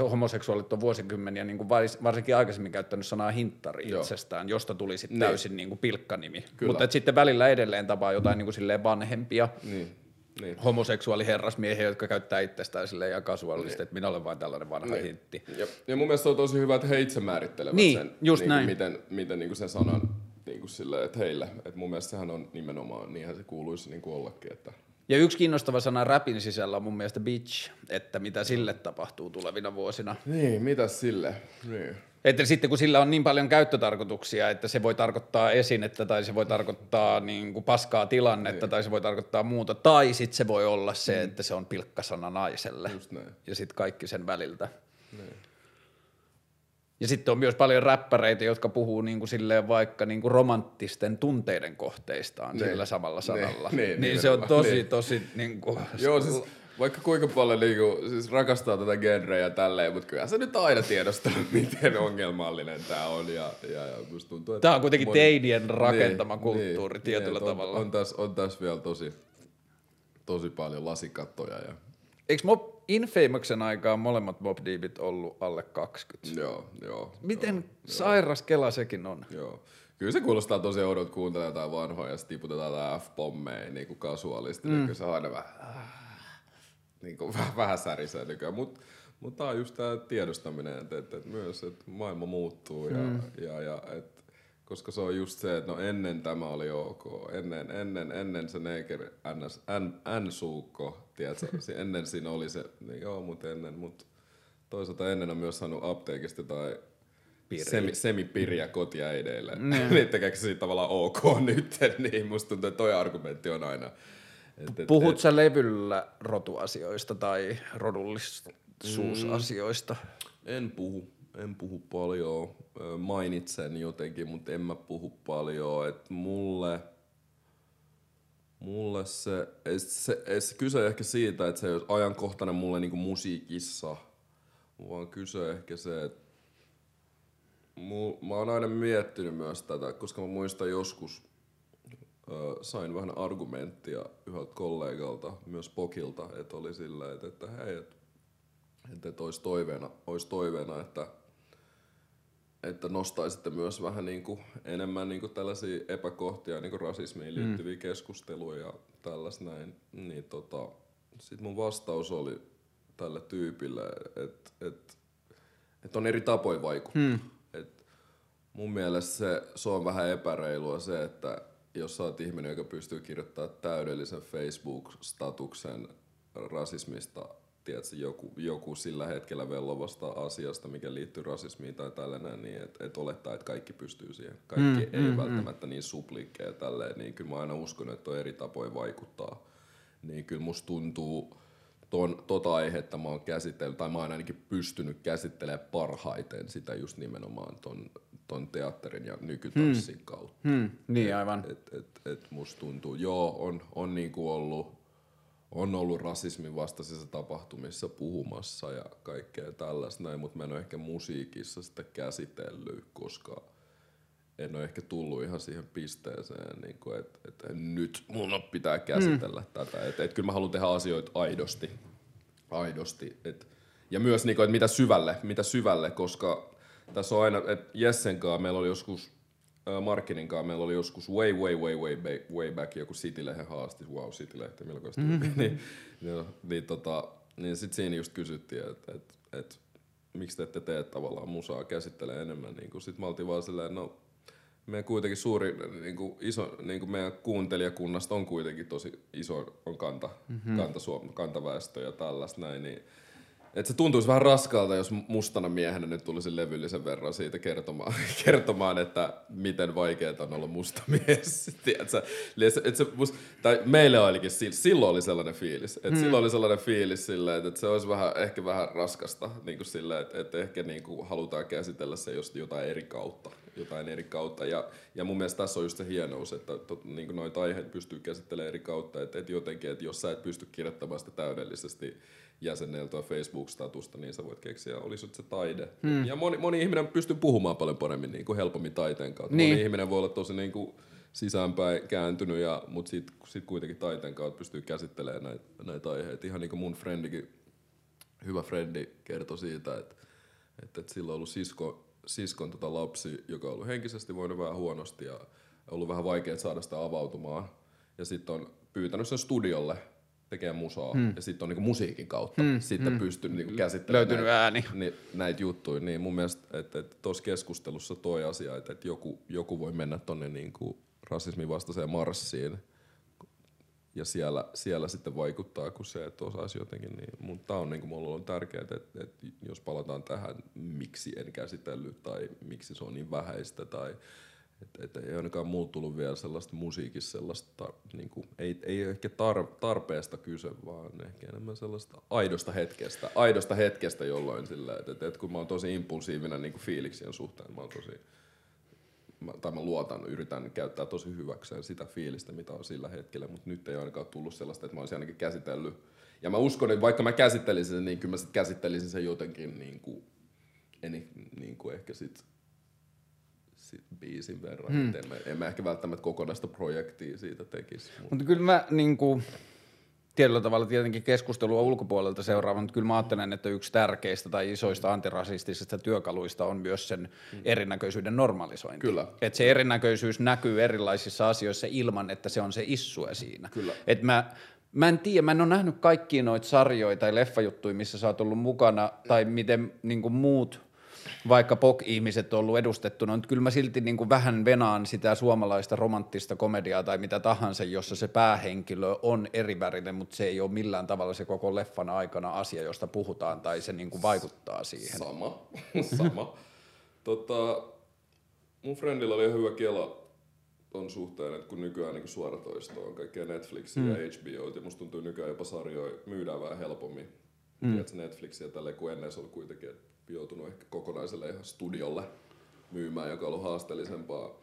homoseksuaalit on vuosikymmeniä niin kuin varsinkin aikaisemmin käyttänyt sanaa hinttari
Joo.
itsestään, josta tuli sitten
Niin.
täysin niin kuin pilkkanimi.
Kyllä.
Mutta sitten välillä edelleen tapaa jotain niin kuin silleen vanhempia
Niin, niin.
homoseksuaaliherrasmiehiä, jotka käyttää itsestään silleen ihan kasuaalisesti,
Niin.
että minä olen vain tällainen vanha hintti.
Ja, ja mun mielestä on tosi hyvä, että he itse määrittelevät
Niin,
sen,
just
niin
näin.
Miten, miten niin kuin sen sanan niin kuin silleen, että heille. Et mun mielestä sehän on nimenomaan, niinhän se kuuluisi niin kuin ollakin. Että,
Ja yksi kiinnostava sana rapin sisällä on mun mielestä bitch, että mitä sille tapahtuu tulevina vuosina.
niin, mitä sille? Niin.
Että sitten kun sillä on niin paljon käyttötarkoituksia, että se voi tarkoittaa esinettä tai se voi tarkoittaa niin kuin paskaa tilannetta tai se voi tarkoittaa muuta. Tai sitten se voi olla se, että se on pilkkasana naiselle
näin.
ja sitten kaikki sen väliltä. Ja sitten on myös paljon räppäreitä, jotka puhuu niin kuin silleen vaikka niin kuin romanttisten tunteiden kohteistaan
Niin.
sillä samalla sanalla.
Niin,
Niin,
niin,
se on tosi,
Niin.
tosi niin kuin,
Joo, siis vaikka kuinka paljon niinku, siis rakastaa tätä genreä ja tälleen, mutta kyllä se nyt aina tiedostaa, miten ongelmallinen tämä on. Ja, ja, ja musta tuntuu, että
Tämä on kuitenkin
moni-
teinien rakentama kulttuuri tietyllä
että on,
tavalla.
On tässä, on tässä vielä tosi, tosi paljon lasikattoja. Ja,
Eikö Mob, Infamoksen aikaan molemmat Mob Deepit ollut alle 20?
joo, joo.
Miten sairas kela sekin on?
Joo. Kyllä se kuulostaa tosi oudolta, kuuntelemaan jotain vanhoja ja sitten tiputetaan jotain F-pommeja niin kuin kasuaalisti. Mm. Niin se on aina vähän, niin kuin, vähän, vähän särisee nykyään. Mutta mut tämä on just tämä tiedostaminen, että et, et myös, että maailma muuttuu. Ja, mm. ja, ja et, koska se on just se, että no ennen tämä oli ok, ennen, ennen, ennen se neger NS, N, N-suukko, tiedätkö, ennen siinä oli se, niin joo, mutta ennen, mutta toisaalta ennen on myös saanut apteekista tai semi, semipiriä kotiäideille. Niitä keksi siitä tavallaan ok nyt, niin musta tuntuu, että toi argumentti on aina. Et, et,
Puhut sä levyllä rotuasioista tai rodullisuusasioista?
En puhu, en puhu paljon. Mainitsen jotenkin, mutta en mä puhu paljon. Et mulle, mulle se, se, se kyse ehkä siitä, että se ei ole ajankohtainen mulle niinku musiikissa, vaan kyse ehkä se, että mä oon aina miettinyt myös tätä, koska mä muistan joskus sain vähän argumenttia yhdeltä kollegalta, myös Pokilta, että oli sillä, että, että hei, että että et olisi toiveena, olisi toiveena että, että nostaisitte myös vähän niin kuin enemmän niin kuin tällaisia epäkohtia, niin kuin rasismiin liittyviä mm. keskusteluja ja tällaista näin. Niin tota, sitten mun vastaus oli tälle tyypille, että et, et on eri tapoja vaikuttaa. Mm. Et, mun mielestä se, se on vähän epäreilua se, että jos sä oot ihminen, joka pystyy kirjoittamaan täydellisen Facebook-statuksen rasismista, tiedätkö, joku, joku sillä hetkellä vellovasta asiasta, mikä liittyy rasismiin tai tällainen, niin että et olettaa, että kaikki pystyy siihen. Kaikki mm, ei mm, välttämättä mm. niin supliikkeja tälleen, niin kyllä mä aina uskon, että on eri tapoja vaikuttaa. Niin kyllä musta tuntuu, ton, tota aihetta mä oon käsitellyt, tai mä oon ainakin pystynyt käsittelemään parhaiten sitä just nimenomaan ton, ton teatterin ja nykytanssin hmm. kautta.
Hmm. Niin aivan.
Et, et, et musta tuntuu, joo, on, on niinku ollut, on ollut rasismin vastaisissa tapahtumissa puhumassa ja kaikkea tällaista näin, mutta mä en ole ehkä musiikissa sitä käsitellyt, koska en ole ehkä tullut ihan siihen pisteeseen, niin kuin, että, että nyt mun pitää käsitellä mm. tätä. Että, että kyllä mä haluan tehdä asioita aidosti. aidosti et, ja myös, niin kuin, että mitä syvälle, mitä syvälle, koska tässä on aina, että Jessen kanssa meillä oli joskus, äh, Markkinin kanssa meillä oli joskus way, way, way, way, way, way back joku City-lehen haasti, wow, City-lehti, milloin mm-hmm. niin, niin, niin, tota, niin sit siinä just kysyttiin, että et, et, miksi te ette tee tavallaan musaa käsittelee enemmän, niin kuin sit mä oltiin vaan silleen, no meidän kuitenkin suuri, niin kuin iso, niin kuin meidän kuuntelijakunnasta on kuitenkin tosi iso on kanta, mm-hmm. kanta Suom- kantaväestö ja tällaista näin, niin että se tuntuisi vähän raskaalta, jos mustana miehenä nyt tulisi levyllisen verran siitä kertomaan, kertomaan että miten vaikeaa on olla musta mies. Tiedätkö? Et se, must, tai meille ainakin silloin oli sellainen fiilis. Että hmm. Silloin oli sellainen fiilis silleen, että se olisi vähän, ehkä vähän raskasta. Niin kuin silleen, että, että ehkä niin kuin halutaan käsitellä se just jotain eri kautta. Jotain eri kautta. Ja, ja mun mielestä tässä on just se hienous, että tot, niin kuin noita aiheita pystyy käsittelemään eri kautta. Että, että jotenkin, että jos sä et pysty kirjoittamaan sitä täydellisesti, jäsenneltyä Facebook-statusta, niin sä voit keksiä, olisi se taide. Hmm. Ja moni, moni ihminen pystyy puhumaan paljon paremmin, niin kuin helpommin taiteen kautta. Niin. Moni ihminen voi olla tosi niin kuin sisäänpäin kääntynyt, ja, mutta sitten sit kuitenkin taiteen kautta pystyy käsittelemään näitä, näitä aiheita. Ihan niin kuin mun frendikin, hyvä frendi kertoi siitä, että, että, että sillä on ollut sisko, siskon tota lapsi, joka on ollut henkisesti voinut vähän huonosti ja ollut vähän vaikea saada sitä avautumaan. Ja sitten on pyytänyt sen studiolle tekee musaa hmm. ja sitten on niinku musiikin kautta hmm. sitten hmm. pystynyt niinku käsittelemään
Löytynyt näitä, ääni.
Ni, näitä juttuja. Niin mun mielestä, että et tuossa keskustelussa toi asia, että et joku, joku voi mennä tonne niinku rasismin vastaiseen marssiin ja siellä, siellä sitten vaikuttaa kuin se, että osaisi jotenkin. Niin, mutta tämä on niinku mulla on tärkeää, että, että jos palataan tähän, miksi en käsitellyt tai miksi se on niin vähäistä tai että et ei ainakaan mulla tullut vielä sellaista musiikissa sellaista, niin kuin, ei, ei ehkä tar, tarpeesta kyse, vaan ehkä enemmän sellaista aidosta hetkestä, aidosta hetkestä jolloin sillä, että et, et kun mä oon tosi impulsiivinen niin fiiliksien suhteen, mä oon tosi, mä, tai mä luotan, yritän käyttää tosi hyväkseen sitä fiilistä, mitä on sillä hetkellä, mutta nyt ei ainakaan tullut sellaista, että mä olisin ainakin käsitellyt. Ja mä uskon, että vaikka mä käsittelisin sen, niin kyllä mä sit käsittelisin sen jotenkin niin kuin, en, niin kuin ehkä sit biisin verran. Hmm. En, mä, en mä ehkä välttämättä kokonaista projektia siitä tekisi.
Mutta, mutta kyllä mä niin kuin, tietyllä tavalla tietenkin keskustelua ulkopuolelta seuraavan, mutta kyllä mä ajattelen, että yksi tärkeistä tai isoista antirasistisista työkaluista on myös sen hmm. erinäköisyyden normalisointi.
Kyllä.
Että se erinäköisyys näkyy erilaisissa asioissa ilman, että se on se issue siinä.
Kyllä.
Et mä, Mä en tiedä, mä en ole nähnyt kaikkia noita sarjoja tai leffajuttuja, missä sä oot ollut mukana, tai miten niin muut vaikka POK-ihmiset on ollut edustettuna, mutta kyllä mä silti niin kuin vähän venaan sitä suomalaista romanttista komediaa tai mitä tahansa, jossa se päähenkilö on erivärinen, mutta se ei ole millään tavalla se koko leffan aikana asia, josta puhutaan tai se niin kuin vaikuttaa siihen.
Sama, sama. tota, mun friendillä oli hyvä kela ton suhteen, että kun nykyään niin suoratoisto on kaikkea Netflixiä mm. ja HBO, ja musta tuntuu nykyään jopa sarjoja myydään vähän helpommin. Mm. Tiedätkö, Netflixiä tälle, kun ennen se oli kuitenkin, joutunut ehkä kokonaiselle ihan studiolle myymään, joka on ollut haasteellisempaa.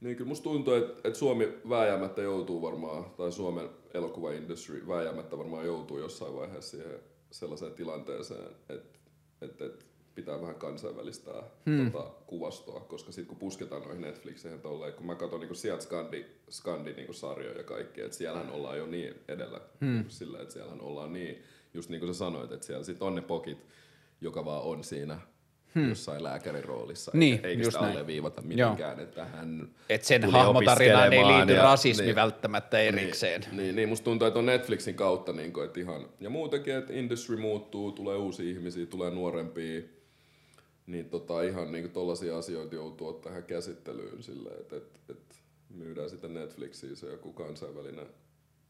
Niin kyllä musta tuntuu, että, että Suomi vääjäämättä joutuu varmaan, tai Suomen elokuvaindustry vääjäämättä varmaan joutuu jossain vaiheessa siihen sellaiseen tilanteeseen, että, että, että pitää vähän kansainvälistää hmm. tota kuvastoa, koska sitten kun pusketaan noihin Netflixiin tolleen, kun mä katson niinku sieltä Skandi, Skandi niinku sarjoja ja kaikki, että siellähän ollaan jo niin edellä, hmm. Sillä että siellähän ollaan niin, just niin kuin sä sanoit, että siellä sitten on ne pokit, joka vaan on siinä hmm. jossain lääkärin roolissa.
Niin,
eikä, eikä sitä alleviivata mitenkään, että hän
Et sen hahmotarinaan ei liity ja, rasismi niin, välttämättä erikseen.
Niin, niin, niin, musta tuntuu, että on Netflixin kautta, niin kuin, että ihan, ja muutenkin, että industry muuttuu, tulee uusia ihmisiä, tulee nuorempia, niin tota, ihan niinku tollaisia asioita joutuu ihan käsittelyyn silleen, että et, et myydään sitten Netflixiin se joku kansainvälinen,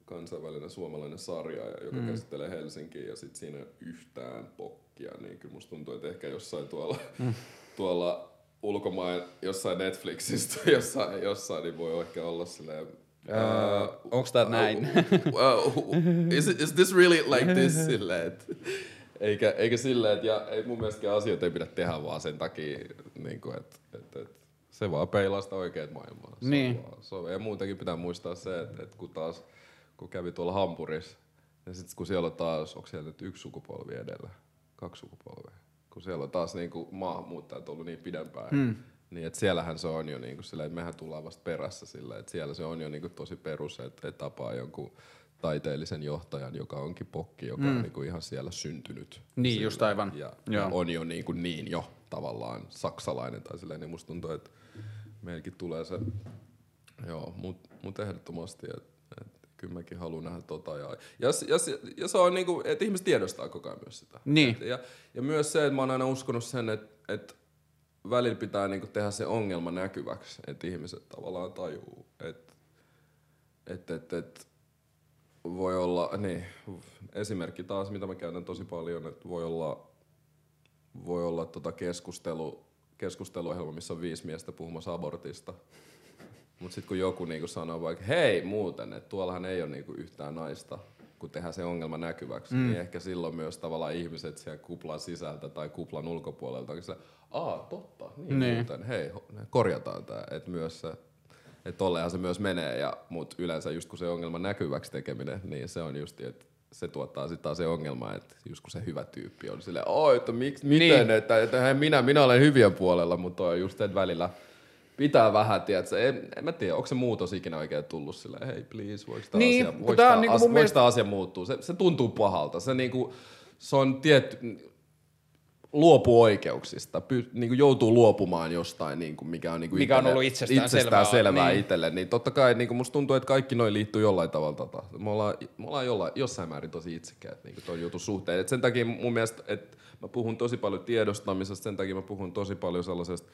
kansainvälinen suomalainen sarja, ja joka mm. käsittelee Helsinkiä ja sitten siinä ei yhtään pokkia, niin kyllä musta tuntuu, että ehkä jossain tuolla, mm. tuolla ulkomain, jossain Netflixistä, jossain, jossain niin voi ehkä olla silleen
Uh, Onko tämä näin?
Uh, uh, is, it, is this really like this? Silleen, et, eikä, eikä silleen, että ja, ei mun mielestä asioita ei pidä tehdä vaan sen takia, niin kuin, että, että, että se vaan peilaa sitä oikeat maailmaa. Se
Niin.
On vaan, se on, ja muutenkin pitää muistaa se, että, että kun taas kun kävi tuolla Hampurissa, ja sitten kun siellä on taas, onko siellä nyt yksi sukupolvi edellä, kaksi sukupolvea, kun siellä on taas niin kuin maahanmuuttajat ollut niin pidempään, hmm. niin että siellähän se on jo niin kuin silleen, että mehän tullaan vasta perässä silleen, että siellä se on jo niin kuin tosi perus, että, että tapaa jonkun taiteellisen johtajan, joka onkin pokki, joka mm. on niin kuin ihan siellä syntynyt.
Niin,
Silleen,
just aivan.
Ja,
Joo.
ja on jo niin, kuin niin jo tavallaan saksalainen tai silleen, niin musta tuntuu, että meilläkin tulee se, joo, mut, mut ehdottomasti, että et, kyllä mäkin haluan nähdä tota. Ja, ja, ja, ja se on niinku, että ihmiset tiedostaa koko ajan myös sitä.
Niin.
Et, ja, ja myös se, että mä oon aina uskonut sen, että, että välillä pitää niinku tehdä se ongelma näkyväksi, että ihmiset tavallaan tajuu, että et, et, et, voi olla, niin, esimerkki taas, mitä mä käytän tosi paljon, että voi olla, voi olla tota keskustelu, keskusteluohjelma, missä on viisi miestä puhumassa abortista. Mutta sitten kun joku niinku sanoo vaikka, hei muuten, että tuollahan ei ole niinku yhtään naista, kun tehdään se ongelma näkyväksi, mm. niin ehkä silloin myös tavallaan ihmiset siellä kuplan sisältä tai kuplan ulkopuolelta onkin se, aa totta, niin,
Niin.
muuten, hei, korjataan tämä, että myös se, että tolleenhan se myös menee, ja, mutta yleensä just kun se ongelma näkyväksi tekeminen, niin se on just, että se tuottaa sitten taas se ongelma, että just kun se hyvä tyyppi on silleen, oi, että miksi, miten,
Niin.
että, että hei, minä, minä olen hyvien puolella, mutta on just, että välillä pitää vähän, tiedätkö, en, en mä tiedä, onko se muutos ikinä oikein tullut silleen, hei please, voiko tämä
Niin,
asia, voiko
on
tää,
niinku mielestä-
asia muuttuu, se, se tuntuu pahalta, se niinku, se on tietty, luopuu oikeuksista, py, niinku joutuu luopumaan jostain, niinku, mikä on, niinku
Mikä on
itselle-
ollut itsestään
itsestään
selvää,
selvää
niin.
itselle, niin totta kai niinku musta tuntuu, että kaikki noin liittyy jollain tavalla. Tota. Me ollaan, me ollaan jollain, jossain määrin tosi itsekkäät niinku toi jutun suhteen. Et sen takia mun mielestä, että mä puhun tosi paljon tiedostamisesta, sen takia mä puhun tosi paljon sellaisesta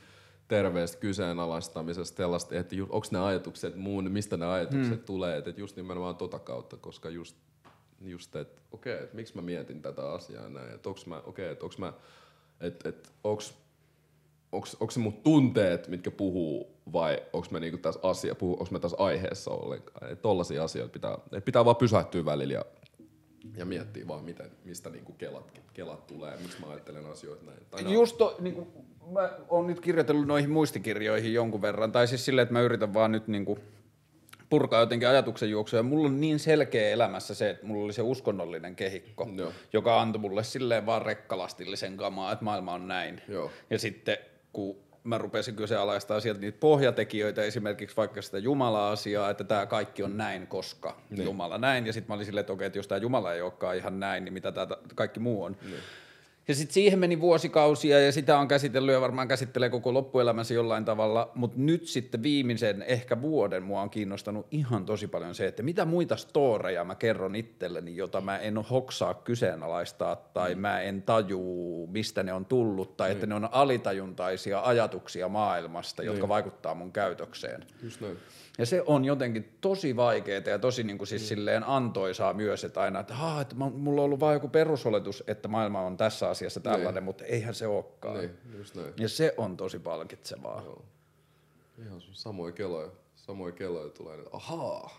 terveestä kyseenalaistamisesta, sellaista, että onko ne ajatukset mun, mistä ne ajatukset hmm. tulee, että et just nimenomaan tota kautta, koska just, just että okei, okay, että miksi mä mietin tätä asiaa näin, että onko mä, okei, okay, että onko mä, että et, onks, onks, onks se mun tunteet, mitkä puhuu, vai onks mä niinku tässä asia, puhuu, onks mä tässä aiheessa ollenkaan. Et tollasia asioita pitää, et pitää vaan pysähtyä välillä ja, ja miettiä vaan, miten, mistä niinku kelat, kelat tulee, miksi mä ajattelen asioita näin. Tai no,
Just to, niin kuin, mä oon nyt kirjoitellut noihin muistikirjoihin jonkun verran, tai siis silleen, että mä yritän vaan nyt niin kuin, purkaa jotenkin ajatuksen juoksua. Mulla on niin selkeä elämässä se, että mulla oli se uskonnollinen kehikko,
Joo.
joka antoi mulle silleen vaan rekkalastillisen kamaa, että maailma on näin.
Joo.
Ja sitten kun mä rupesin kyseenalaistamaan sieltä niitä pohjatekijöitä, esimerkiksi vaikka sitä Jumala-asiaa, että tämä kaikki on näin, koska
Niin.
Jumala näin. Ja sitten mä olin silleen, että okei, että jos tämä Jumala ei olekaan ihan näin, niin mitä tämä kaikki muu on. Ja sitten siihen meni vuosikausia ja sitä on käsitellyt ja varmaan käsittelee koko loppuelämänsä jollain tavalla, mutta nyt sitten viimeisen ehkä vuoden mua on kiinnostanut ihan tosi paljon se, että mitä muita storeja mä kerron itselleni, jota mä en hoksaa kyseenalaistaa tai mm. mä en tajuu, mistä ne on tullut tai että ne on alitajuntaisia ajatuksia maailmasta, jotka
Niin.
vaikuttaa mun käytökseen.
just näin.
Ja se on jotenkin tosi vaikeaa ja tosi niin kuin siis silleen antoisaa myös, että aina, että, Haa, että mulla on ollut vain joku perusoletus, että maailma on tässä asiassa tällainen,
Niin.
mutta eihän se olekaan.
Niin, just näin.
Ja se on tosi palkitsevaa.
Joo. Ihan samoja keloja, samoja keloja tulee, että ahaa.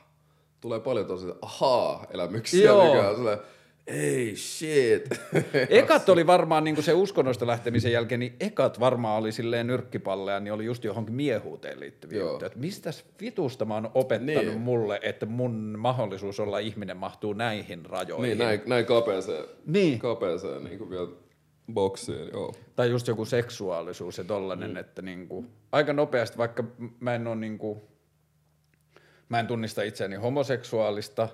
Tulee paljon tosi ahaa elämyksiä
Joo.
nykyään. Ei shit.
Ekat oli varmaan niin kuin se uskonnosta lähtemisen jälkeen, niin ekat varmaan oli silleen nyrkkipalleja, niin oli just johonkin miehuuteen liittyviä
Joo.
juttuja. Että mistäs vitusta mä oon opettanut
Niin.
mulle, että mun mahdollisuus olla ihminen mahtuu näihin rajoihin.
niin, näin, näin kapeeseen,
Niin.
kapeeseen niin kuin vielä boksiin, joo.
Tai just joku seksuaalisuus ja tollanen, mm. että niinku, aika nopeasti, vaikka mä en ole niinku, mä en tunnista itseäni homoseksuaalista,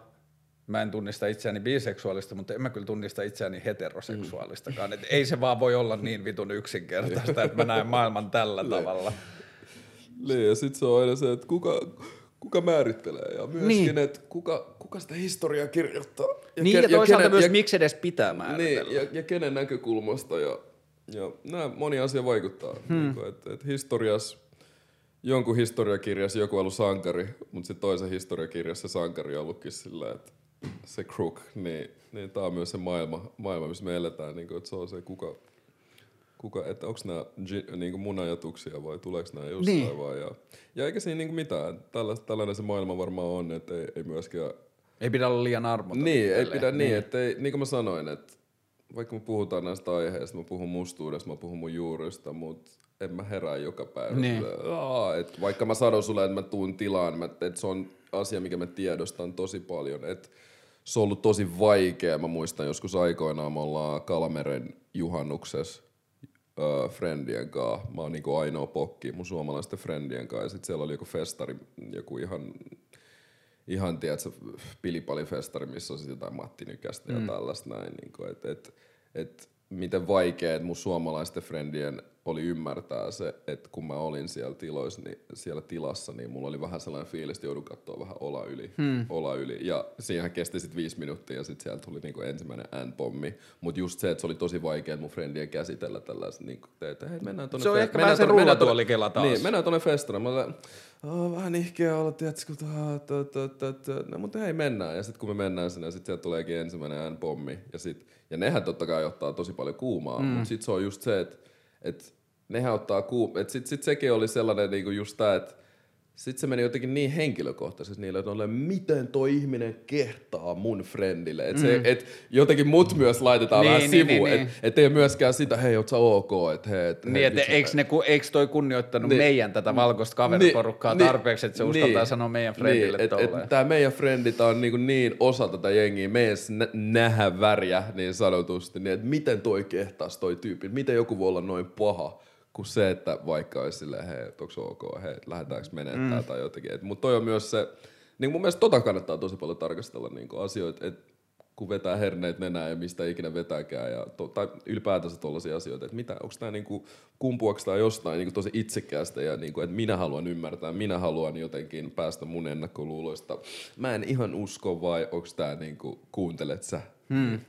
mä en tunnista itseäni biseksuaalista, mutta en mä kyllä tunnista itseäni heteroseksuaalistakaan. Et ei se vaan voi olla niin vitun yksinkertaista, että mä näen maailman tällä tavalla.
Niin, ja sit se on aina se, että kuka, kuka määrittelee ja myöskin,
Niin.
niin. että kuka, kuka sitä historiaa kirjoittaa.
Niin ja
ke-
toisaalta
kenen-
myös
ja,
miksi edes pitää määritellä.
niin, ja, ja kenen näkökulmasta ja, ja nämä moni asia vaikuttaa. Hmm. Niin kuin, että, että historias, jonkun historiakirjassa joku on ollut sankari, mutta sitten toisen historiakirjassa sankari on ollutkin sillä, että se crook, niin, niin tämä on myös se maailma, maailma missä me eletään, niin kuin, että se on se kuka, kuka että onko nämä niin mun ajatuksia vai tuleeko nämä jostain niin. vai. Ja, ja eikä siinä niin mitään, Tällainen, tällainen se maailma varmaan on, että ei, ei myöskään...
Ei pidä olla liian armoton.
Niin, ei pidä niin, niin että ei, niin kuin mä sanoin, että vaikka me puhutaan näistä aiheista, mä puhun mustuudesta, mä puhun mun juurista, mutta en mä herää joka päivä. Niin. et vaikka mä sanon sulle, että mä tuun tilaan, että se on asia, mikä mä tiedostan tosi paljon, että se on ollut tosi vaikea. Mä muistan joskus aikoinaan, me ollaan Kalmeren juhannuksessa äh, friendien kanssa. Mä oon niinku ainoa pokki mun suomalaisten friendien kanssa. Ja sit siellä oli joku festari, joku ihan, ihan tiedätkö, pilipalifestari, missä on sit jotain Matti Nykästä mm. ja tällaista näin. Niinku, et, et, et, miten vaikea mun suomalaisten friendien oli ymmärtää se, että kun mä olin siellä, tiloissa, niin, siellä tilassa, niin mulla oli vähän sellainen fiilis, että joudun katsoa vähän ola yli. Hmm. Ola yli. Ja siihen kesti sitten viisi minuuttia ja sitten sieltä tuli niinku ensimmäinen N-pommi. Mutta just se, että se oli tosi vaikea mun friendien käsitellä tällaista, niin että hei mennään tonne...
Se on fe- ehkä vähän se rullatuolikela taas.
Niin, mennään tonne festaraan. Mä olen, oh, vähän ihkeä olla, tiedätkö, no, mutta hei mennään. Ja sitten kun me mennään sinne, sitten sieltä tuleekin ensimmäinen N-pommi. Ja, sit, ja nehän totta kai ottaa tosi paljon kuumaa, mm. mutta sitten se on just se, että et nehän ottaa kuum... Et sit, sit sekin oli sellainen niinku just tää, että sitten se meni jotenkin niin henkilökohtaisesti niille, että ole, miten toi ihminen kehtaa mun friendille. Että mm. et jotenkin mut myös laitetaan niin, vähän niin, sivuun. Niin, niin. Että et ei myöskään sitä, hei, oot sä ok? Et, hei, et,
niin, että eikö, ne, eikö toi kunnioittanut niin, meidän tätä valkoista kaveriporukkaa niin, tarpeeksi, että se niin, uskaltaa sanoa meidän friendille niin,
et, et, Tää meidän frendit on niin, niin osa tätä jengiä, meidän nähdä väriä niin sanotusti, niin että miten toi kehtaas toi tyyppi, miten joku voi olla noin paha kuin se, että vaikka olisi silleen, hei, onko se ok, hei, lähdetäänkö menettää mm. tai jotenkin. Mutta toi on myös se, niin mun mielestä tota kannattaa tosi paljon tarkastella niin asioita, että kun vetää herneet nenää ja mistä ikinä vetääkään, ja to, tai ylipäätänsä tollaisia asioita, että mitä, onko tämä niinku, kumpuako tämä jostain niinku tosi itsekkäästä, ja niinku, että minä haluan ymmärtää, minä haluan jotenkin päästä mun ennakkoluuloista. Mä en ihan usko, vai onko tämä niinku, kuuntelet sä? Hmm.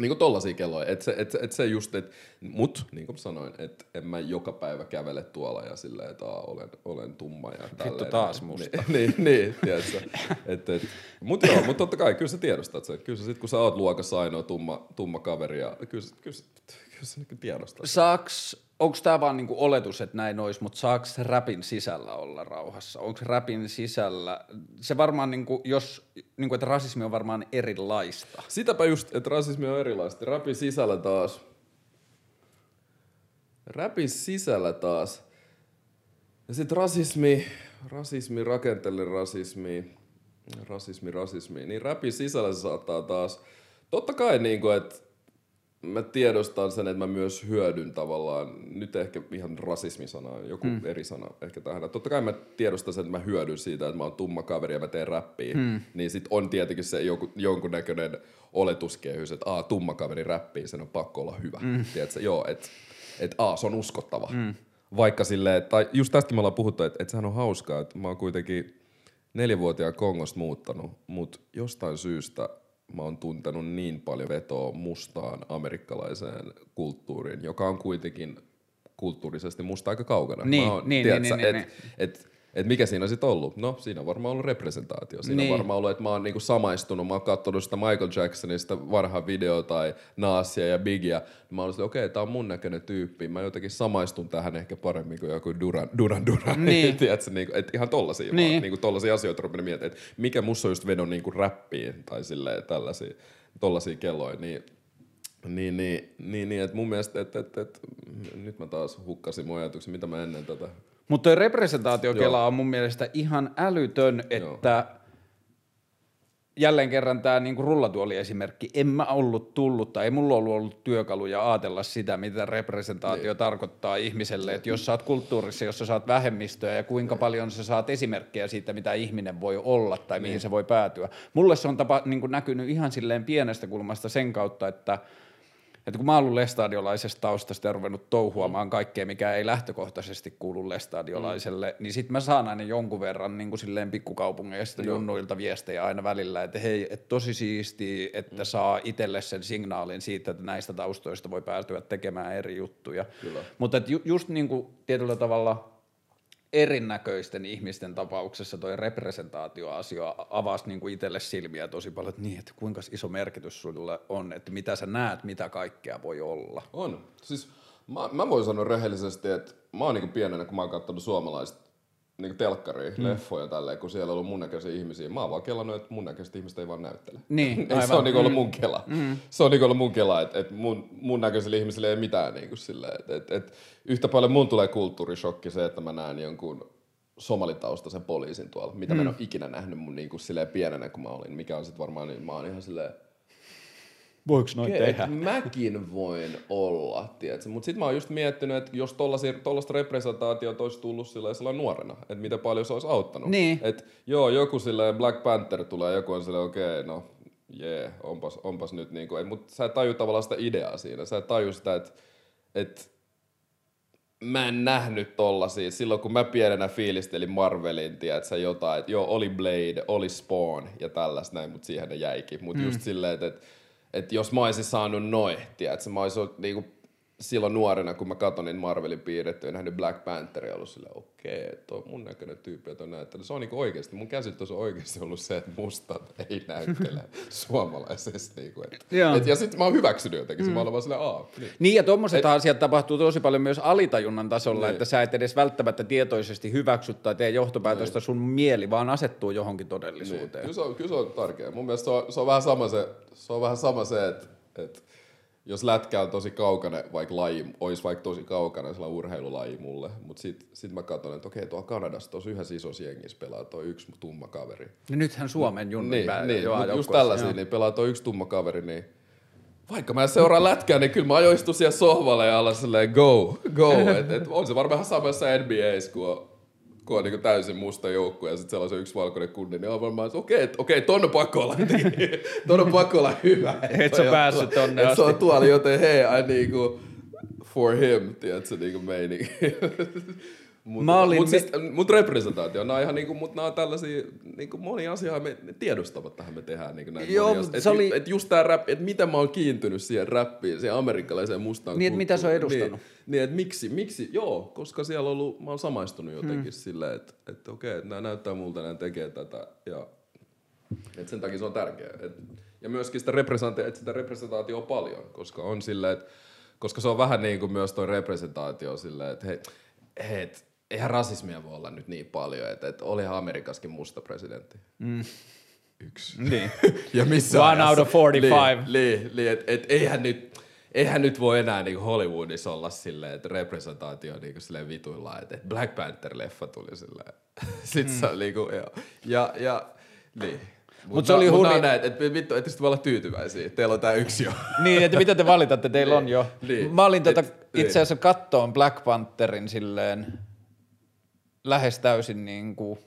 Niinku tollasia kelloja, että se, et, et se just, et, mut niin kuin sanoin, että en mä joka päivä kävele tuolla ja silleen, että olen, olen tumma ja tälleen.
Vittu taas musta.
niin, niin, niin tiedätkö. et, et, mut joo, mut totta kai, kyllä sä tiedostat sen. Kyllä sä sit, kun sä oot luokassa ainoa tumma, tumma kaveri ja kyllä, kyllä, kyllä sä niin tiedostat.
Saaks onko tämä vaan niinku oletus, että näin olisi, mutta saako rapin sisällä olla rauhassa? Onko rapin sisällä, se varmaan, niinku, jos, niinku, että rasismi on varmaan erilaista.
Sitäpä just, että rasismi on erilaista. Rapin sisällä taas, rapin sisällä taas, ja sitten rasismi, rasismi, rakenteellinen rasismi, rasismi, rasismi, niin rapin sisällä se saattaa taas, totta kai niinku, että mä tiedostan sen, että mä myös hyödyn tavallaan, nyt ehkä ihan rasismisana, joku mm. eri sana ehkä tähän. Totta kai mä tiedostan sen, että mä hyödyn siitä, että mä oon tumma kaveri ja mä teen räppiä. Mm. Niin sit on tietenkin se joku, jonkunnäköinen oletuskehys, että aa, tumma kaveri räppii, sen on pakko olla hyvä. Mm. Tiedätkö? Joo, että et, aa, se on uskottava. Mm. Vaikka silleen, tai just tästä me ollaan puhuttu, että, että sehän on hauskaa, että mä oon kuitenkin neljävuotiaan Kongosta muuttanut, mutta jostain syystä mä oon tuntenut niin paljon vetoa mustaan amerikkalaiseen kulttuuriin, joka on kuitenkin kulttuurisesti musta aika kaukana.
Niin,
oon,
niin, tiedätkö, niin, niin,
et, niin. Et, et mikä siinä on sitten ollut? No, siinä on varmaan ollut representaatio. Siinä niin. on varmaan ollut, että mä oon niinku samaistunut, mä oon katsonut sitä Michael Jacksonista varhaan video tai Naasia ja Biggia. Mä oon okei, okay, tää on mun näköinen tyyppi. Mä jotenkin samaistun tähän ehkä paremmin kuin joku Duran Duran. Duran. Niin. Tiedätkö, niinku, et ihan tollasia, niin. vaan, niinku tollasia asioita rupin miettimään, että mikä musta on just vedon niinku räppiin tai silleen tällaisia, tollasia kelloja. Niin niin, niin, niin, niin että mun mielestä, että, että, että, nyt mä taas hukkasin mun ajatuksen, mitä mä ennen tätä
mutta tuo representaatiokela on mun mielestä ihan älytön, että Joo. jälleen kerran tämä niinku rullatuoli-esimerkki, en mä ollut tullut tai ei mulla ollut ollut työkaluja ajatella sitä, mitä representaatio niin. tarkoittaa ihmiselle, että jos sä oot kulttuurissa, jossa saat vähemmistöä ja kuinka niin. paljon sä saat esimerkkejä siitä, mitä ihminen voi olla tai niin. mihin se voi päätyä. Mulle se on tapa, niin näkynyt ihan silleen pienestä kulmasta sen kautta, että että kun mä oon ollut lestadiolaisesta taustasta ja ruvennut touhuamaan kaikkea, mikä ei lähtökohtaisesti kuulu lestadiolaiselle, mm. niin sit mä saan aina jonkun verran niin kuin silleen pikkukaupungeista junnuilta viestejä aina välillä, että hei, että tosi siistiä, että mm. saa itselle sen signaalin siitä, että näistä taustoista voi päätyä tekemään eri juttuja. Mutta ju, just niin kuin tietyllä tavalla erinäköisten ihmisten tapauksessa toi representaatioasia avasi niin kuin itselle silmiä tosi paljon, että niin, että kuinka iso merkitys sulle on, että mitä sä näet, mitä kaikkea voi olla.
On. Siis mä, mä voin sanoa rehellisesti, että mä oon niin pienenä, kun mä oon katsonut suomalaista niin telkkari, mm. leffoja tälleen, kun siellä on ollut mun näköisiä ihmisiä. Mä oon vaan kelannut, että mun näköiset ihmiset ei vaan näyttele.
Niin,
ei, se on niin ollut mun kela. Mm. Se on niin ollut mun kela, että, että mun, mun näköisille ihmisille ei mitään niin kuin silleen. Että, että, että yhtä paljon mun tulee kulttuurishokki se, että mä näen jonkun somalitaustaisen poliisin tuolla, mitä mm. mä en mm. ole ikinä nähnyt mun niin kuin silleen pienenä, kun mä olin. Mikä on sitten varmaan, niin mä oon ihan silleen,
Voiko noin tehdä?
Mäkin voin olla, tiedätkö? Mutta sitten mä oon just miettinyt, että jos tollaista representaatiota olisi tullut sillä nuorena, että miten paljon se olisi auttanut.
Niin.
Että joo, joku sillä Black Panther tulee, joku on silleen, okei, okay, no jee, yeah, onpas, onpas nyt niinku, mutta sä et taju tavallaan sitä ideaa siinä. Sä et taju sitä, että et, mä en nähnyt tollasia. Silloin kun mä pienenä fiilistelin Marvelin, tiedätkö, jotain, että joo, oli Blade, oli Spawn ja tällaista näin, mutta siihen ne jäikin. Mutta mm. just silleen, että et, että jos mä olisin saanut noin, tiedätkö, mä olisin niinku silloin nuorena, kun mä katsoin niin Marvelin piirretty ja nähnyt Black Pantheria, ollut silleen, okei, okay, tuo mun näköinen tyyppi, että on näyttely. Se on niinku oikeasti, mun käsitys on oikeasti ollut se, että mustat ei näyttele suomalaisesti. Niinku, et, et, ja sitten mä oon hyväksynyt jotenkin, mm. mä olen vaan silleen, aah.
Niin, niin ja tuommoiset asiat tapahtuu tosi paljon myös alitajunnan tasolla, niin. että sä et edes välttämättä tietoisesti hyväksy tai tee johtopäätöstä, niin. sun mieli vaan asettuu johonkin todellisuuteen. Niin.
Kyllä, se on, kyllä se on tärkeää. Mun mielestä se on, se on vähän sama se, se on vähän sama se, että, että jos lätkä on tosi kaukana, vaikka laji, olisi vaikka tosi kaukana sellainen urheilulaji mulle, mutta sitten sit mä katson, että okei, tuolla Kanadassa tuossa yhdessä isossa jengissä pelaa tuo yksi tumma kaveri.
No nythän Suomen junnu
niin, niin, mutta just tällaisia, joo. niin pelaa tuo yksi tumma kaveri, niin vaikka mä seuraan lätkää, niin kyllä mä ajoistun siellä sohvalle ja alla silleen go, go. Et, et on se varmaan samassa NBAssä, kun on kun on niin täysin musta joukkue ja sitten sellaisen yksi valkoinen kundi, niin on varmaan, että okei, okay, okei, okay, ton on pakko olla, ton on pakko olla hyvä.
Et sä päässyt tonne
asti. Se on tuolla, joten hei, I niinku, for him, tiedätkö, niinku meininki. Mutta Mä olin... mut, siis, mut representaatio, nämä on ihan niinku, mut nämä on tällaisia, niinku moni asia me tiedostavat tähän me tehdään niinku näitä Joo, monia. Et, oli... et just tää rap, että miten mä oon kiintynyt siihen rappiin, siihen amerikkalaiseen mustaan
Niin, että mitä se on edustanut. Niin,
niin että miksi, miksi, joo, koska siellä on ollut, mä oon samaistunut jotenkin hmm. silleen, että, että okei, että nämä näyttää multa, nämä tekee tätä, ja että sen takia se on tärkeää. Et, ja myöskin sitä, representaatio, että sitä representaatio on paljon, koska on silleen, että koska se on vähän niin kuin myös tuo representaatio silleen, että hei, hei eihän rasismia voi olla nyt niin paljon, että, että olihan Amerikaskin musta presidentti. Mm. Yksi.
Niin.
ja missä
One out of 45.
Niin, niin, niin että et, eihän nyt, eihän nyt voi enää niin Hollywoodissa olla silleen, että representaatio niin kuin silleen vituillaan, että Black Panther-leffa tuli silleen. Sitten mm. se on niin kuin, ja, ja, ja niin. Mutta mut se oli hurja. Mut näin, että vittu, ette voi olla tyytyväisiä. Teillä on tää yksi jo.
niin, että mitä te valitatte, teillä on jo. Niin. Mä olin tota, itse asiassa kattoon Black Pantherin silleen lähes täysin niin kuin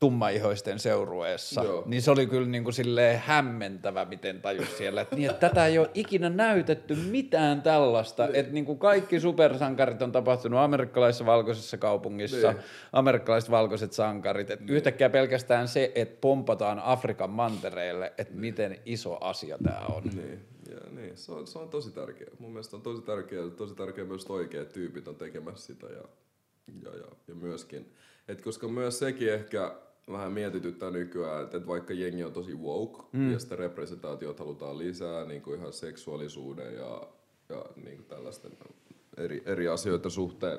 tummaihoisten seurueessa, Joo. niin se oli kyllä niin kuin silleen hämmentävä, miten tajus siellä, että, niin, että tätä ei ole ikinä näytetty mitään tällaista, niin. että niin kuin kaikki supersankarit on tapahtunut amerikkalaisessa valkoisessa kaupungissa, niin. amerikkalaiset valkoiset sankarit, että niin. yhtäkkiä pelkästään se, että pompataan Afrikan mantereelle, että niin. miten iso asia tämä on.
Niin. Ja, niin. Se, on, se on tosi tärkeää. Mun mielestä on tosi tärkeää, tosi tärkeää myös, että oikeat tyypit on tekemässä sitä ja ja, ja, ja myöskin, että koska myös sekin ehkä vähän mietityttää nykyään, että, että vaikka jengi on tosi woke mm. ja sitä representaatiota halutaan lisää niin kuin ihan seksuaalisuuden ja, ja niin kuin tällaisten eri, eri asioiden suhteen.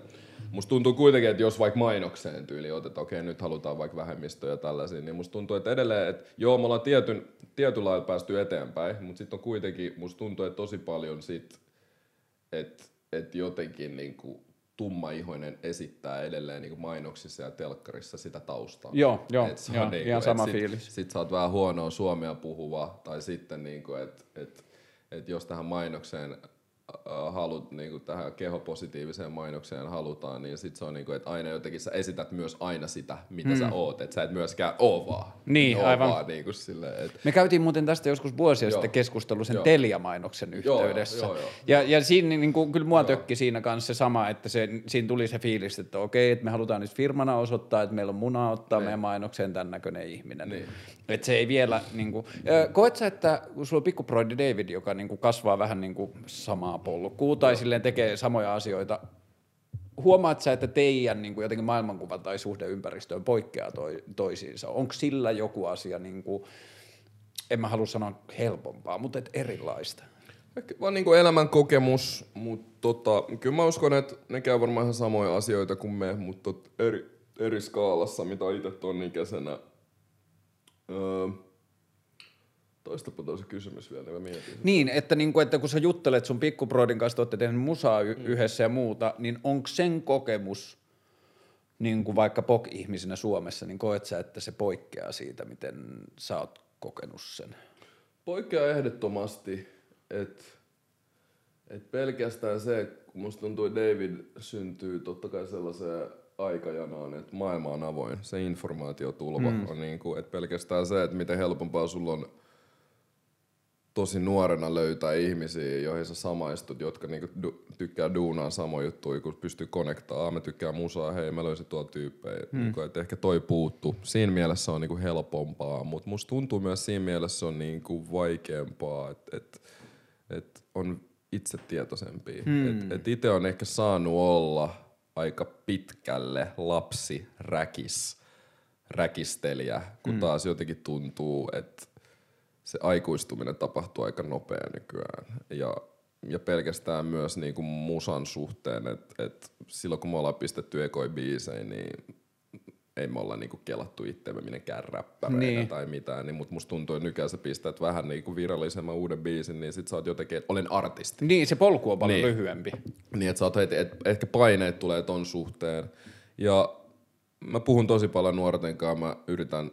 Musta tuntuu kuitenkin, että jos vaikka mainokseen tyyli otetaan, okei okay, nyt halutaan vaikka vähemmistöjä tällaisia, niin musta tuntuu, että edelleen, että joo, me ollaan tietyn, tietyllä lailla päästy eteenpäin, mutta sitten on kuitenkin, musta tuntuu, että tosi paljon sit, että että jotenkin niin kuin tummaihoinen esittää edelleen niin mainoksissa ja telkkarissa sitä taustaa.
Joo, joo, et se joo niin ihan sama
sit,
fiilis.
Sit sä oot vähän huonoa suomea puhuva, tai sitten niin kuin, että et, et jos tähän mainokseen äh, halut niinku tähän kehopositiiviseen mainokseen halutaan, niin sit se on niinku, että aina jotenkin sä esität myös aina sitä, mitä mm. sä oot. Että sä et myöskään oo vaan.
Niin,
oo
aivan.
Vaan, niinku silleen, et,
Me käytiin muuten tästä joskus vuosia
Joo.
sitten keskustelu sen
Joo.
Telia-mainoksen yhteydessä.
joo, joo.
Ja, ja siinä niin kuin, kyllä mua tökki siinä kanssa se sama, että se, siinä tuli se fiilis, että okei, että me halutaan nyt firmana osoittaa, että meillä on muna ottaa meidän mainokseen tämän näköinen ihminen.
Niin.
Että se ei vielä, niin kuin, koet sä, että kun sulla on pikku David, joka niin kuin kasvaa vähän niin kuin samaa polkua tai silleen tekee samoja asioita, huomaat sä, että teidän niin kuin jotenkin maailmankuva tai suhde ympäristöön poikkeaa toi, toisiinsa? Onko sillä joku asia, niin kuin, en mä halua sanoa helpompaa, mutta et erilaista?
Ehkä vaan niinku elämän kokemus, mutta tota, kyllä mä uskon, että ne käy varmaan ihan samoja asioita kuin me, mutta eri, eri skaalassa, mitä itse ton ikäisenä. Öö, toistapa toi se kysymys vielä, niin mä mietin.
Niin, että, niin kuin, että kun sä juttelet sun pikkubroidin kanssa, te olette tehnyt musaa y- yhdessä ja muuta, niin onko sen kokemus niin kuin vaikka POK-ihmisenä Suomessa, niin koet sä, että se poikkeaa siitä, miten sä oot kokenut sen?
Poikkeaa ehdottomasti, että et pelkästään se, kun musta tuntuu, että David syntyy totta kai sellaiseen aikajanaan, että maailma on avoin. Se informaatiotulva mm. on niin kuin, että pelkästään se, että miten helpompaa sulla on tosi nuorena löytää ihmisiä, joihin sä samaistut, jotka niinku du- tykkää duunaa samoja juttuja, kun pystyy konektaamaan. Mä tykkään musaa, hei mä löysin tuolla tyyppejä. Hmm. Niinku, että ehkä toi puuttu. Siinä mielessä on niinku helpompaa, mutta musta tuntuu myös siinä mielessä on niinku vaikeampaa, että et, et on itsetietoisempi. Hmm. Et, et itse on ehkä saanut olla aika pitkälle lapsi räkis, räkistelijä, kun hmm. taas jotenkin tuntuu, että se aikuistuminen tapahtuu aika nopea nykyään. Ja, ja pelkästään myös niinku musan suhteen, että et silloin kun me ollaan pistetty ekoi biisejä, niin ei me olla niinku kelattu itseämme minnekään räppäreinä
Niin.
niin. tai mitään, niin, mutta musta tuntuu, että nykyään sä pistät vähän niinku virallisemman uuden biisin, niin sit sä oot jotenkin, että olen artisti.
Niin, se polku on paljon
Niin.
lyhyempi.
Niin, että sä oot heti, et ehkä paineet tulee ton suhteen. Ja mä puhun tosi paljon nuorten kanssa, mä yritän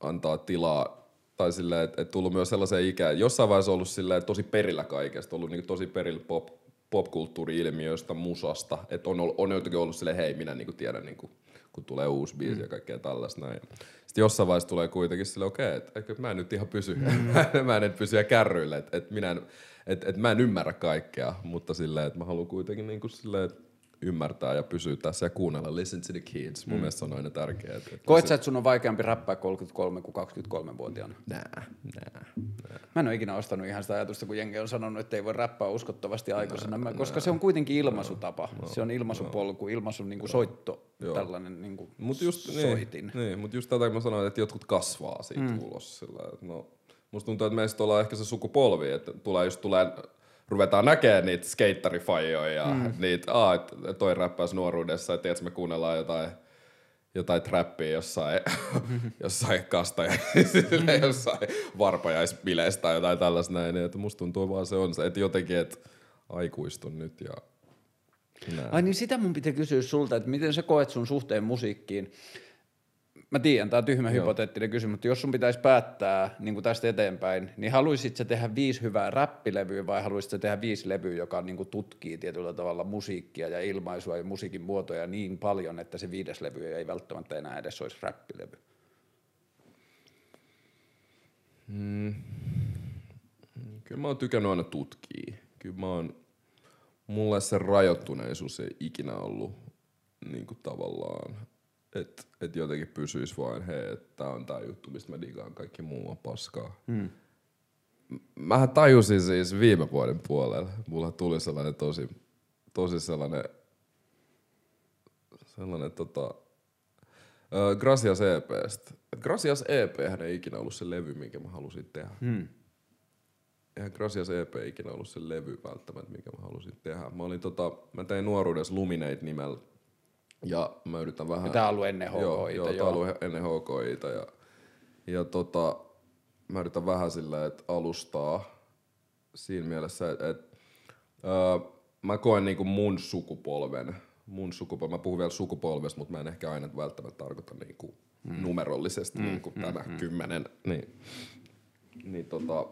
antaa tilaa, tai silleen, että et tullut myös sellaiseen ikään, jossain vaiheessa ollut että tosi perillä kaikesta, ollut niinku tosi perillä pop, popkulttuuri-ilmiöistä, musasta, että on, ollut- on jotenkin ollut silleen, hei, minä niinku tiedän, niinku, kun tulee uusi biisi ja kaikkea tällaista näin. Sitten jossain vaiheessa tulee kuitenkin silleen, okei, okay, että et, mä en nyt ihan pysy, mä en nyt pysy ja kärryillä, että et minä en, et, et mä en ymmärrä kaikkea, mutta silleen, että mä haluan kuitenkin niinku silleen, että ymmärtää ja pysyä tässä ja kuunnella, listen to the kids. Mun mm. mielestä se on aina tärkeää. Että,
Koet sä, että sun on vaikeampi räppää 33 kuin 23-vuotiaana?
Nää, nää.
Mä en ole ikinä ostanut ihan sitä ajatusta, kun jengi on sanonut, että ei voi räppää uskottavasti aikuisena, Mä- koska se on kuitenkin ilmaisutapa. Se on ilmaisupolku, ilmaisun niin kuin soitto, tällainen niin kuin
Mut just,
soitin.
Niin, niin, mutta just tätä kun mä sanoin, että jotkut kasvaa siitä mm. ulos. Sillä, että no, musta tuntuu, että meistä ollaan ehkä se sukupolvi, että tulee just tulee, ruvetaan näkemään niitä skeittarifajoja ja mm. niitä, aa, toi räppäisi nuoruudessa, että tiedätkö, me kuunnellaan jotain jotain trappia jossain, jossain kasta ja jossain varpajaisbileistä tai jotain tällaista näin, että musta tuntuu vaan se on se, että jotenkin, että aikuistun nyt ja näin.
Ai niin sitä mun pitää kysyä sulta, että miten sä koet sun suhteen musiikkiin? Mä tiedän, tämä on tyhmä
Joo.
hypoteettinen kysymys, mutta jos sun pitäisi päättää niin kuin tästä eteenpäin, niin haluaisit sä tehdä viisi hyvää räppilevyä vai haluaisit sä tehdä viisi levyä, joka niin kuin tutkii tietyllä tavalla musiikkia ja ilmaisua ja musiikin muotoja niin paljon, että se viides levy ei välttämättä enää edes olisi räppilevy?
Kyllä mä oon tykännyt aina tutkia. Kyllä mä oon, mulle se rajoittuneisuus ei ikinä ollut niin kuin tavallaan, että et jotenkin pysyis vain, hei, että tää on tää juttu, mistä mä digaan, kaikki muu on paskaa. Hmm. Mähän tajusin siis viime vuoden puolella, mulla tuli sellainen tosi, tosi sellainen, sellainen tota, ö, Gracias EPstä. Et Gracias EP ei ikinä ollut se levy, minkä mä halusin tehdä
Hmm.
eihän Gracias EP ikinä ollut se levy välttämättä, mikä mä halusin tehdä. Mä, olin tota, mä tein nuoruudessa Luminate nimellä ja mä yritän vähän...
Tämä on ollut ennen
Joo,
HKIta,
joo,
joo.
tää on ollut ennen HKIta ja, ja tota, mä yritän vähän sillä, että alustaa siinä mielessä, että et, öö, mä koen niinku mun sukupolven, mun sukupolven, mä puhun vielä sukupolvesta, mutta mä en ehkä aina välttämättä tarkoita niinku numerollisesti mm, niinku mm, tämä mm. kymmenen, niin, niin tota,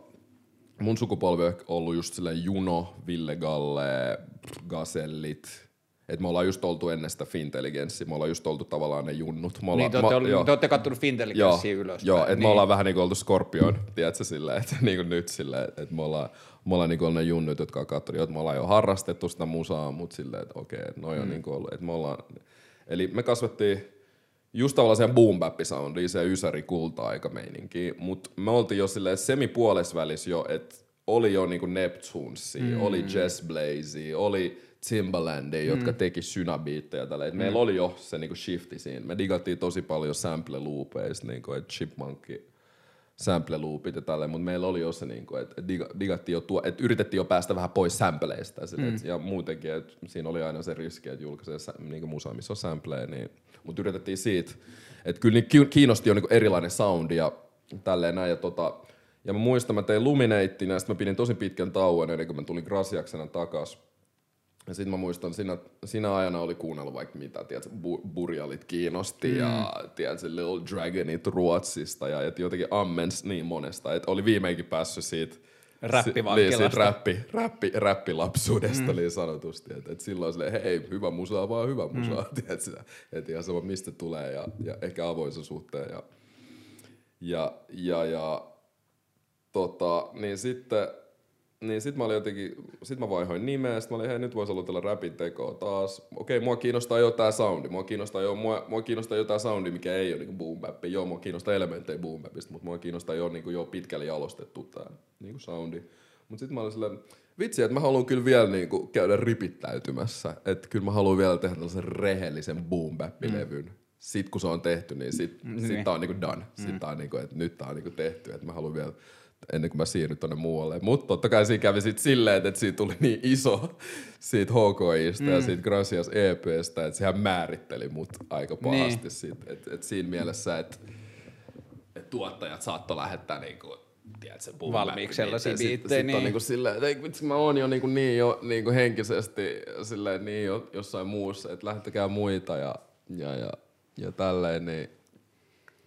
mun sukupolvi on ollut just silleen Juno, Ville Galle, Gasellit. Et me ollaan just oltu ennen sitä Fintelligenssiä, me ollaan just oltu tavallaan ne junnut. Me ollaan,
Niin, te olette,
mä-
ollut, te olette kattonut
Joo,
Fintelligenssiä ylöspäin.
joo että
niin.
me ollaan vähän niinku oltu Scorpion, tiedätkö silleen, että niinku nyt silleen, että me ollaan, me ollaan niinku ollut ne junnut, jotka on katsonut, että me ollaan jo harrastettu sitä musaa, mutta silleen, että okei, että noi on
Mm.
niinku ollut, että me ollaan, eli me kasvettiin just tavallaan siihen boom bap soundiin, se ysäri kulta-aika meininki, mutta me oltiin jo silleen semi-puolesvälis jo, että oli jo niinku Neptunesia, mm. oli Jazz Blazea, oli Timbalandia, jotka teki synabiittejä tällä. Et meillä oli jo se niinku shifti siinä. Me digattiin tosi paljon sample loopeista, niinku, että chipmunkki sample loopit ja tälleen, mutta meillä oli jo se, niinku, että diga, digattiin jo tuo, että yritettiin jo päästä vähän pois sampleista sille, mm. et, ja muutenkin, että siinä oli aina se riski, että julkaisee niinku musaa, missä on sampleja, niin, mutta yritettiin siitä, että kyllä niin ki- kiinnosti jo niinku erilainen soundi ja tälleen näin, ja tota, ja mä muistan, mä tein Luminatein, ja sitten mä pidin tosi pitkän tauon ennen kuin mä tulin Grasiaksena takas. Ja sitten mä muistan, siinä, siinä ajana oli kuunnellut vaikka mitä, tiedätkö, bu- burjalit kiinnosti mm. ja tiedätkö, Little Dragonit Ruotsista ja et jotenkin ammens niin monesta, että oli viimeinkin päässyt siitä
Räppivankilasta.
niin, räppi, räppi, räppilapsuudesta mm. niin sanotusti, että et silloin silleen, hei, hyvä musaa, vaan hyvä musaa, mm. tiedätkö, että ihan sama mistä tulee ja, ja ehkä avoin sen suhteen ja, ja, ja, ja tota, niin sitten niin sit mä olin jotenkin, sit mä vaihoin nimeä, sit mä olin, hei nyt vois aloitella rapin tekoa taas. Okei, mua kiinnostaa jo tää soundi, mua kiinnostaa jo, mua, mua kiinnostaa jo tää soundi, mikä ei ole niinku boom bap. Joo, mua kiinnostaa elementtejä boom bapista, mutta mua kiinnostaa jo, niinku, jo pitkälle jalostettu tää niinku soundi. Mut sit mä olin silleen, vitsi, että mä haluan kyllä vielä niinku käydä ripittäytymässä. Että kyllä mä haluan vielä tehdä tällaisen rehellisen boom bap-levyn. Mm. Sit kun se on tehty, niin sit, niin. sit tää on niinku done. Sit tää on niinku, että nyt tää on niinku tehty, että mä haluan vielä ennen kuin mä siirryn tonne muualle. Mutta totta kai siinä kävi sit silleen, että siitä tuli niin iso siitä HKIsta mm. ja siitä Gracias EPstä, että sehän määritteli mut aika pahasti. Niin. Sit, et, et siinä mielessä, että et tuottajat saattoi lähettää niinku, tiedätkö,
Valmiiksi sellaisia
Sit-
biittejä,
sit on
niin.
niinku silleen, että ei, vitsi, mä oon jo niinku niin, jo, niinku henkisesti silleen niin jo, jossain muussa, että lähtekää muita ja, ja, ja, ja tälleen, niin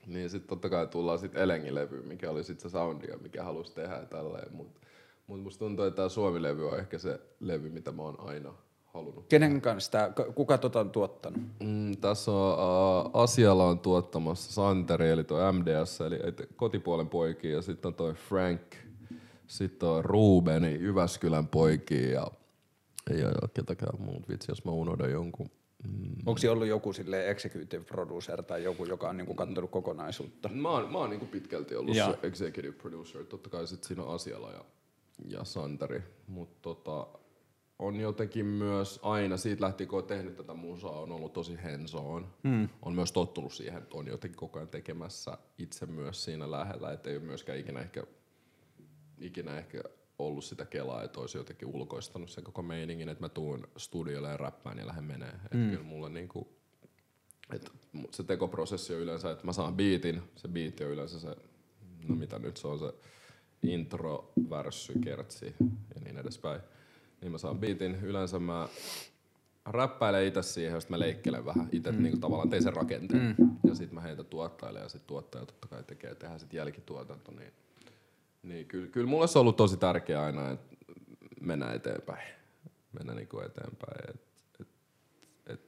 niin sitten totta kai tullaan sitten Elengin-levy, mikä oli sitten se soundi, ja mikä halusi tehdä ja tälleen. Mutta mut musta tuntuu, että tämä Suomi-levy on ehkä se levy, mitä mä oon aina halunnut.
Kenen kanssa tää, kuka tota on tuottanut?
Mm, tässä on uh, Asialla on tuottamassa Santeri, eli tuo MDS, eli kotipuolen poikia, ja sitten on toi Frank, sitten on Rubeni, Jyväskylän poikia, ja, ja, ja ketäkään muut, vitsi, jos mä unohdan jonkun. Mm.
Onko siellä ollut joku sille executive producer tai joku, joka on niinku kattonut kokonaisuutta?
Mä oon, mä oon niinku pitkälti ollut
Joo.
se executive producer. Totta kai sit siinä on Asiala ja, ja Santeri. Mutta tota, on jotenkin myös aina, siitä lähtien kun on tehnyt tätä musaa, on ollut tosi hands on. Hmm. On myös tottunut siihen, että on jotenkin koko ajan tekemässä itse myös siinä lähellä. Että ei ole myöskään ikinä ehkä, ikinä ehkä ollut sitä kelaa, että olisi jotenkin ulkoistanut sen koko meiningin, että mä tuun studiolle ja räppään ja lähden menee. Että kyllä mulle niinku, et se tekoprosessi on yleensä, että mä saan biitin, se biitti on yleensä se, no mitä nyt se on se intro, värssy, kertsi ja niin edespäin. Niin mä saan biitin, yleensä mä räppäilen itse siihen, jos mä leikkelen vähän itse mm. niin tavallaan tein sen rakenteen. Mm. Ja sit mä heitän tuottajalle ja sit tuottaja totta kai tekee, tehdään sit jälkituotanto. Niin, niin kyllä, kyllä mulle se on ollut tosi tärkeää aina, että mennään eteenpäin. Mennä niinku eteenpäin. Et, et, et,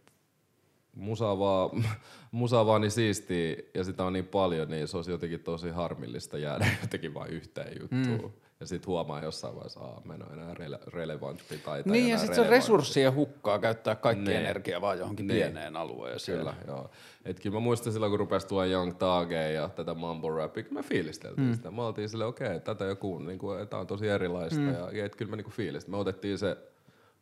musa vaan, musa vaan niin siistiä ja sitä on niin paljon, niin se olisi jotenkin tosi harmillista jäädä jotenkin vain yhteen juttuun. Mm. Ja sitten huomaa jossain vaiheessa, että mä en ole enää rele- relevantti tai tai
Niin, ja sitten se on resurssien hukkaa käyttää kaikki
Niin.
energia vaan johonkin
Niin.
pieneen alueeseen.
Kyllä, joo. Et kyllä mä muistan silloin, kun rupesi tuoda Young Tage ja tätä mumble rapia, kyllä me fiilisteltiin mm. sitä. Me oltiin silleen, okei, okay, tätä joku, niinku, tää on tosi erilaista. Mm. Ja, et kyllä me niinku fiilistin. Me otettiin se,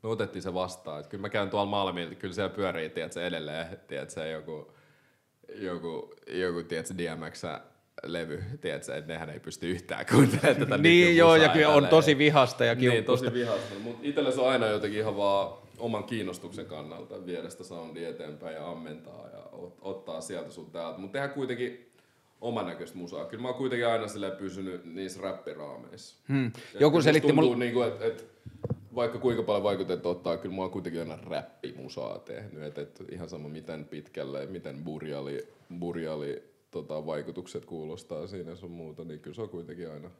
me otettiin se vastaan. Et kyllä mä käyn tuolla Malmilla, kyllä siellä pyörii, tiedätkö, edelleen, tiedätkö, joku, joku, joku tiedätkö, DMX levy, tiedätkö, että nehän ei pysty yhtään kuuntelemaan tätä
Niin joo, ja kyllä on tosi vihasta ja
Niin,
kiukkusta.
tosi vihasta. Mutta itselle se on aina jotenkin ihan vaan oman kiinnostuksen kannalta viedä sitä soundia eteenpäin ja ammentaa ja ot- ottaa sieltä sun täältä. Mutta tehdään kuitenkin oman näköistä musaa. Kyllä mä oon kuitenkin aina pysynyt niissä räppiraameissa.
Hmm. Joku selitti mulle...
niinku, että et, vaikka kuinka paljon vaikutetta ottaa, kyllä mä oon kuitenkin aina räppimusaa tehnyt. Et, et ihan sama miten pitkälle, miten burjali, burjali tota, vaikutukset kuulostaa siinä sun muuta, niin kyllä se on kuitenkin aina.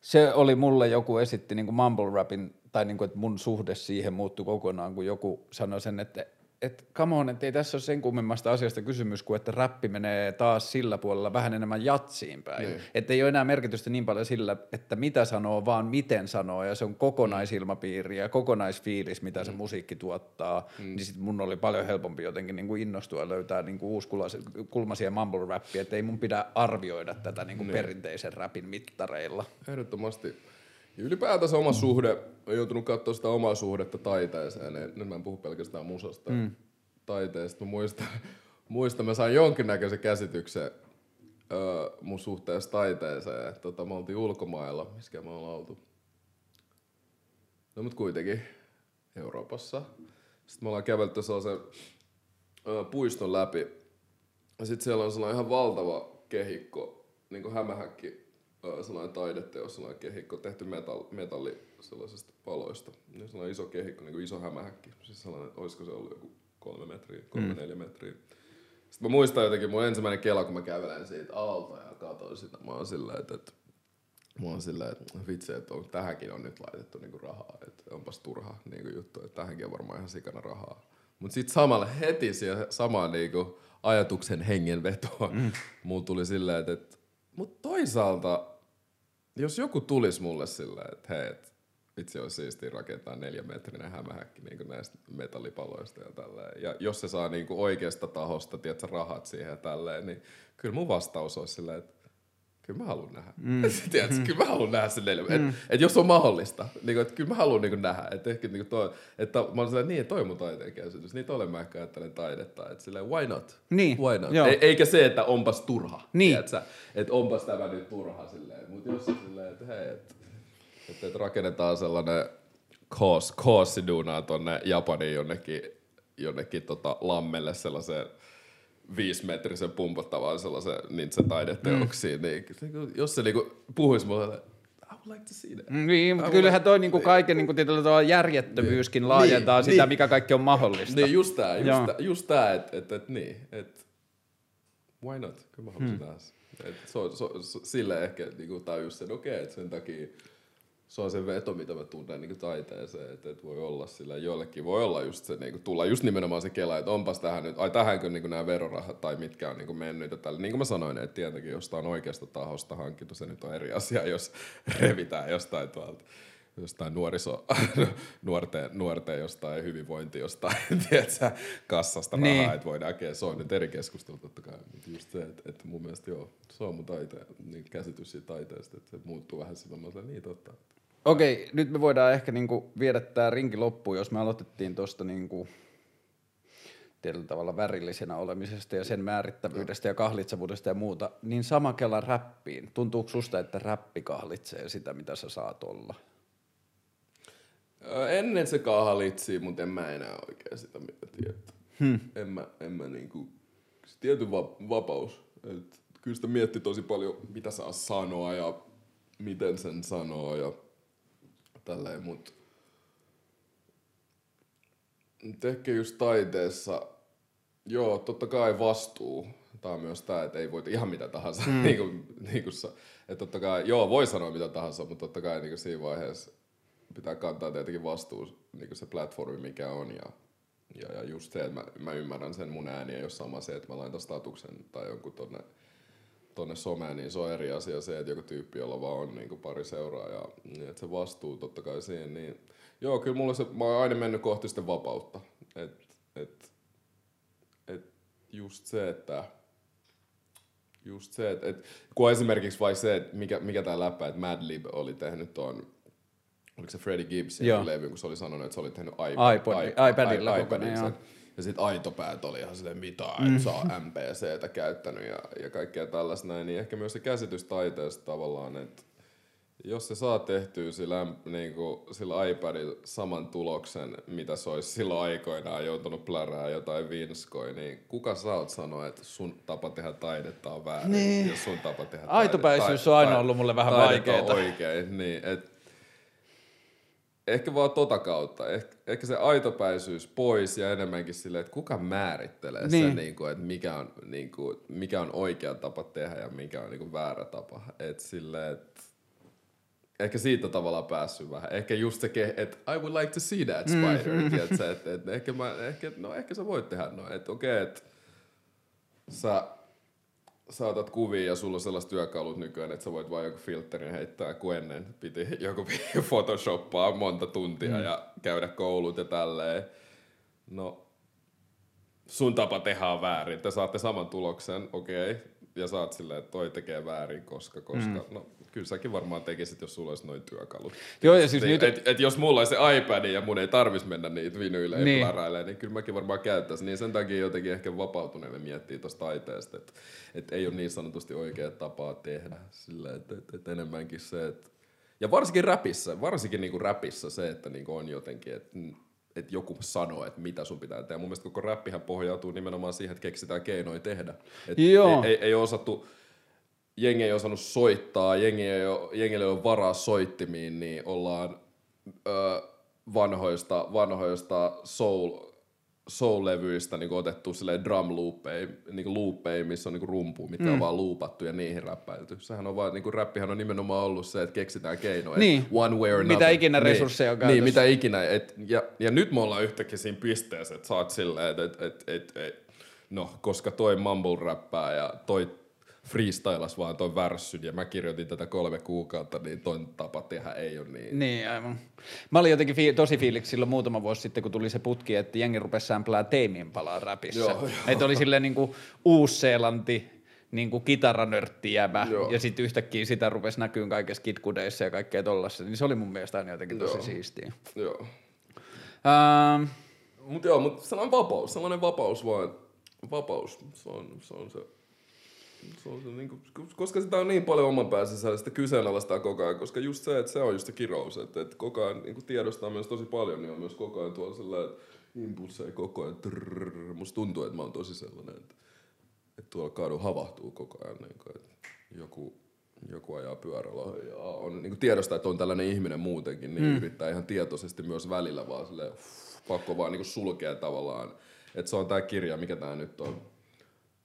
Se oli mulle, joku esitti niin kuin mumble rapin, tai niin kuin, että mun suhde siihen muuttui kokonaan, kun joku sanoi sen, että et come on, että ei tässä ole sen kummemmasta asiasta kysymys kuin, että räppi menee taas sillä puolella vähän enemmän jatsiin päin. Niin. Että ei ole enää merkitystä niin paljon sillä, että mitä sanoo, vaan miten sanoo, ja se on kokonaisilmapiiri ja kokonaisfiilis, mitä mm. se musiikki tuottaa, mm. niin sitten mun oli paljon helpompi jotenkin niin kuin innostua löytää niin kuin uuskulmaisia mumble rappia, että ei mun pidä arvioida tätä niin kuin niin. perinteisen rapin mittareilla.
Ehdottomasti. Ja ylipäätänsä oma suhde, on joutunut katsoa sitä omaa suhdetta taiteeseen. Nyt mä en puhu pelkästään musasta mm. taiteesta. Mä muistan, muistan, mä sain jonkinnäköisen käsityksen öö, mun suhteessa taiteeseen. Tota, me oltiin ulkomailla, miskä me ollaan oltu. No mut kuitenkin Euroopassa. Sitten me ollaan kävelty sellaisen öö, puiston läpi. Ja sitten siellä on sellainen ihan valtava kehikko, niin kuin hämähäkki sellainen taideteos, sellainen kehikko, tehty metalli, metalli sellaisesta paloista. Ja sellainen iso kehikko, niin kuin iso hämähäkki. Siis sellainen, olisiko se ollut joku kolme metriä, kolme mm. neljä metriä. Sitten mä muistan jotenkin mun ensimmäinen kela, kun mä kävelen siitä alta ja katsoin sitä. Mä oon silleen, että, että Mä oon silleen, että vitsi, että on, tähänkin on nyt laitettu niinku rahaa, että onpas turha niinku juttu, että tähänkin on varmaan ihan sikana rahaa. Mutta sitten samalla heti siihen samaan niinku ajatuksen hengenvetoon mm. mulla tuli silleen, että, että mutta toisaalta jos joku tulisi mulle silleen, että hei, et, vitsi olisi siistiä rakentaa neljämetrinen hämähäkki niin näistä metallipaloista ja tälleen. Ja jos se saa niin oikeasta tahosta, tiedätkö, rahat siihen ja tälleen, niin kyllä mun vastaus olisi silleen, että kyllä mä haluan nähdä. Mm. Tiedätkö, mm. kyllä mä haluan nähdä sen neljä. Mm. Että et jos on mahdollista, niin kuin, että kyllä mä haluan niin nähdä. Että ehkä niin kuin toi, että mä olen silleen, niin, että toi mun taiteen käsitys. Niin olen mä ehkä ajattelen taidetta. Että silleen, why not?
Niin.
Why not? E- eikä se, että onpas turha. Niin. Tiedätkö, että onpas tämä nyt turha silleen. Mutta jos se silleen, että hei, että, että, että rakennetaan sellainen koos, koosiduunaa tonne Japaniin jonnekin, jonnekin tota lammelle sellaiseen viisimetrisen pumpattavan sellaisen ninja-taideteoksiin, mm. niin jos se niinku puhuisi mulle, I would like to see that.
Mm, niin, mutta kyllähän toi niinku kaiken niinku tietyllä tavalla järjettömyyskin niin, laajentaa niin, sitä, niin, mikä kaikki on mahdollista.
Niin, just tää, just, tää, just tää, että et, et, niin, et, why not? Kyllä mä haluaisin hmm. Et, so, so, so, sille ehkä niinku tajus sen, okei, okay, että sen takia se on se veto, mitä mä tunnen niin taiteeseen, että, että voi olla sillä joillekin, voi olla just se, niin kuin, tulla just nimenomaan se kela, että onpas tähän nyt, ai tähänkö niin nämä verorahat tai mitkä on niin mennyt ja tällä. Niin kuin mä sanoin, että tietenkin jostain oikeasta tahosta hankittu, se nyt on eri asia, jos revitään jostain tuolta jostain nuoriso, nuorten, nuorten jostain hyvinvointi jostain, tiedätkö, kassasta rahaa, niin. että voidaan, okay, se on nyt eri keskustelu totta kai, mutta just se, että, että mun mielestä joo, se on mun taite, niin käsitys siitä taiteesta, että se muuttuu vähän mä niin totta.
Okei, nyt me voidaan ehkä niinku viedä tämä rinki loppuun, jos me aloitettiin tuosta niinku tietyllä tavalla värillisenä olemisesta ja sen määrittävyydestä ja kahlitsevuudesta ja muuta, niin sama kela räppiin. Tuntuuko susta, että räppi kahlitsee sitä, mitä sä saat olla?
Ennen se kahlitsi, mutta en mä enää oikein sitä mietiä. Hmm. En mä, en mä niinku, se tietty va- vapaus. Et kyllä sitä mietti tosi paljon, mitä saa sanoa ja miten sen sanoo ja tälleen, mut ehkä just taiteessa, joo, totta kai vastuu. Tämä on myös tämä, että ei voi ihan mitä tahansa. Mm. niin kuin, niin kuin, että totta kai, joo, voi sanoa mitä tahansa, mutta totta kai niin kuin siinä vaiheessa pitää kantaa tietenkin vastuu niin kuin se platformi, mikä on. Ja, ja, ja just se, että mä, mä ymmärrän sen mun ääniä, jos sama se, että mä laitan statuksen tai jonkun tonne tonne someen, niin se on eri asia se, että joku tyyppi, jolla vaan on niin pari seuraajaa, niin että se vastuu totta kai siihen, niin joo, kyllä mulla se, mä oon aina mennyt kohti sitä vapautta, että et, et just se, että just se, että et, kun esimerkiksi vai se, että mikä, mikä tämä läppä, että Madlib oli tehnyt tuon oliko se Freddie Gibbsin levy, kun se oli sanonut, että se oli tehnyt iPod,
iPod, iPod, iPadilla,
iPadilla, ja sitten aitopäät oli ihan silleen mitä, että mm. saa MPCtä käyttänyt ja, ja kaikkea tällaista näin. Niin ehkä myös se käsitys taiteesta tavallaan, että jos se saa tehtyä sillä, niin kuin, sillä iPadilla saman tuloksen, mitä se olisi silloin aikoinaan joutunut plärää jotain vinskoi, niin kuka sä oot sanoa, että sun tapa tehdä taidetta on väärin, niin. jos sun tapa tehdä taidetta...
Aitopäisyys on aina ollut mulle vähän vaikeaa.
oikein, niin, et, ehkä vaan tota kautta. Eh, ehkä se aitopäisyys pois ja enemmänkin sille, että kuka määrittelee niin. sen, niin kuin, että mikä on, niin kuin, mikä on oikea tapa tehdä ja mikä on niin kuin väärä tapa. Et sille, et, ehkä siitä tavallaan päässyt vähän. Ehkä just se, että I would like to see that spider, mm-hmm. tiedätkö, että et, ehkä, mä, ehkä, no ehkä sä voit tehdä noin, että okei, okay, että sä saatat kuvia ja sulla on sellaiset työkalut nykyään, että sä voit vain joku filterin heittää, kun ennen piti joku photoshoppaa monta tuntia mm. ja käydä koulut ja tälleen. No, sun tapa tehdä on väärin. Te saatte saman tuloksen, okei, okay, ja saat silleen, että toi tekee väärin, koska, koska, mm. no kyllä säkin varmaan tekisit, jos sulla olisi noin työkalut.
Joo, ja siis
et,
nyt...
et, et, jos mulla olisi se iPad ja mun ei tarvitsisi mennä niitä vinyileen niin. plarailemaan, niin kyllä mäkin varmaan käyttäisin. Niin sen takia jotenkin ehkä vapautuneille miettii tuosta taiteesta, että et ei ole niin sanotusti oikea tapaa tehdä. Sillä, että et, et enemmänkin se, että ja varsinkin räpissä, varsinkin niinku räpissä se, että niinku on jotenkin, että että joku sanoo, että mitä sun pitää tehdä. Mun mielestä koko räppihän pohjautuu nimenomaan siihen, että keksitään keinoja tehdä. Et
Joo.
Ei, ei, ei osattu, jengi ei osannut soittaa, jengi ei ole, jengillä ei ole varaa soittimiin, niin ollaan ö, vanhoista, vanhoista soul, soul-levyistä niin otettu silleen drum loopei, niin loopei, missä on niin rumpu, mitä mm. on vaan loopattu ja niihin räppäilty. Sehän on vaan, niin räppihän on nimenomaan ollut se, että keksitään keinoja.
Niin.
One way or another.
Mitä ikinä
niin.
resursseja on käytössä.
Niin, mitä ikinä. Et, ja, ja nyt me ollaan yhtäkkiä siinä pisteessä, että sä oot silleen, että et, et, et, et, no, koska toi mumble räppää ja toi freestylas vaan toi värssyn ja mä kirjoitin tätä kolme kuukautta, niin ton tapa tehdä ei ole niin.
Niin, aivan. Mä olin jotenkin fi- tosi fiiliksi silloin muutama vuosi sitten, kun tuli se putki, että jengi rupesi sämplää Teimin palaa räpissä.
Joo, joo.
Että oli silleen niin kuin Uus-Seelanti, niin kuin kitaranörttijäbä,
Joo.
ja sitten yhtäkkiä sitä rupesi näkyyn kaikessa kitkudeissa ja kaikkea tollassa, niin se oli mun mielestä aina jotenkin tosi
Joo.
siistiä.
Joo.
Ähm,
Mut joo, mut sellainen vapaus, sellainen vapaus vaan, vapaus, se on se, on se se on se niinku, koska sitä on niin paljon oman päässä sisällä, sitä kyseenalaistaa koko ajan, koska just se, että se on just se kirous, että, että koko ajan niinku tiedostaa myös tosi paljon, niin on myös koko ajan tuolla sellainen, että impulseja koko ajan, trrrr, musta tuntuu, että mä oon tosi sellainen, että, että tuolla kaadu havahtuu koko ajan, niin kuin, että joku, joku ajaa pyörällä ja on, niin kuin tiedostaa, että on tällainen ihminen muutenkin, niin mm. yrittää ihan tietoisesti myös välillä vaan silleen, uff, pakko vaan niin kuin sulkea tavallaan, että se on tää kirja, mikä tää nyt on,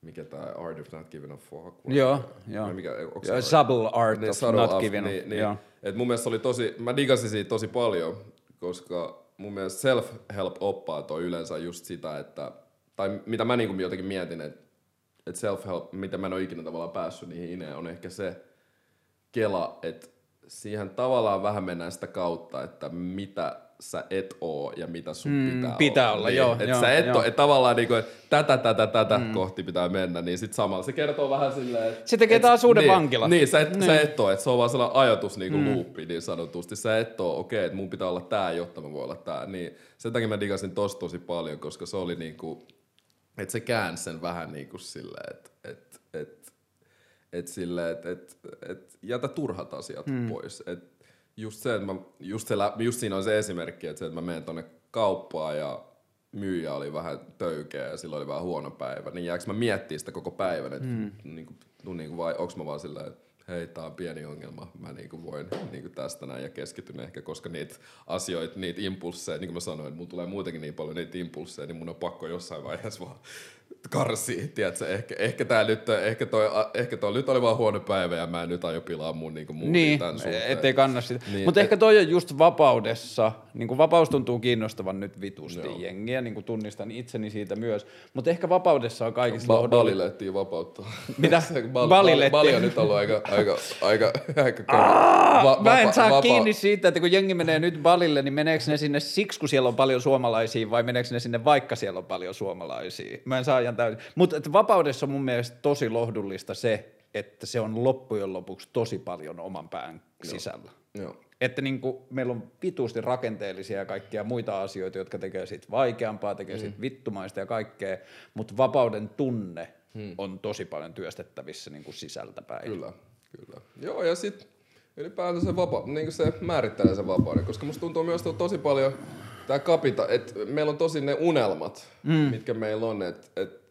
mikä tää Art of Not Giving a Fuck. vai-
Joo, joo.
Mikä,
Ja Subtle Art
niin,
of
subtle
Not Giving a-
niin, niin,
joo.
et mun mielestä oli tosi, mä digasin siitä tosi paljon, koska mun mielestä self-help oppaat on yleensä just sitä, että, tai mitä mä niinku jotenkin mietin, että et self-help, mitä mä en ole ikinä tavallaan päässyt niihin ineen, on ehkä se kela, että siihen tavallaan vähän mennään sitä kautta, että mitä sä et oo ja mitä sun
Mm,
pitää,
pitää olla,
niin,
joo,
että
joo,
sä et
joo.
oo, että tavallaan niinku, että tätä, tätä, tätä mm. kohti pitää mennä, niin sit samalla se kertoo vähän silleen, että...
Se tekee
et-
taas uuden
niin,
vankilan.
Niin, sä et,
Niin.
sä et oo, että se on vaan sellainen ajatus niinku mm. loopi niin sanotusti. Sä et oo, okei, että mun pitää olla tää, jotta mä voin olla tää. Niin sen takia mä digasin tosta tosi paljon, koska se oli niinku, että se käänsi sen vähän niinku silleen, että et, et, et silleen, että et, et jätä turhat asiat mm. pois. Et just se, että mä, just, se, lä- just siinä on se esimerkki, että se, että mä menen tonne kauppaan ja myyjä oli vähän töykeä ja silloin oli vähän huono päivä, niin jääkö mä miettimään sitä koko päivän, että mm. niinku, no niinku vai onko mä vaan silleen, että hei, tää on pieni ongelma, mä niinku voin niinku tästä näin ja keskityn ehkä, koska niitä asioita, niitä impulsseja, niin kuin mä sanoin, että mulla tulee muutenkin niin paljon niitä impulsseja, niin mun on pakko jossain vaiheessa vaan karsii, tiedätkö, ehkä, ehkä tää nyt, ehkä toi, ehkä toi nyt oli vaan huono päivä ja mä en nyt aio pilaa mun niinku muutin
Niin,
tämän suhteen.
ettei kanna sitä.
Niin,
Mutta
et-
ehkä toi on just vapaudessa, niin kuin vapaus tuntuu kiinnostavan nyt vitusti
Joo.
jengiä, niin kuin tunnistan itseni siitä myös, mutta ehkä vapaudessa on kaikista
Ba- vapauttaa.
Mitä?
Se Bal-
Balilehti.
Bali on nyt ollut aika, aika, aika, aika kova. Va-
Mä en saa
vapa-
kiinni siitä, että kun jengi menee nyt Balille, niin meneekö ne sinne siksi, kun siellä on paljon suomalaisia, vai meneekö ne sinne vaikka siellä on paljon suomalaisia? Mä en saa ihan täysin. Mutta vapaudessa on mun mielestä tosi lohdullista se, että se on loppujen lopuksi tosi paljon oman pään sisällä.
Joo.
Että niin kuin meillä on vitusti rakenteellisia ja kaikkia muita asioita, jotka tekee siitä vaikeampaa, tekee
Mm.
siitä vittumaista ja kaikkea, mutta vapauden tunne on tosi paljon työstettävissä niin kuin sisältäpäin.
Kyllä, kyllä. Joo, ja sitten ylipäätään se, vapa, niin se määrittelee sen vapauden, koska musta tuntuu myös että on tosi paljon tämä kapita, että meillä on tosi ne unelmat, mm. mitkä meillä on, että et,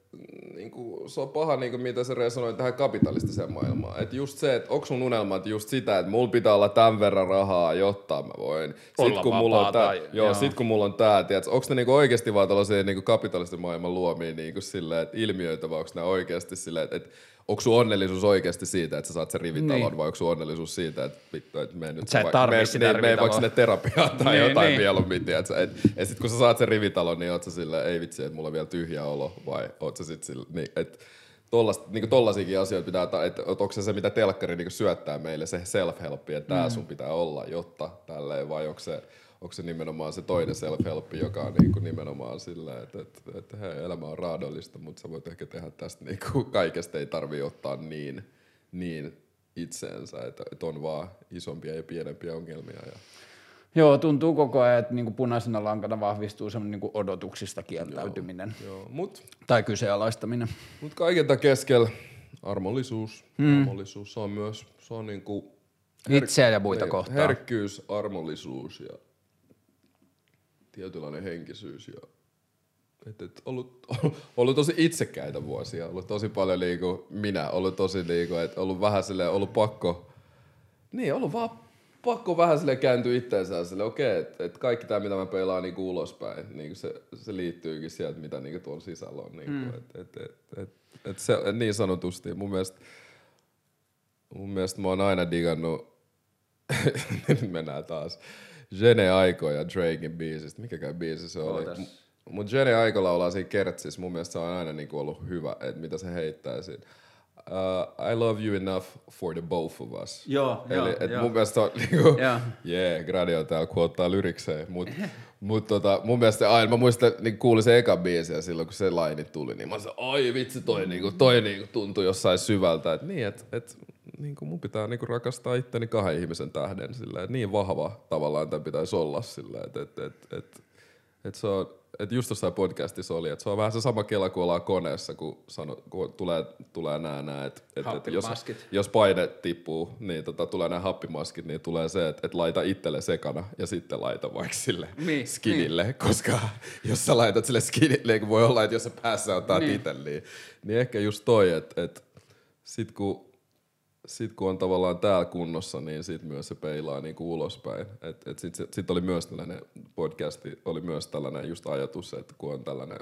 niin se on paha, niin kuin, mitä se resonoi tähän kapitalistiseen maailmaan. Et just se, että onko sun unelmat just sitä, että mulla pitää olla tämän verran rahaa, jotta mä voin.
Olla
sit, kun mulla on tää,
tai-
joo,
joo.
sit kun mulla on tää, tiedätkö, onko ne niinku oikeasti vaan tällaisia niinku kapitalistisen maailman luomia niinku silleen, että ilmiöitä, vai onko ne oikeasti silleen, että, että onko sun onnellisuus oikeasti siitä, että sä saat sen rivitalon,
Niin.
vai onko sun onnellisuus siitä, että vittu, että mene nyt
Sä et
vai-
tarvii
mene-
sitä
niin, mene vaikka sinne terapiaan tai
Niin,
jotain
niin.
mieluummin, tiedätkö? Et, et sit kun sä saat sen rivitalon, niin oot sä sillä, ei vitsi, että mulla on vielä tyhjä olo, vai oot sä sit sillä, niin, että Tollast, niin tollasiakin asioita pitää, että, että onko se se, mitä telkkari niin syöttää meille, se self-help, että tää sun pitää olla, jotta tälleen, vai onko se, onko se nimenomaan se toinen self-help, joka on niin kuin nimenomaan sillä, että, että, että hei, elämä on raadollista, mutta sä voit ehkä tehdä tästä niin kuin kaikesta ei tarvi ottaa niin, niin itseensä, että, että on vaan isompia ja pienempiä ongelmia. Ja,
Joo, tuntuu koko ajan, että niinku punaisena lankana vahvistuu semmoinen niinku odotuksista kieltäytyminen
joo, mut,
tai kyseenalaistaminen.
mut kaiken keskellä armollisuus, hmm. armollisuus, se on myös, se on niin kuin
Itseä ja muita
Niin,
kohtaan.
Herkkyys, armollisuus ja tietynlainen henkisyys. Ja, et, et, ollut, ollut tosi itsekäitä vuosia, ollut tosi paljon niinku minä, ollut tosi niinku, että ollut vähän silleen, ollut pakko, niin ollut vaan pakko vähän sille kääntyä itteensä sille, okei, että et kaikki tämä, mitä mä pelaan niinku ulospäin, niinku se, se liittyykin sieltä, mitä niinku tuolla sisällä on. Niinku, mm. et, et, et, et, et se, et niin sanotusti. Mun mielestä, mun mielestä mä oon aina digannut nyt mennään taas. Jene Aiko ja Drakein biisistä. Mikäkään biisi se oli?
Ootas.
M- Mut Jene Aiko laulaa siinä kertsissä. Mun mielestä se on aina niinku ollut hyvä, että mitä se heittää siinä. Uh, I love you enough for the both of us.
Joo,
Eli
joo,
et
joo.
mun mielestä on niinku, yeah, Gradio täällä kuottaa lyrikseen, mut, mut tota, mun mielestä aina, mä muistan, niin kuulin se eka biisi ja silloin kun se laini tuli, niin mä sanoin, ai vitsi, toi, niinku, toi niinku tuntui jossain syvältä, että niin, että et, niinku mun pitää niinku rakastaa itteni kahden ihmisen tähden, sillä että niin vahva tavallaan tämän pitäisi olla sillä, että et, et, et, et se on, et just tuossa podcastissa oli, että se on vähän se sama kela kuin ollaan koneessa, kun, sano, kun tulee, tulee nää, nää että et, et jos, jos paine tippuu, niin tota, tulee nämä happimaskit, niin tulee se, että et laita itselle sekana ja sitten laita vaikka sille
Niin,
skinille, koska jos sä laitat sille skinille, kun voi olla, että jos sä päässä ottaa
Niin.
niin. itse, niin, niin ehkä just toi, että et, sit kun sit kun on tavallaan täällä kunnossa, niin sit myös se peilaa niinku ulospäin. Et, et sit, sit, sit oli myös tällainen podcasti, oli myös tällainen just ajatus, että kun on tällainen,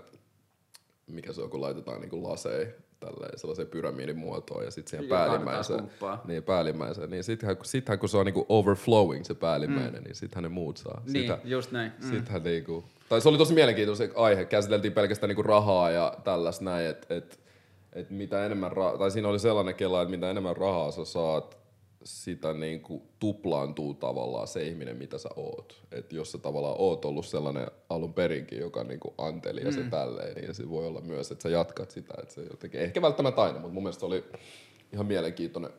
mikä se on, kun laitetaan niinku lasei tälleen sellaiseen pyramidin muotoon ja sitten siihen
Joka
päällimmäiseen. Niin, päällimmäiseen. Niin sittenhän, sittenhän kun se on niinku overflowing se päällimmäinen, mm. niin sittenhän ne muut saa.
Niin,
Sitä,
just näin. Mm.
Sittenhän niinku, tai se oli tosi mielenkiintoinen aihe. Käsiteltiin pelkästään niinku rahaa ja tällaista näin, että et, et mitä enemmän, ra- tai siinä oli sellainen kela, että mitä enemmän rahaa sä saat, sitä niinku tuplaantuu tavallaan se ihminen, mitä sä oot. Et jos sä tavallaan oot ollut sellainen alun perinkin, joka niinku anteli ja se tälleen, niin se voi olla myös, että sä jatkat sitä. Että se jotenkin, ehkä välttämättä aina, mutta mun mielestä se oli ihan mielenkiintoinen,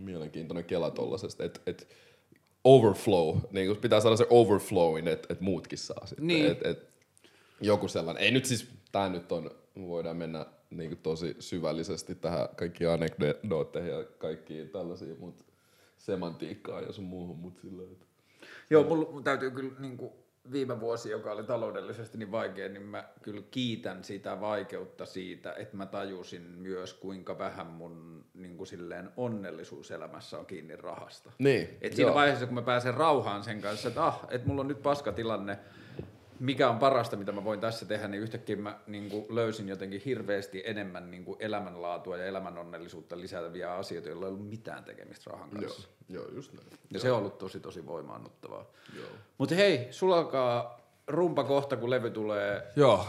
mielenkiintoinen kela tollasesta, että et, overflow, niin kun pitää saada se overflowin, että et muutkin saa sitten.
Niin.
Et, et, joku sellainen, ei nyt siis, tää nyt on, voidaan mennä niin tosi syvällisesti tähän kaikkiin anekdootteihin ja kaikkiin tällaisiin, mutta semantiikkaan ja sun muuhun, mutta sillä että...
Joo, mulla mun täytyy kyllä niin kuin viime vuosi, joka oli taloudellisesti niin vaikea, niin mä kyllä kiitän sitä vaikeutta siitä, että mä tajusin myös, kuinka vähän mun niin kuin silleen onnellisuuselämässä on kiinni rahasta.
Niin,
Et siinä
joo.
vaiheessa, kun mä pääsen rauhaan sen kanssa, että ah, et mulla on nyt paska tilanne, mikä on parasta, mitä mä voin tässä tehdä, niin yhtäkkiä mä niin kuin löysin jotenkin hirveästi enemmän niin kuin elämänlaatua ja elämän onnellisuutta lisääviä asioita, joilla ei ollut mitään tekemistä rahan
Joo,
kanssa.
joo, just näin.
Ja se on ollut tosi tosi voimaannuttavaa.
Joo.
Mutta hei, sulla alkaa rumpa kohta, kun levy tulee
Joo.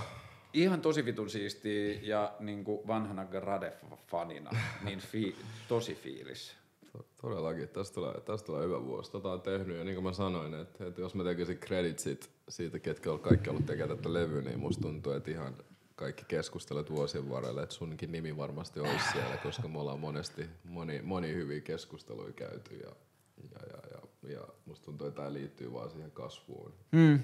ihan tosi vitun siistiä ja niin kuin vanhana Grade-fanina, niin fi- tosi fiilis.
To- Todellakin, tästä tulee, tästä tulee hyvä vuosi. Tota on tehnyt ja niin kuin mä sanoin, että, että jos mä tekisin creditsit siitä, ketkä on kaikki ollut tekemään tätä levyä, niin musta tuntuu, että ihan kaikki keskustelut vuosien varrella, että sunkin nimi varmasti olisi siellä, koska me ollaan monesti moni, moni hyviä keskusteluja käyty ja, ja, ja, ja, ja musta tuntuu, että tämä liittyy vaan siihen kasvuun,
Mm.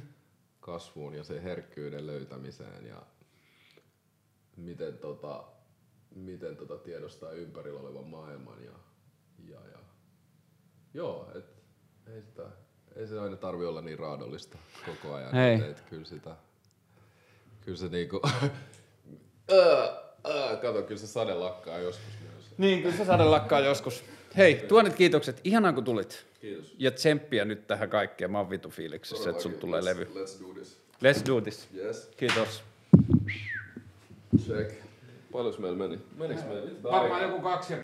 kasvuun ja sen herkkyyden löytämiseen ja miten, tota, miten tota tiedostaa ympärillä olevan maailman ja, ja, ja joo, et ei sitä, ei se aina tarvi olla niin raadollista koko ajan.
Ei.
Et, et kyllä sitä, kyllä se niinku, kato, kyllä se sade lakkaa joskus myös.
Niin, kyllä se sade lakkaa joskus. Hei, tuonet kiitokset. Ihanaa kun tulit.
Kiitos.
Ja tsemppiä nyt tähän kaikkeen. Mä oon vitu fiiliksissä, että sulla tulee
let's,
levy.
Let's do this.
Let's do this.
Yes,
Kiitos.
check. Paljon meillä meni? Menikö meillä?
Varmaan joku kaksi ja